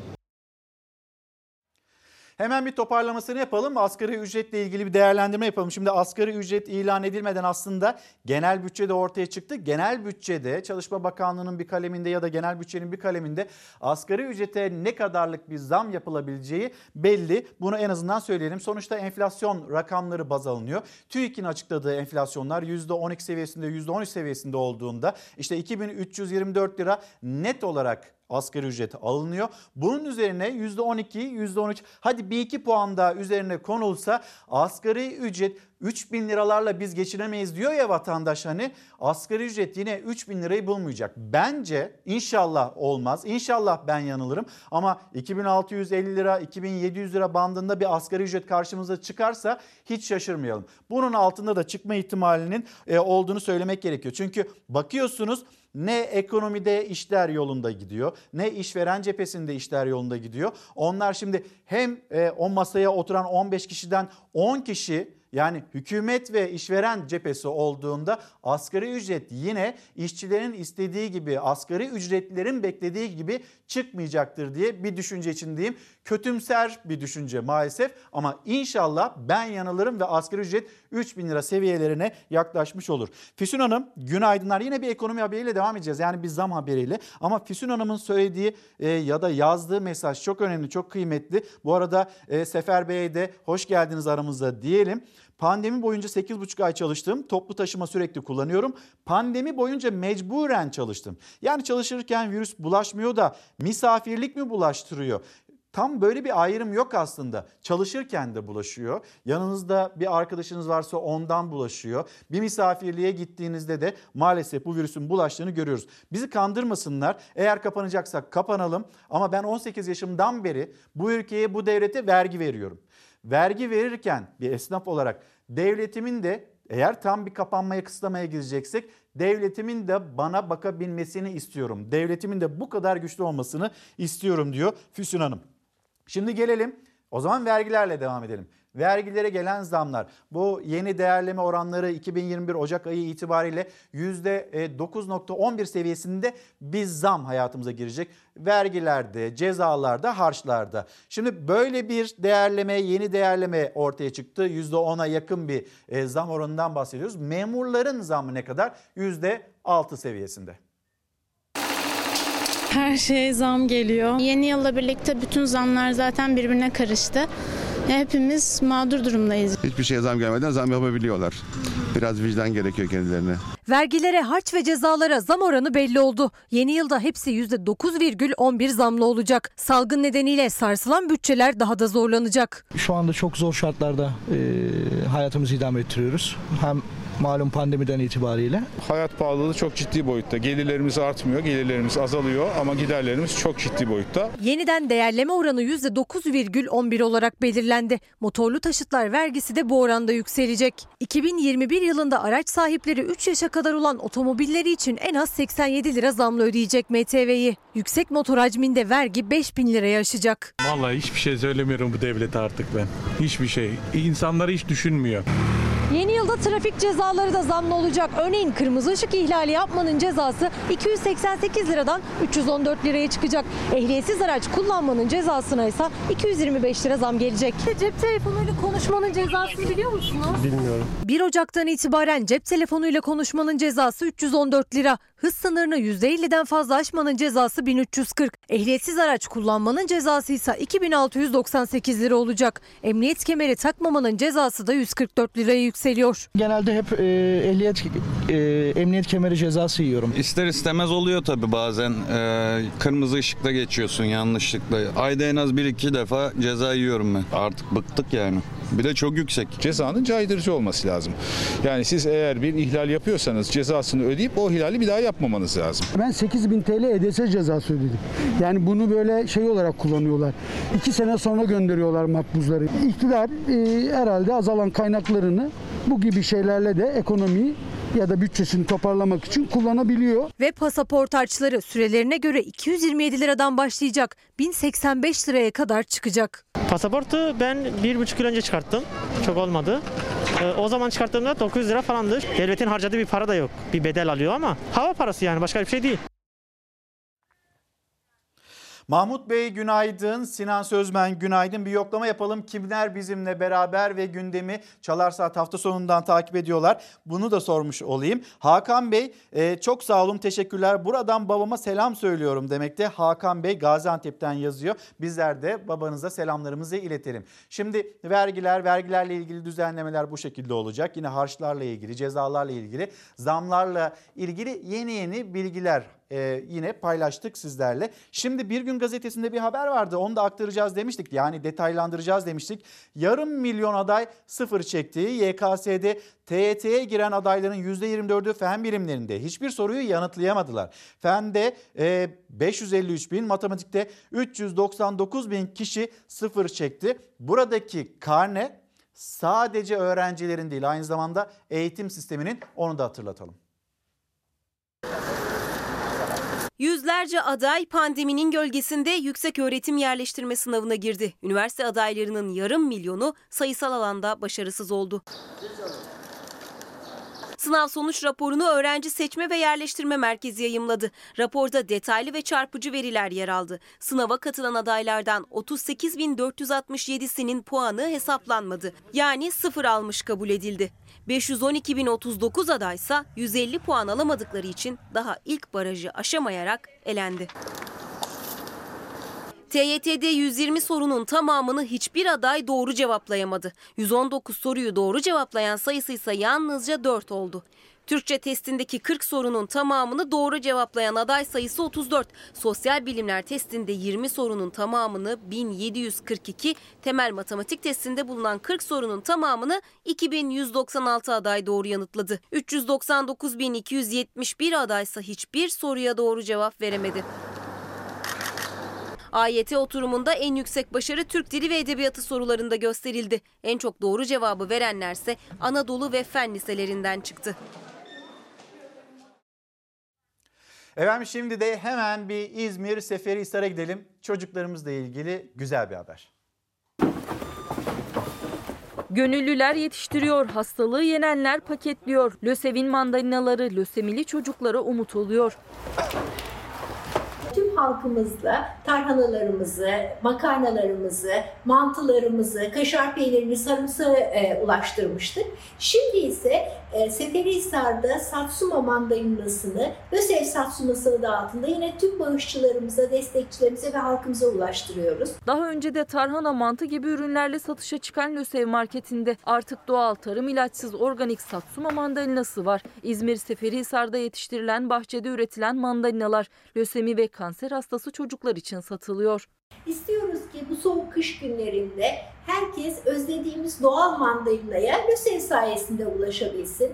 Hemen bir toparlamasını yapalım. Asgari ücretle ilgili bir değerlendirme yapalım. Şimdi asgari ücret ilan edilmeden aslında genel bütçe de ortaya çıktı. Genel bütçede Çalışma Bakanlığı'nın bir kaleminde ya da genel bütçenin bir kaleminde asgari ücrete ne kadarlık bir zam yapılabileceği belli. Bunu en azından söyleyelim. Sonuçta enflasyon rakamları baz alınıyor. TÜİK'in açıkladığı enflasyonlar %12 seviyesinde %13 seviyesinde olduğunda işte 2324 lira net olarak asgari ücret alınıyor. Bunun üzerine %12, %13 hadi bir iki puan daha üzerine konulsa asgari ücret 3 bin liralarla biz geçinemeyiz diyor ya vatandaş hani asgari ücret yine 3 bin lirayı bulmayacak. Bence inşallah olmaz. İnşallah ben yanılırım ama 2650 lira 2700 lira bandında bir asgari ücret karşımıza çıkarsa hiç şaşırmayalım. Bunun altında da çıkma ihtimalinin e, olduğunu söylemek gerekiyor. Çünkü bakıyorsunuz ne ekonomide işler yolunda gidiyor ne işveren cephesinde işler yolunda gidiyor. Onlar şimdi hem e, o masaya oturan 15 kişiden 10 kişi yani hükümet ve işveren cephesi olduğunda asgari ücret yine işçilerin istediği gibi asgari ücretlilerin beklediği gibi çıkmayacaktır diye bir düşünce içindeyim. Kötümser bir düşünce maalesef ama inşallah ben yanılırım ve asgari ücret 3 bin lira seviyelerine yaklaşmış olur. Füsun Hanım günaydınlar yine bir ekonomi haberiyle devam edeceğiz yani bir zam haberiyle ama Füsun Hanım'ın söylediği e, ya da yazdığı mesaj çok önemli çok kıymetli. Bu arada e, Sefer Bey'e de hoş geldiniz aramıza diyelim. Pandemi boyunca 8,5 ay çalıştım. Toplu taşıma sürekli kullanıyorum. Pandemi boyunca mecburen çalıştım. Yani çalışırken virüs bulaşmıyor da misafirlik mi bulaştırıyor? tam böyle bir ayrım yok aslında. Çalışırken de bulaşıyor. Yanınızda bir arkadaşınız varsa ondan bulaşıyor. Bir misafirliğe gittiğinizde de maalesef bu virüsün bulaştığını görüyoruz. Bizi kandırmasınlar. Eğer kapanacaksak kapanalım ama ben 18 yaşımdan beri bu ülkeye bu devlete vergi veriyorum. Vergi verirken bir esnaf olarak devletimin de eğer tam bir kapanmaya kısıtlamaya gideceksek devletimin de bana bakabilmesini istiyorum. Devletimin de bu kadar güçlü olmasını istiyorum diyor Füsun Hanım. Şimdi gelelim o zaman vergilerle devam edelim. Vergilere gelen zamlar bu yeni değerleme oranları 2021 Ocak ayı itibariyle %9.11 seviyesinde bir zam hayatımıza girecek. Vergilerde, cezalarda, harçlarda. Şimdi böyle bir değerleme, yeni değerleme ortaya çıktı. %10'a yakın bir e, zam oranından bahsediyoruz. Memurların zammı ne kadar? %6 seviyesinde. Her şeye zam geliyor. Yeni yılla birlikte bütün zamlar zaten birbirine karıştı. Hepimiz mağdur durumdayız. Hiçbir şeye zam gelmeden zam yapabiliyorlar. Biraz vicdan gerekiyor kendilerine. Vergilere, harç ve cezalara zam oranı belli oldu. Yeni yılda hepsi %9,11 zamlı olacak. Salgın nedeniyle sarsılan bütçeler daha da zorlanacak. Şu anda çok zor şartlarda e, hayatımızı idame ettiriyoruz. Hem malum pandemiden itibariyle. Hayat pahalılığı çok ciddi boyutta. Gelirlerimiz artmıyor, gelirlerimiz azalıyor ama giderlerimiz çok ciddi boyutta. Yeniden değerleme oranı %9,11 olarak belirlendi. Motorlu taşıtlar vergisi de bu oranda yükselecek. 2021 yılında araç sahipleri 3 yaşa kadar olan otomobilleri için en az 87 lira zamlı ödeyecek MTV'yi. Yüksek motor hacminde vergi 5000 liraya aşacak. Vallahi hiçbir şey söylemiyorum bu devlete artık ben. Hiçbir şey. İnsanları hiç düşünmüyor. Yeni trafik cezaları da zamlı olacak. Örneğin kırmızı ışık ihlali yapmanın cezası 288 liradan 314 liraya çıkacak. Ehliyetsiz araç kullanmanın cezasına ise 225 lira zam gelecek. Cep telefonuyla konuşmanın cezasını biliyor musunuz? Bilmiyorum. 1 Ocak'tan itibaren cep telefonuyla konuşmanın cezası 314 lira. Hız sınırını %50'den fazla aşmanın cezası 1340. Ehliyetsiz araç kullanmanın cezası ise 2698 lira olacak. Emniyet kemeri takmamanın cezası da 144 liraya yükseliyor. Genelde hep e, ehliyet e, emniyet kemeri cezası yiyorum. İster istemez oluyor tabii bazen. Ee, kırmızı ışıkta geçiyorsun yanlışlıkla. Ayda en az bir iki defa ceza yiyorum ben. Artık bıktık yani. Bir de çok yüksek. Cezanın caydırıcı olması lazım. Yani siz eğer bir ihlal yapıyorsanız cezasını ödeyip o ihlali bir daha yapmamanız lazım. Ben 8000 TL EDS cezası ödedim. Yani bunu böyle şey olarak kullanıyorlar. İki sene sonra gönderiyorlar makbuzları. İktidar e, herhalde azalan kaynaklarını bu gibi şeylerle de ekonomiyi ya da bütçesini toparlamak için kullanabiliyor. Ve pasaport harçları sürelerine göre 227 liradan başlayacak. 1085 liraya kadar çıkacak. Pasaportu ben bir buçuk yıl önce çıkarttım. Çok olmadı. Ee, o zaman çıkarttığımda 900 lira falandı. Devletin harcadığı bir para da yok. Bir bedel alıyor ama hava parası yani başka bir şey değil. Mahmut Bey günaydın, Sinan Sözmen günaydın. Bir yoklama yapalım. Kimler bizimle beraber ve gündemi Çalar Saat hafta sonundan takip ediyorlar? Bunu da sormuş olayım. Hakan Bey e, çok sağ olun, teşekkürler. Buradan babama selam söylüyorum demekte. Hakan Bey Gaziantep'ten yazıyor. Bizler de babanıza selamlarımızı iletelim. Şimdi vergiler, vergilerle ilgili düzenlemeler bu şekilde olacak. Yine harçlarla ilgili, cezalarla ilgili, zamlarla ilgili yeni yeni bilgiler e, yine paylaştık sizlerle. Şimdi Bir Gün Gazetesi'nde bir haber vardı. Onu da aktaracağız demiştik. Yani detaylandıracağız demiştik. Yarım milyon aday sıfır çektiği YKS'de TYT'ye giren adayların %24'ü fen bilimlerinde hiçbir soruyu yanıtlayamadılar. Fende e, 553 bin, matematikte 399 bin kişi sıfır çekti. Buradaki karne sadece öğrencilerin değil aynı zamanda eğitim sisteminin onu da hatırlatalım. Yüzlerce aday pandeminin gölgesinde yüksek öğretim yerleştirme sınavına girdi. Üniversite adaylarının yarım milyonu sayısal alanda başarısız oldu. Sınav sonuç raporunu Öğrenci Seçme ve Yerleştirme Merkezi yayımladı. Raporda detaylı ve çarpıcı veriler yer aldı. Sınava katılan adaylardan 38.467'sinin puanı hesaplanmadı. Yani sıfır almış kabul edildi. 512.039 adaysa 150 puan alamadıkları için daha ilk barajı aşamayarak elendi. TYT'de 120 sorunun tamamını hiçbir aday doğru cevaplayamadı. 119 soruyu doğru cevaplayan sayısı ise yalnızca 4 oldu. Türkçe testindeki 40 sorunun tamamını doğru cevaplayan aday sayısı 34. Sosyal bilimler testinde 20 sorunun tamamını 1742, temel matematik testinde bulunan 40 sorunun tamamını 2196 aday doğru yanıtladı. 399.271 adaysa hiçbir soruya doğru cevap veremedi. AYT oturumunda en yüksek başarı Türk Dili ve Edebiyatı sorularında gösterildi. En çok doğru cevabı verenlerse Anadolu ve Fen liselerinden çıktı. Efendim şimdi de hemen bir İzmir Seferihisar'a gidelim. Çocuklarımızla ilgili güzel bir haber. Gönüllüler yetiştiriyor, hastalığı yenenler paketliyor. Lösevin mandalinaları lösemili çocuklara umut oluyor. Halkımızla tarhanalarımızı, makarnalarımızı, mantılarımızı, kaşar peynirini, sarımsağı e, ulaştırmıştık. Şimdi ise e, Seferihisar'da Satsuma mandalinasını, Lösev Satsumasını da altında yine tüm bağışçılarımıza, destekçilerimize ve halkımıza ulaştırıyoruz. Daha önce de tarhana mantı gibi ürünlerle satışa çıkan Lösev marketinde artık doğal tarım ilaçsız organik Satsuma mandalinası var. İzmir Seferihisar'da yetiştirilen bahçede üretilen mandalinalar lösemi ve kanser hastası çocuklar için satılıyor. İstiyoruz ki bu soğuk kış günlerinde herkes özlediğimiz doğal mandalinaya Lösev sayesinde ulaşabilsin.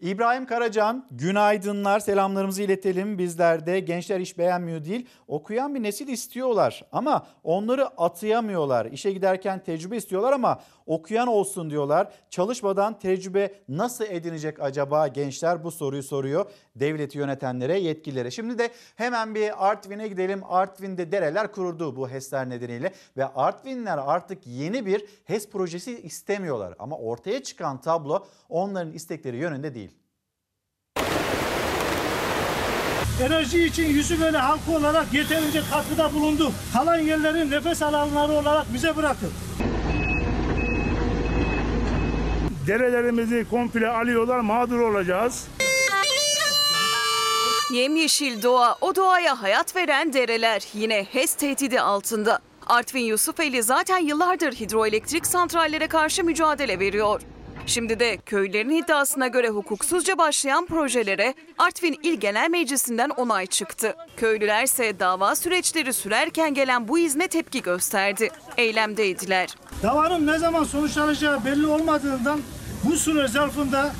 İbrahim Karacan, günaydınlar, selamlarımızı iletelim. Bizler de gençler iş beğenmiyor değil, okuyan bir nesil istiyorlar ama onları atayamıyorlar. İşe giderken tecrübe istiyorlar ama okuyan olsun diyorlar. Çalışmadan tecrübe nasıl edinecek acaba gençler bu soruyu soruyor devleti yönetenlere, yetkililere. Şimdi de hemen bir Artvin'e gidelim. Artvin'de dereler kuruldu bu HES'ler nedeniyle ve Artvinler artık yeni bir HES projesi istemiyorlar. Ama ortaya çıkan tablo onların istekleri yönünde değil. Enerji için Yüzüveli halkı olarak yeterince katkıda bulundu. Kalan yerlerin nefes alanları olarak bize bırakın. Derelerimizi komple alıyorlar, mağdur olacağız. Yemyeşil doğa, o doğaya hayat veren dereler yine HES tehdidi altında. Artvin Yusufeli zaten yıllardır hidroelektrik santrallere karşı mücadele veriyor. Şimdi de köylülerin iddiasına göre hukuksuzca başlayan projelere Artvin İl Genel Meclisi'nden onay çıktı. Köylüler ise dava süreçleri sürerken gelen bu izne tepki gösterdi. Eylemdeydiler. Davanın ne zaman sonuçlanacağı belli olmadığından bu süre zarfında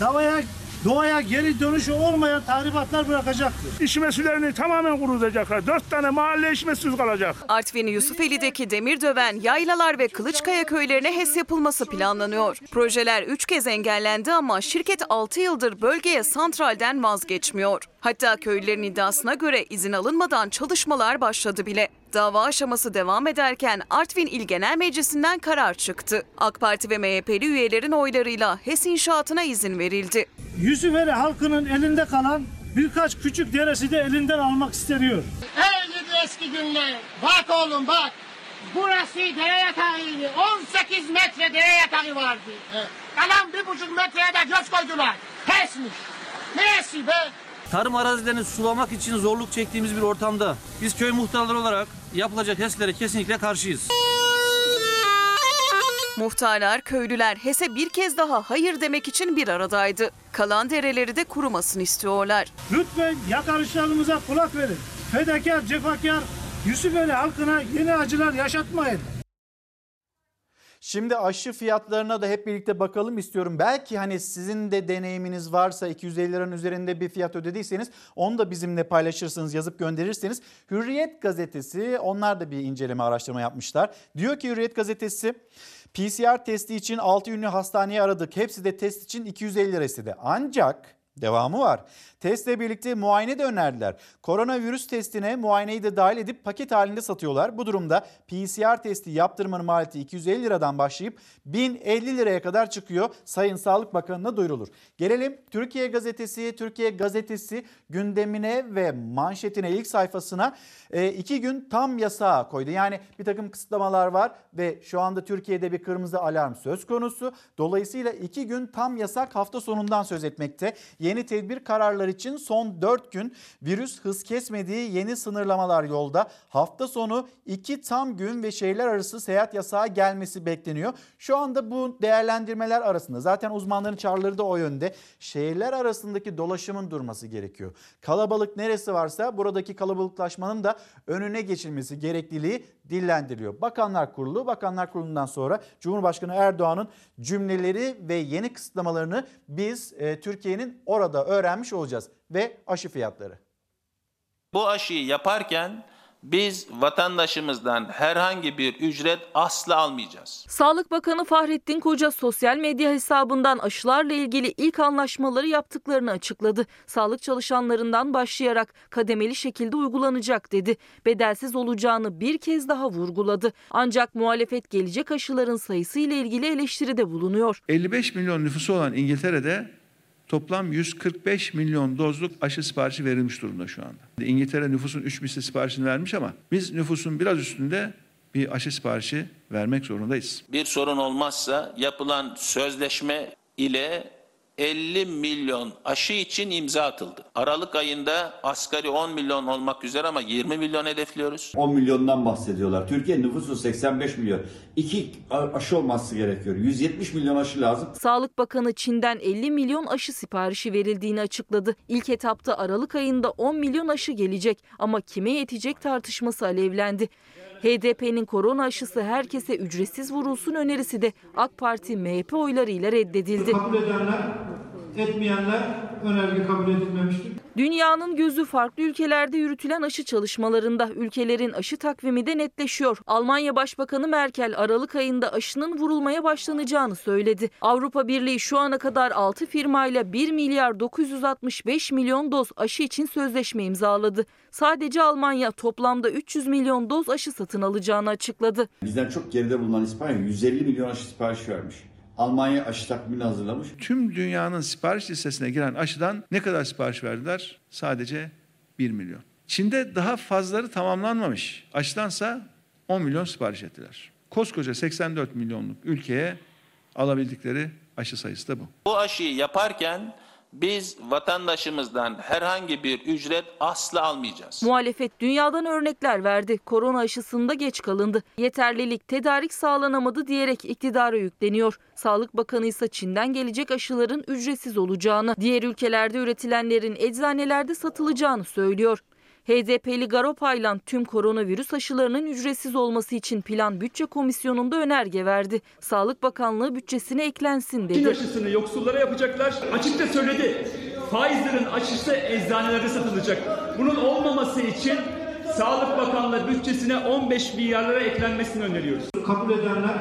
davaya doğaya geri dönüşü olmayan tahribatlar bırakacaktır. İçme sularını tamamen kurutacaklar. Dört tane mahalle içmesiz kalacak. Artvin Yusufeli'deki Demirdöven, Yaylalar ve Kılıçkaya köylerine HES yapılması planlanıyor. Projeler 3 kez engellendi ama şirket 6 yıldır bölgeye santralden vazgeçmiyor. Hatta köylülerin iddiasına göre izin alınmadan çalışmalar başladı bile. Dava aşaması devam ederken Artvin İl Genel Meclisi'nden karar çıktı. AK Parti ve MHP'li üyelerin oylarıyla HES inşaatına izin verildi. Yüzüveri halkının elinde kalan birkaç küçük deresi de elinden almak isteniyor. Ey gidi eski günler. Bak oğlum bak. Burası dere yatağıydı. 18 metre dere yatağı vardı. Kalan bir buçuk metreye de göz koydular. Pesmiş. Neyesi be? Tarım arazilerini sulamak için zorluk çektiğimiz bir ortamda biz köy muhtarları olarak yapılacak HES'lere kesinlikle karşıyız. Muhtarlar, köylüler HES'e bir kez daha hayır demek için bir aradaydı. Kalan dereleri de kurumasını istiyorlar. Lütfen yakarışlarımıza kulak verin. Fedakar, cefakar Yusufeli halkına yeni acılar yaşatmayın. Şimdi aşı fiyatlarına da hep birlikte bakalım istiyorum. Belki hani sizin de deneyiminiz varsa 250 liranın üzerinde bir fiyat ödediyseniz onu da bizimle paylaşırsınız, yazıp gönderirseniz. Hürriyet gazetesi onlar da bir inceleme araştırma yapmışlar. Diyor ki Hürriyet gazetesi PCR testi için 6 ünlü hastaneye aradık. Hepsi de test için 250 lira istedi. Ancak devamı var. Testle birlikte muayene de önerdiler. Koronavirüs testine muayeneyi de dahil edip paket halinde satıyorlar. Bu durumda PCR testi yaptırmanın maliyeti 250 liradan başlayıp 1050 liraya kadar çıkıyor. Sayın Sağlık Bakanı'na duyurulur. Gelelim Türkiye Gazetesi. Türkiye Gazetesi gündemine ve manşetine ilk sayfasına e, iki gün tam yasağı koydu. Yani bir takım kısıtlamalar var ve şu anda Türkiye'de bir kırmızı alarm söz konusu. Dolayısıyla iki gün tam yasak hafta sonundan söz etmekte. yeni tedbir kararlar için son 4 gün virüs hız kesmediği yeni sınırlamalar yolda. Hafta sonu 2 tam gün ve şehirler arası seyahat yasağı gelmesi bekleniyor. Şu anda bu değerlendirmeler arasında zaten uzmanların çağrıları da o yönde. Şehirler arasındaki dolaşımın durması gerekiyor. Kalabalık neresi varsa buradaki kalabalıklaşmanın da önüne geçilmesi gerekliliği dillendiriliyor. Bakanlar Kurulu, Bakanlar Kurulu'ndan sonra Cumhurbaşkanı Erdoğan'ın cümleleri ve yeni kısıtlamalarını biz e, Türkiye'nin orada öğrenmiş olacağız ve aşı fiyatları. Bu aşıyı yaparken biz vatandaşımızdan herhangi bir ücret asla almayacağız. Sağlık Bakanı Fahrettin Koca sosyal medya hesabından aşılarla ilgili ilk anlaşmaları yaptıklarını açıkladı. Sağlık çalışanlarından başlayarak kademeli şekilde uygulanacak dedi. Bedelsiz olacağını bir kez daha vurguladı. Ancak muhalefet gelecek aşıların sayısı ile ilgili eleştiride bulunuyor. 55 milyon nüfusu olan İngiltere'de toplam 145 milyon dozluk aşı siparişi verilmiş durumda şu anda. İngiltere nüfusun 3 misli siparişini vermiş ama biz nüfusun biraz üstünde bir aşı siparişi vermek zorundayız. Bir sorun olmazsa yapılan sözleşme ile 50 milyon aşı için imza atıldı. Aralık ayında asgari 10 milyon olmak üzere ama 20 milyon hedefliyoruz. 10 milyondan bahsediyorlar. Türkiye nüfusu 85 milyon. İki aşı olması gerekiyor. 170 milyon aşı lazım. Sağlık Bakanı Çin'den 50 milyon aşı siparişi verildiğini açıkladı. İlk etapta Aralık ayında 10 milyon aşı gelecek ama kime yetecek tartışması alevlendi. HDP'nin korona aşısı herkese ücretsiz vurulsun önerisi de AK Parti MHP oylarıyla reddedildi. Kabul edenler, etmeyenler önerge kabul edilmemiştir. Dünyanın gözü farklı ülkelerde yürütülen aşı çalışmalarında ülkelerin aşı takvimi de netleşiyor. Almanya Başbakanı Merkel Aralık ayında aşının vurulmaya başlanacağını söyledi. Avrupa Birliği şu ana kadar 6 firmayla 1 milyar 965 milyon doz aşı için sözleşme imzaladı. Sadece Almanya toplamda 300 milyon doz aşı satın alacağını açıkladı. Bizden çok geride bulunan İspanya 150 milyon aşı sipariş vermiş. Almanya aşı takvimini hazırlamış. Tüm dünyanın sipariş listesine giren aşıdan ne kadar sipariş verdiler? Sadece 1 milyon. Çin'de daha fazları tamamlanmamış. Aşıdansa 10 milyon sipariş ettiler. Koskoca 84 milyonluk ülkeye alabildikleri aşı sayısı da bu. Bu aşıyı yaparken biz vatandaşımızdan herhangi bir ücret asla almayacağız. Muhalefet dünyadan örnekler verdi. Korona aşısında geç kalındı. Yeterlilik, tedarik sağlanamadı diyerek iktidara yükleniyor. Sağlık Bakanı ise Çin'den gelecek aşıların ücretsiz olacağını, diğer ülkelerde üretilenlerin eczanelerde satılacağını söylüyor. HDP'li Garopaylan tüm koronavirüs aşılarının ücretsiz olması için Plan Bütçe Komisyonu'nda önerge verdi. Sağlık Bakanlığı bütçesine eklensin Çin dedi. aşısını yoksullara yapacaklar. Açıkça söyledi. Faizlerin aşısı eczanelerde satılacak. Bunun olmaması için Sağlık Bakanlığı bütçesine 15 milyarlara eklenmesini öneriyoruz. Kabul edenler,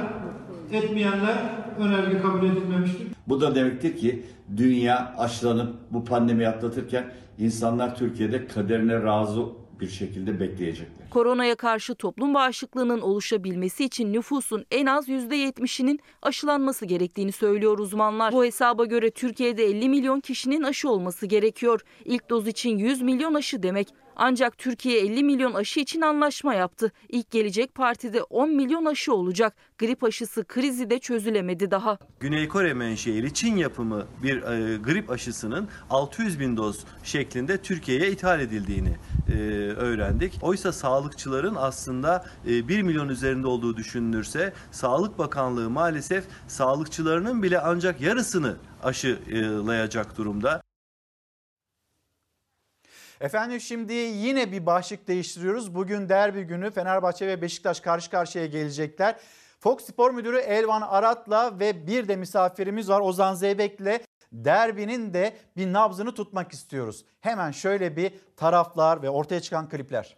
etmeyenler önerge kabul edilmemiştir. Bu da demektir ki dünya aşılanıp bu pandemiyi atlatırken insanlar Türkiye'de kaderine razı bir şekilde bekleyecekler. Koronaya karşı toplum bağışıklığının oluşabilmesi için nüfusun en az %70'inin aşılanması gerektiğini söylüyor uzmanlar. Bu hesaba göre Türkiye'de 50 milyon kişinin aşı olması gerekiyor. İlk doz için 100 milyon aşı demek. Ancak Türkiye 50 milyon aşı için anlaşma yaptı. İlk gelecek partide 10 milyon aşı olacak. Grip aşısı krizi de çözülemedi daha. Güney Kore menşeili Çin yapımı bir e, grip aşısının 600 bin doz şeklinde Türkiye'ye ithal edildiğini e, öğrendik. Oysa sağlıkçıların aslında e, 1 milyon üzerinde olduğu düşünülürse Sağlık Bakanlığı maalesef sağlıkçılarının bile ancak yarısını aşılayacak durumda. Efendim şimdi yine bir başlık değiştiriyoruz. Bugün derbi günü Fenerbahçe ve Beşiktaş karşı karşıya gelecekler. Fox Spor Müdürü Elvan Arat'la ve bir de misafirimiz var Ozan Zeybek'le derbinin de bir nabzını tutmak istiyoruz. Hemen şöyle bir taraflar ve ortaya çıkan klipler.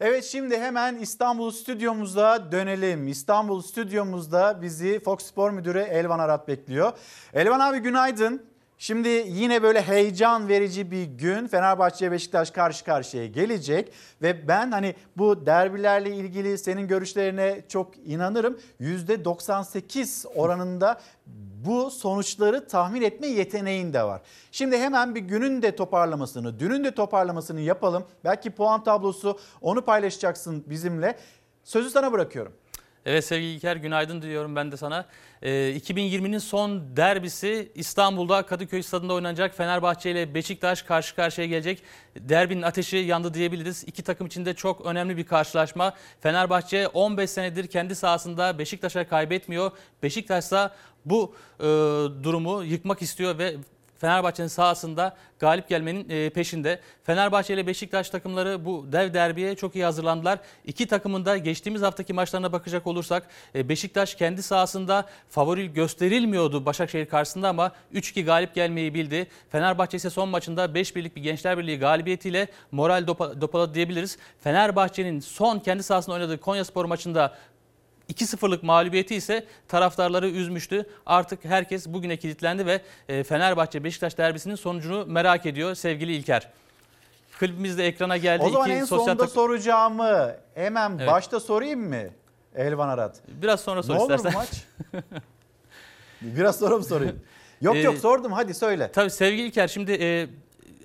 Evet şimdi hemen İstanbul stüdyomuza dönelim. İstanbul stüdyomuzda bizi Fox Spor Müdürü Elvan Arat bekliyor. Elvan abi günaydın. Şimdi yine böyle heyecan verici bir gün Fenerbahçe Beşiktaş karşı karşıya gelecek ve ben hani bu derbilerle ilgili senin görüşlerine çok inanırım. %98 oranında bu sonuçları tahmin etme yeteneğin de var. Şimdi hemen bir günün de toparlamasını, dünün de toparlamasını yapalım. Belki puan tablosu onu paylaşacaksın bizimle. Sözü sana bırakıyorum. Evet sevgili İlker günaydın diyorum ben de sana. Ee, 2020'nin son derbisi İstanbul'da Kadıköy stadında oynanacak. Fenerbahçe ile Beşiktaş karşı karşıya gelecek. Derbinin ateşi yandı diyebiliriz. İki takım için de çok önemli bir karşılaşma. Fenerbahçe 15 senedir kendi sahasında Beşiktaş'a kaybetmiyor. Beşiktaş ise bu e, durumu yıkmak istiyor ve Fenerbahçe'nin sahasında galip gelmenin e, peşinde. Fenerbahçe ile Beşiktaş takımları bu dev derbiye çok iyi hazırlandılar. İki takımın da geçtiğimiz haftaki maçlarına bakacak olursak e, Beşiktaş kendi sahasında favori gösterilmiyordu Başakşehir karşısında ama 3-2 galip gelmeyi bildi. Fenerbahçe ise son maçında 5 birlik bir Gençler Birliği galibiyetiyle moral dopaladı diyebiliriz. Fenerbahçe'nin son kendi sahasında oynadığı Konyaspor maçında 2-0'lık mağlubiyeti ise taraftarları üzmüştü. Artık herkes bugüne kilitlendi ve e, Fenerbahçe Beşiktaş derbisinin sonucunu merak ediyor sevgili İlker. Klibimiz de ekrana geldi. O zaman İki en sosyal sonunda tak- soracağımı hemen Evet. başta sorayım mı? Elvan Arat. Biraz sonra sor ne olur bu istersen. maç? Biraz sonra mı sorayım? Yok Ee, yok sordum hadi söyle. Tabii sevgili İlker şimdi e,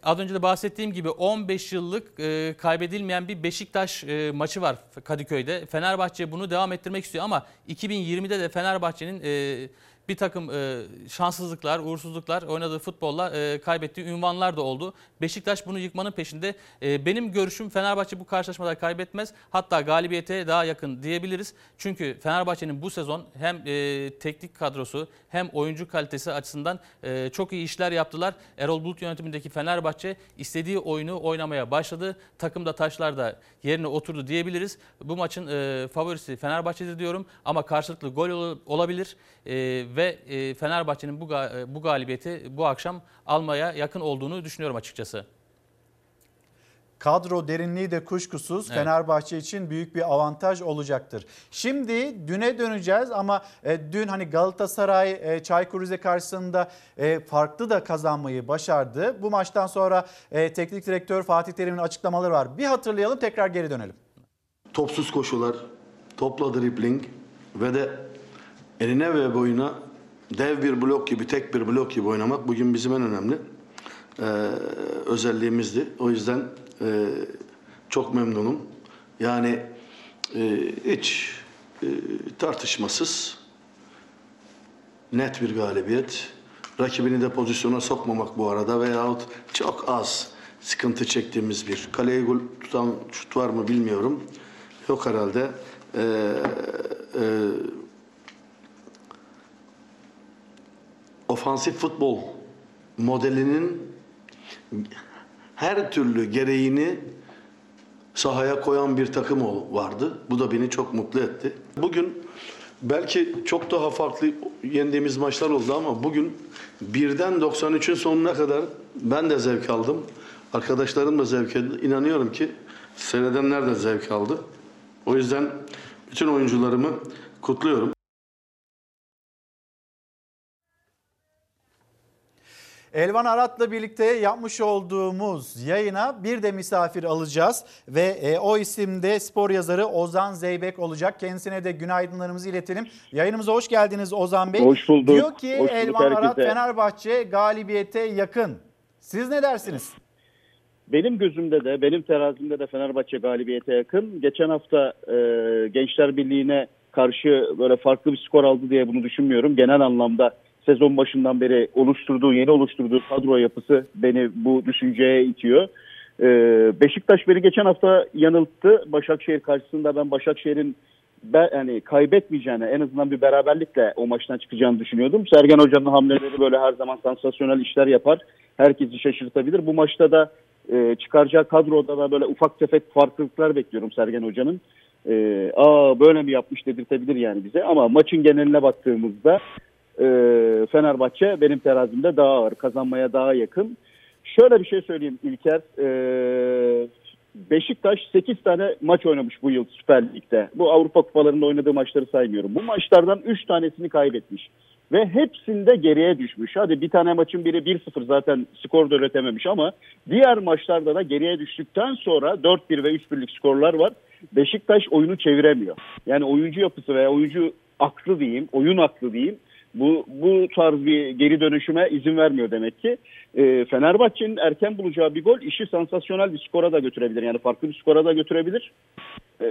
az önce de bahsettiğim gibi 15 yıllık e, kaybedilmeyen bir Beşiktaş e, maçı var Kadıköy'de. Fenerbahçe bunu devam ettirmek istiyor ama 2020'de de Fenerbahçe'nin e, bir takım e, şanssızlıklar, uğursuzluklar oynadığı futbolla e, kaybettiği ünvanlar da oldu. Beşiktaş bunu yıkmanın peşinde. E, benim görüşüm Fenerbahçe bu karşılaşmada kaybetmez. Hatta galibiyete daha yakın diyebiliriz. Çünkü Fenerbahçe'nin bu sezon hem e, teknik kadrosu hem oyuncu kalitesi açısından e, çok iyi işler yaptılar. Erol Bulut yönetimindeki Fenerbahçe istediği oyunu oynamaya başladı. Takımda taşlar da yerine oturdu diyebiliriz. Bu maçın e, favorisi Fenerbahçe'dir diyorum ama karşılıklı gol ol- olabilir. E, ve e, Fenerbahçe'nin bu, e, bu galibiyeti bu akşam almaya yakın olduğunu düşünüyorum açıkçası. Kadro derinliği de kuşkusuz Evet. Fenerbahçe için büyük bir avantaj olacaktır. Şimdi düne döneceğiz ama e, dün hani Galatasaray e, Çaykur Rize karşısında e, farklı da kazanmayı başardı. Bu maçtan sonra e, teknik direktör Fatih Terim'in açıklamaları var. Bir hatırlayalım tekrar geri dönelim. topsuz koşular, topla dribling ve de eline ve boyuna dev bir blok gibi, tek bir blok gibi oynamak bugün bizim en önemli e, özelliğimizdi. O yüzden e, çok memnunum. Yani e, hiç e, tartışmasız net bir galibiyet. Rakibini de pozisyona sokmamak bu arada veyahut çok az sıkıntı çektiğimiz bir. Kaleye gol tutan şut var mı bilmiyorum. Yok herhalde. Ee, e, ofansif futbol modelinin her türlü gereğini sahaya koyan bir takım vardı. Bu da beni çok mutlu etti. Bugün belki çok daha farklı yendiğimiz maçlar oldu ama bugün birden 93'ün sonuna kadar ben de zevk aldım. Arkadaşlarım da zevk aldı. İnanıyorum ki seyredenler de zevk aldı. O yüzden bütün oyuncularımı kutluyorum. Elvan Arat'la birlikte yapmış olduğumuz yayına bir de misafir alacağız ve e, o isimde spor yazarı Ozan Zeybek olacak. Kendisine de günaydınlarımızı iletelim. Yayınımıza hoş geldiniz Ozan Bey. Hoş bulduk. Diyor ki Hoş bulduk Elvan Arat herkese. Fenerbahçe galibiyete yakın. Siz ne dersiniz? Benim gözümde de, benim terazimde de Fenerbahçe galibiyete yakın. Geçen hafta e, Gençler Birliği'ne karşı böyle farklı bir skor aldı diye bunu düşünmüyorum. Genel anlamda sezon başından beri oluşturduğu, yeni oluşturduğu kadro yapısı beni bu düşünceye itiyor. E, Beşiktaş beni geçen hafta yanılttı. Başakşehir karşısında ben Başakşehir'in yani kaybetmeyeceğini en azından bir beraberlikle o maçtan çıkacağını düşünüyordum. Sergen Hoca'nın hamleleri böyle her zaman sansasyonel işler yapar. Herkesi şaşırtabilir. Bu maçta da e, çıkaracağı kadroda da böyle ufak tefek farklılıklar bekliyorum Sergen Hoca'nın. E, aa böyle mi yapmış dedirtebilir yani bize ama maçın geneline baktığımızda e, Fenerbahçe benim terazimde daha ağır, kazanmaya daha yakın. Şöyle bir şey söyleyeyim İlker. E, Beşiktaş 8 tane maç oynamış bu yıl Süper Lig'de. Bu Avrupa kupalarında oynadığı maçları saymıyorum. Bu maçlardan 3 tanesini kaybetmiş. ve hepsinde geriye düşmüş. Hadi bir tane maçın biri 1-0 zaten skor da üretememiş ama diğer maçlarda da geriye düştükten sonra 4-1 ve 3-1'lik skorlar var. Beşiktaş oyunu çeviremiyor. Yani oyuncu yapısı veya oyuncu aklı diyeyim, oyun aklı diyeyim bu bu tarz bir geri dönüşüme izin vermiyor demek ki. E, Fenerbahçe'nin erken bulacağı bir gol işi sansasyonel bir skora da götürebilir. Yani farklı bir skora da götürebilir. E,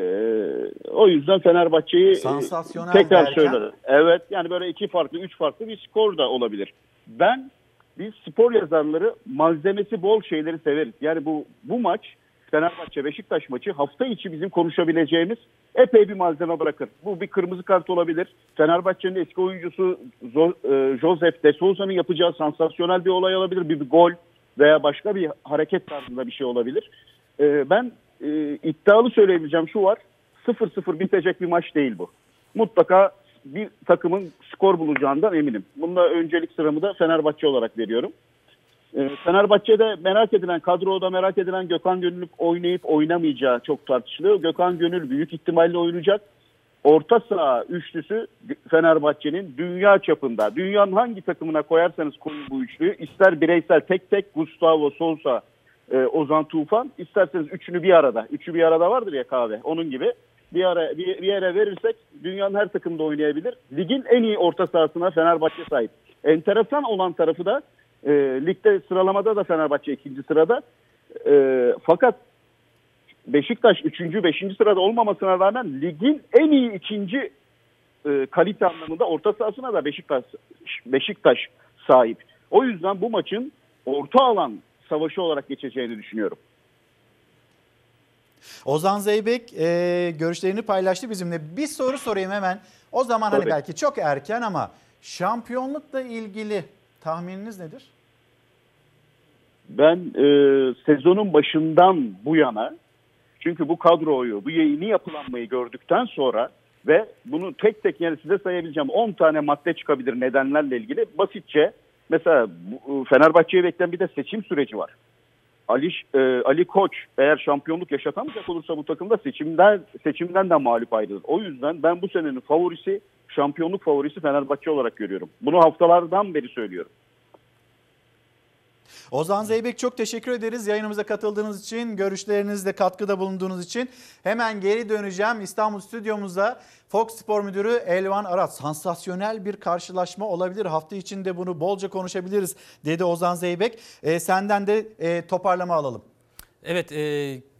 o yüzden Fenerbahçe'yi Sansasyonel tekrar derken? söylerim. Evet yani böyle iki farklı, üç farklı bir skor da olabilir. Ben biz spor yazarları malzemesi bol şeyleri severiz. Yani bu bu maç Fenerbahçe Beşiktaş maçı hafta içi bizim konuşabileceğimiz epey bir malzeme bırakır. Bu bir kırmızı kart olabilir. Fenerbahçe'nin eski oyuncusu e, Joseph de Souza'nın yapacağı sansasyonel bir olay olabilir. Bir, bir gol veya başka bir hareket tarzında bir şey olabilir. E, ben e, iddialı söyleyebileceğim şu var. 0-0 bitecek bir maç değil bu. Mutlaka bir takımın skor bulacağından eminim. Bunda öncelik sıramı da Fenerbahçe olarak veriyorum. Ee, Fenerbahçe'de merak edilen, kadroda merak edilen Gökhan Gönül oynayıp oynamayacağı çok tartışılıyor. Gökhan Gönül büyük ihtimalle oynayacak. Orta saha üçlüsü Fenerbahçe'nin dünya çapında. Dünyanın hangi takımına koyarsanız koyun bu üçlüyü. ister bireysel tek tek Gustavo Sousa, e, Ozan Tufan. isterseniz üçünü bir arada. Üçü bir arada vardır ya kahve. Onun gibi bir ara bir, bir yere verirsek dünyanın her takımda oynayabilir. Ligin en iyi orta sahasına Fenerbahçe sahip. Enteresan olan tarafı da e, ligde sıralamada da Fenerbahçe ikinci sırada. E, fakat Beşiktaş üçüncü, beşinci sırada olmamasına rağmen ligin en iyi ikinci e, kalite anlamında orta sahasına da Beşiktaş Beşiktaş sahip. O yüzden bu maçın orta alan savaşı olarak geçeceğini düşünüyorum. Ozan Zeybek e, görüşlerini paylaştı bizimle. Bir soru sorayım hemen. O zaman hani Tabii. belki çok erken ama şampiyonlukla ilgili tahmininiz nedir? Ben e, sezonun başından bu yana çünkü bu kadroyu, bu yeni yapılanmayı gördükten sonra ve bunu tek tek yani size sayabileceğim 10 tane madde çıkabilir nedenlerle ilgili. Basitçe mesela bu, Fenerbahçe'ye bekleyen bir de seçim süreci var. Ali e, Ali Koç eğer şampiyonluk yaşatamayacak olursa bu takımda seçimden seçimden de mağlup ayrılır. O yüzden ben bu senenin favorisi şampiyonluk favorisi Fenerbahçe olarak görüyorum. Bunu haftalardan beri söylüyorum. Ozan Zeybek çok teşekkür ederiz yayınımıza katıldığınız için, görüşlerinizle katkıda bulunduğunuz için. Hemen geri döneceğim İstanbul stüdyomuza. Fox Spor Müdürü Elvan Arat sansasyonel bir karşılaşma olabilir. Hafta içinde bunu bolca konuşabiliriz dedi Ozan Zeybek. E, senden de e, toparlama alalım. Evet, e,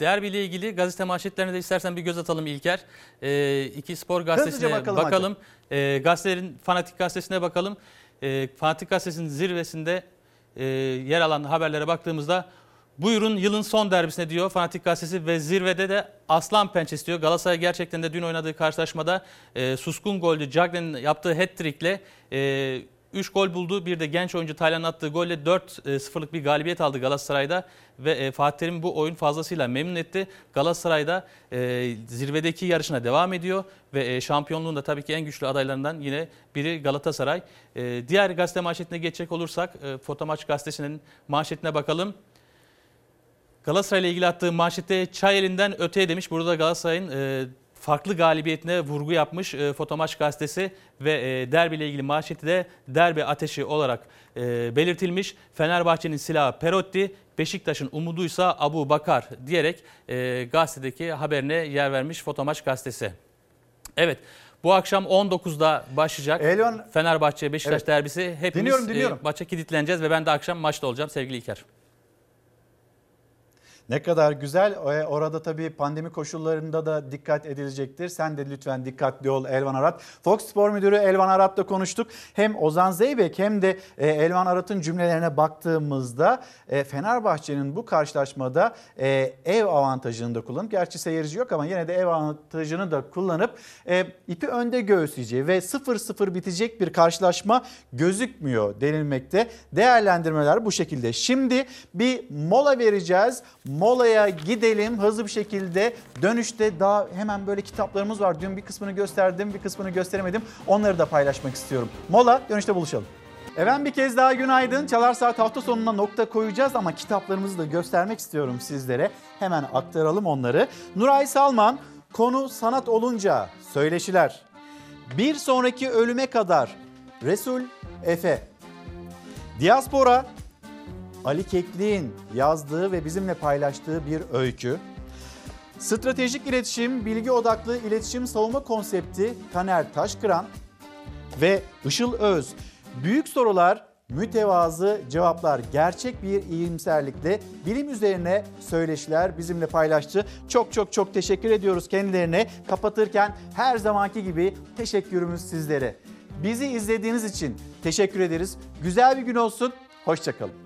derbiyle ilgili gazete manşetlerine de istersen bir göz atalım İlker. E, iki spor gazetesine bakalım bakalım. E, gazetelerin Fanatik gazetesine bakalım. E, Fanatik gazetesinin zirvesinde e, yer alan haberlere baktığımızda buyurun yılın son derbisine diyor Fanatik gazetesi ve zirvede de Aslan Pençesi diyor. Galatasaray gerçekten de dün oynadığı karşılaşmada e, suskun gollü Cagney'in yaptığı hat-trick'le e, 3 gol buldu. Bir de genç oyuncu Taylan'ın attığı golle 4-0'lık bir galibiyet aldı Galatasaray'da. Ve e, Fatih Terim bu oyun fazlasıyla memnun etti. Galatasaray'da e, zirvedeki yarışına devam ediyor. Ve e, şampiyonluğun tabii ki en güçlü adaylarından yine biri Galatasaray. E, diğer gazete manşetine geçecek olursak e, Fotomaç gazetesinin manşetine bakalım. Galatasaray ile ilgili attığı manşette çay elinden öteye demiş. Burada Galatasaray'ın e, farklı galibiyetine vurgu yapmış e, Fotomaç gazetesi ve e, derbi ile ilgili manşeti de derbi ateşi olarak e, belirtilmiş. Fenerbahçe'nin silahı Perotti, Beşiktaş'ın umuduysa Abu Bakar diyerek e, gazetedeki haberine yer vermiş Fotomaç gazetesi. Evet bu akşam 19'da başlayacak Elvan- Fenerbahçe Beşiktaş Evet. derbisi. Hepimiz Dinliyorum, dinliyorum. e, maça kilitleneceğiz ve ben de akşam maçta olacağım sevgili İlker. Ne kadar güzel. E, Orada tabii pandemi koşullarında da dikkat edilecektir. Sen de lütfen dikkatli ol Elvan Arat. Fox Spor Müdürü Elvan Arat'la konuştuk. Hem Ozan Zeybek hem de e, Elvan Arat'ın cümlelerine baktığımızda e, Fenerbahçe'nin bu karşılaşmada ev avantajını da kullanıp gerçi seyirci yok ama yine de ev avantajını da kullanıp ipi önde göğüsleyeceği ve 0-0 bitecek bir karşılaşma gözükmüyor denilmekte. Değerlendirmeler bu şekilde. Şimdi bir mola vereceğiz. Molaya gidelim hızlı bir şekilde. Dönüşte daha hemen böyle kitaplarımız var. Dün bir kısmını gösterdim, bir kısmını gösteremedim. Onları da paylaşmak istiyorum. Mola, dönüşte buluşalım. Efendim bir kez daha günaydın. Çalar Saat hafta sonuna nokta koyacağız ama kitaplarımızı da göstermek istiyorum sizlere. Hemen aktaralım onları. Nuray Salman, konu sanat olunca söyleşiler. Bir sonraki ölüme kadar Resul Efe. Diaspora Ali Keklik'in yazdığı ve bizimle paylaştığı bir öykü. Stratejik iletişim, bilgi odaklı iletişim savunma konsepti Taner Taşkıran ve Işıl Öz. Büyük sorular, mütevazı cevaplar, gerçek bir iyimserlikle bilim üzerine söyleşiler bizimle paylaştı. Çok çok çok teşekkür ediyoruz kendilerine. Kapatırken her zamanki gibi teşekkürümüz sizlere. Bizi izlediğiniz için teşekkür ederiz. Güzel bir gün olsun. Hoşçakalın.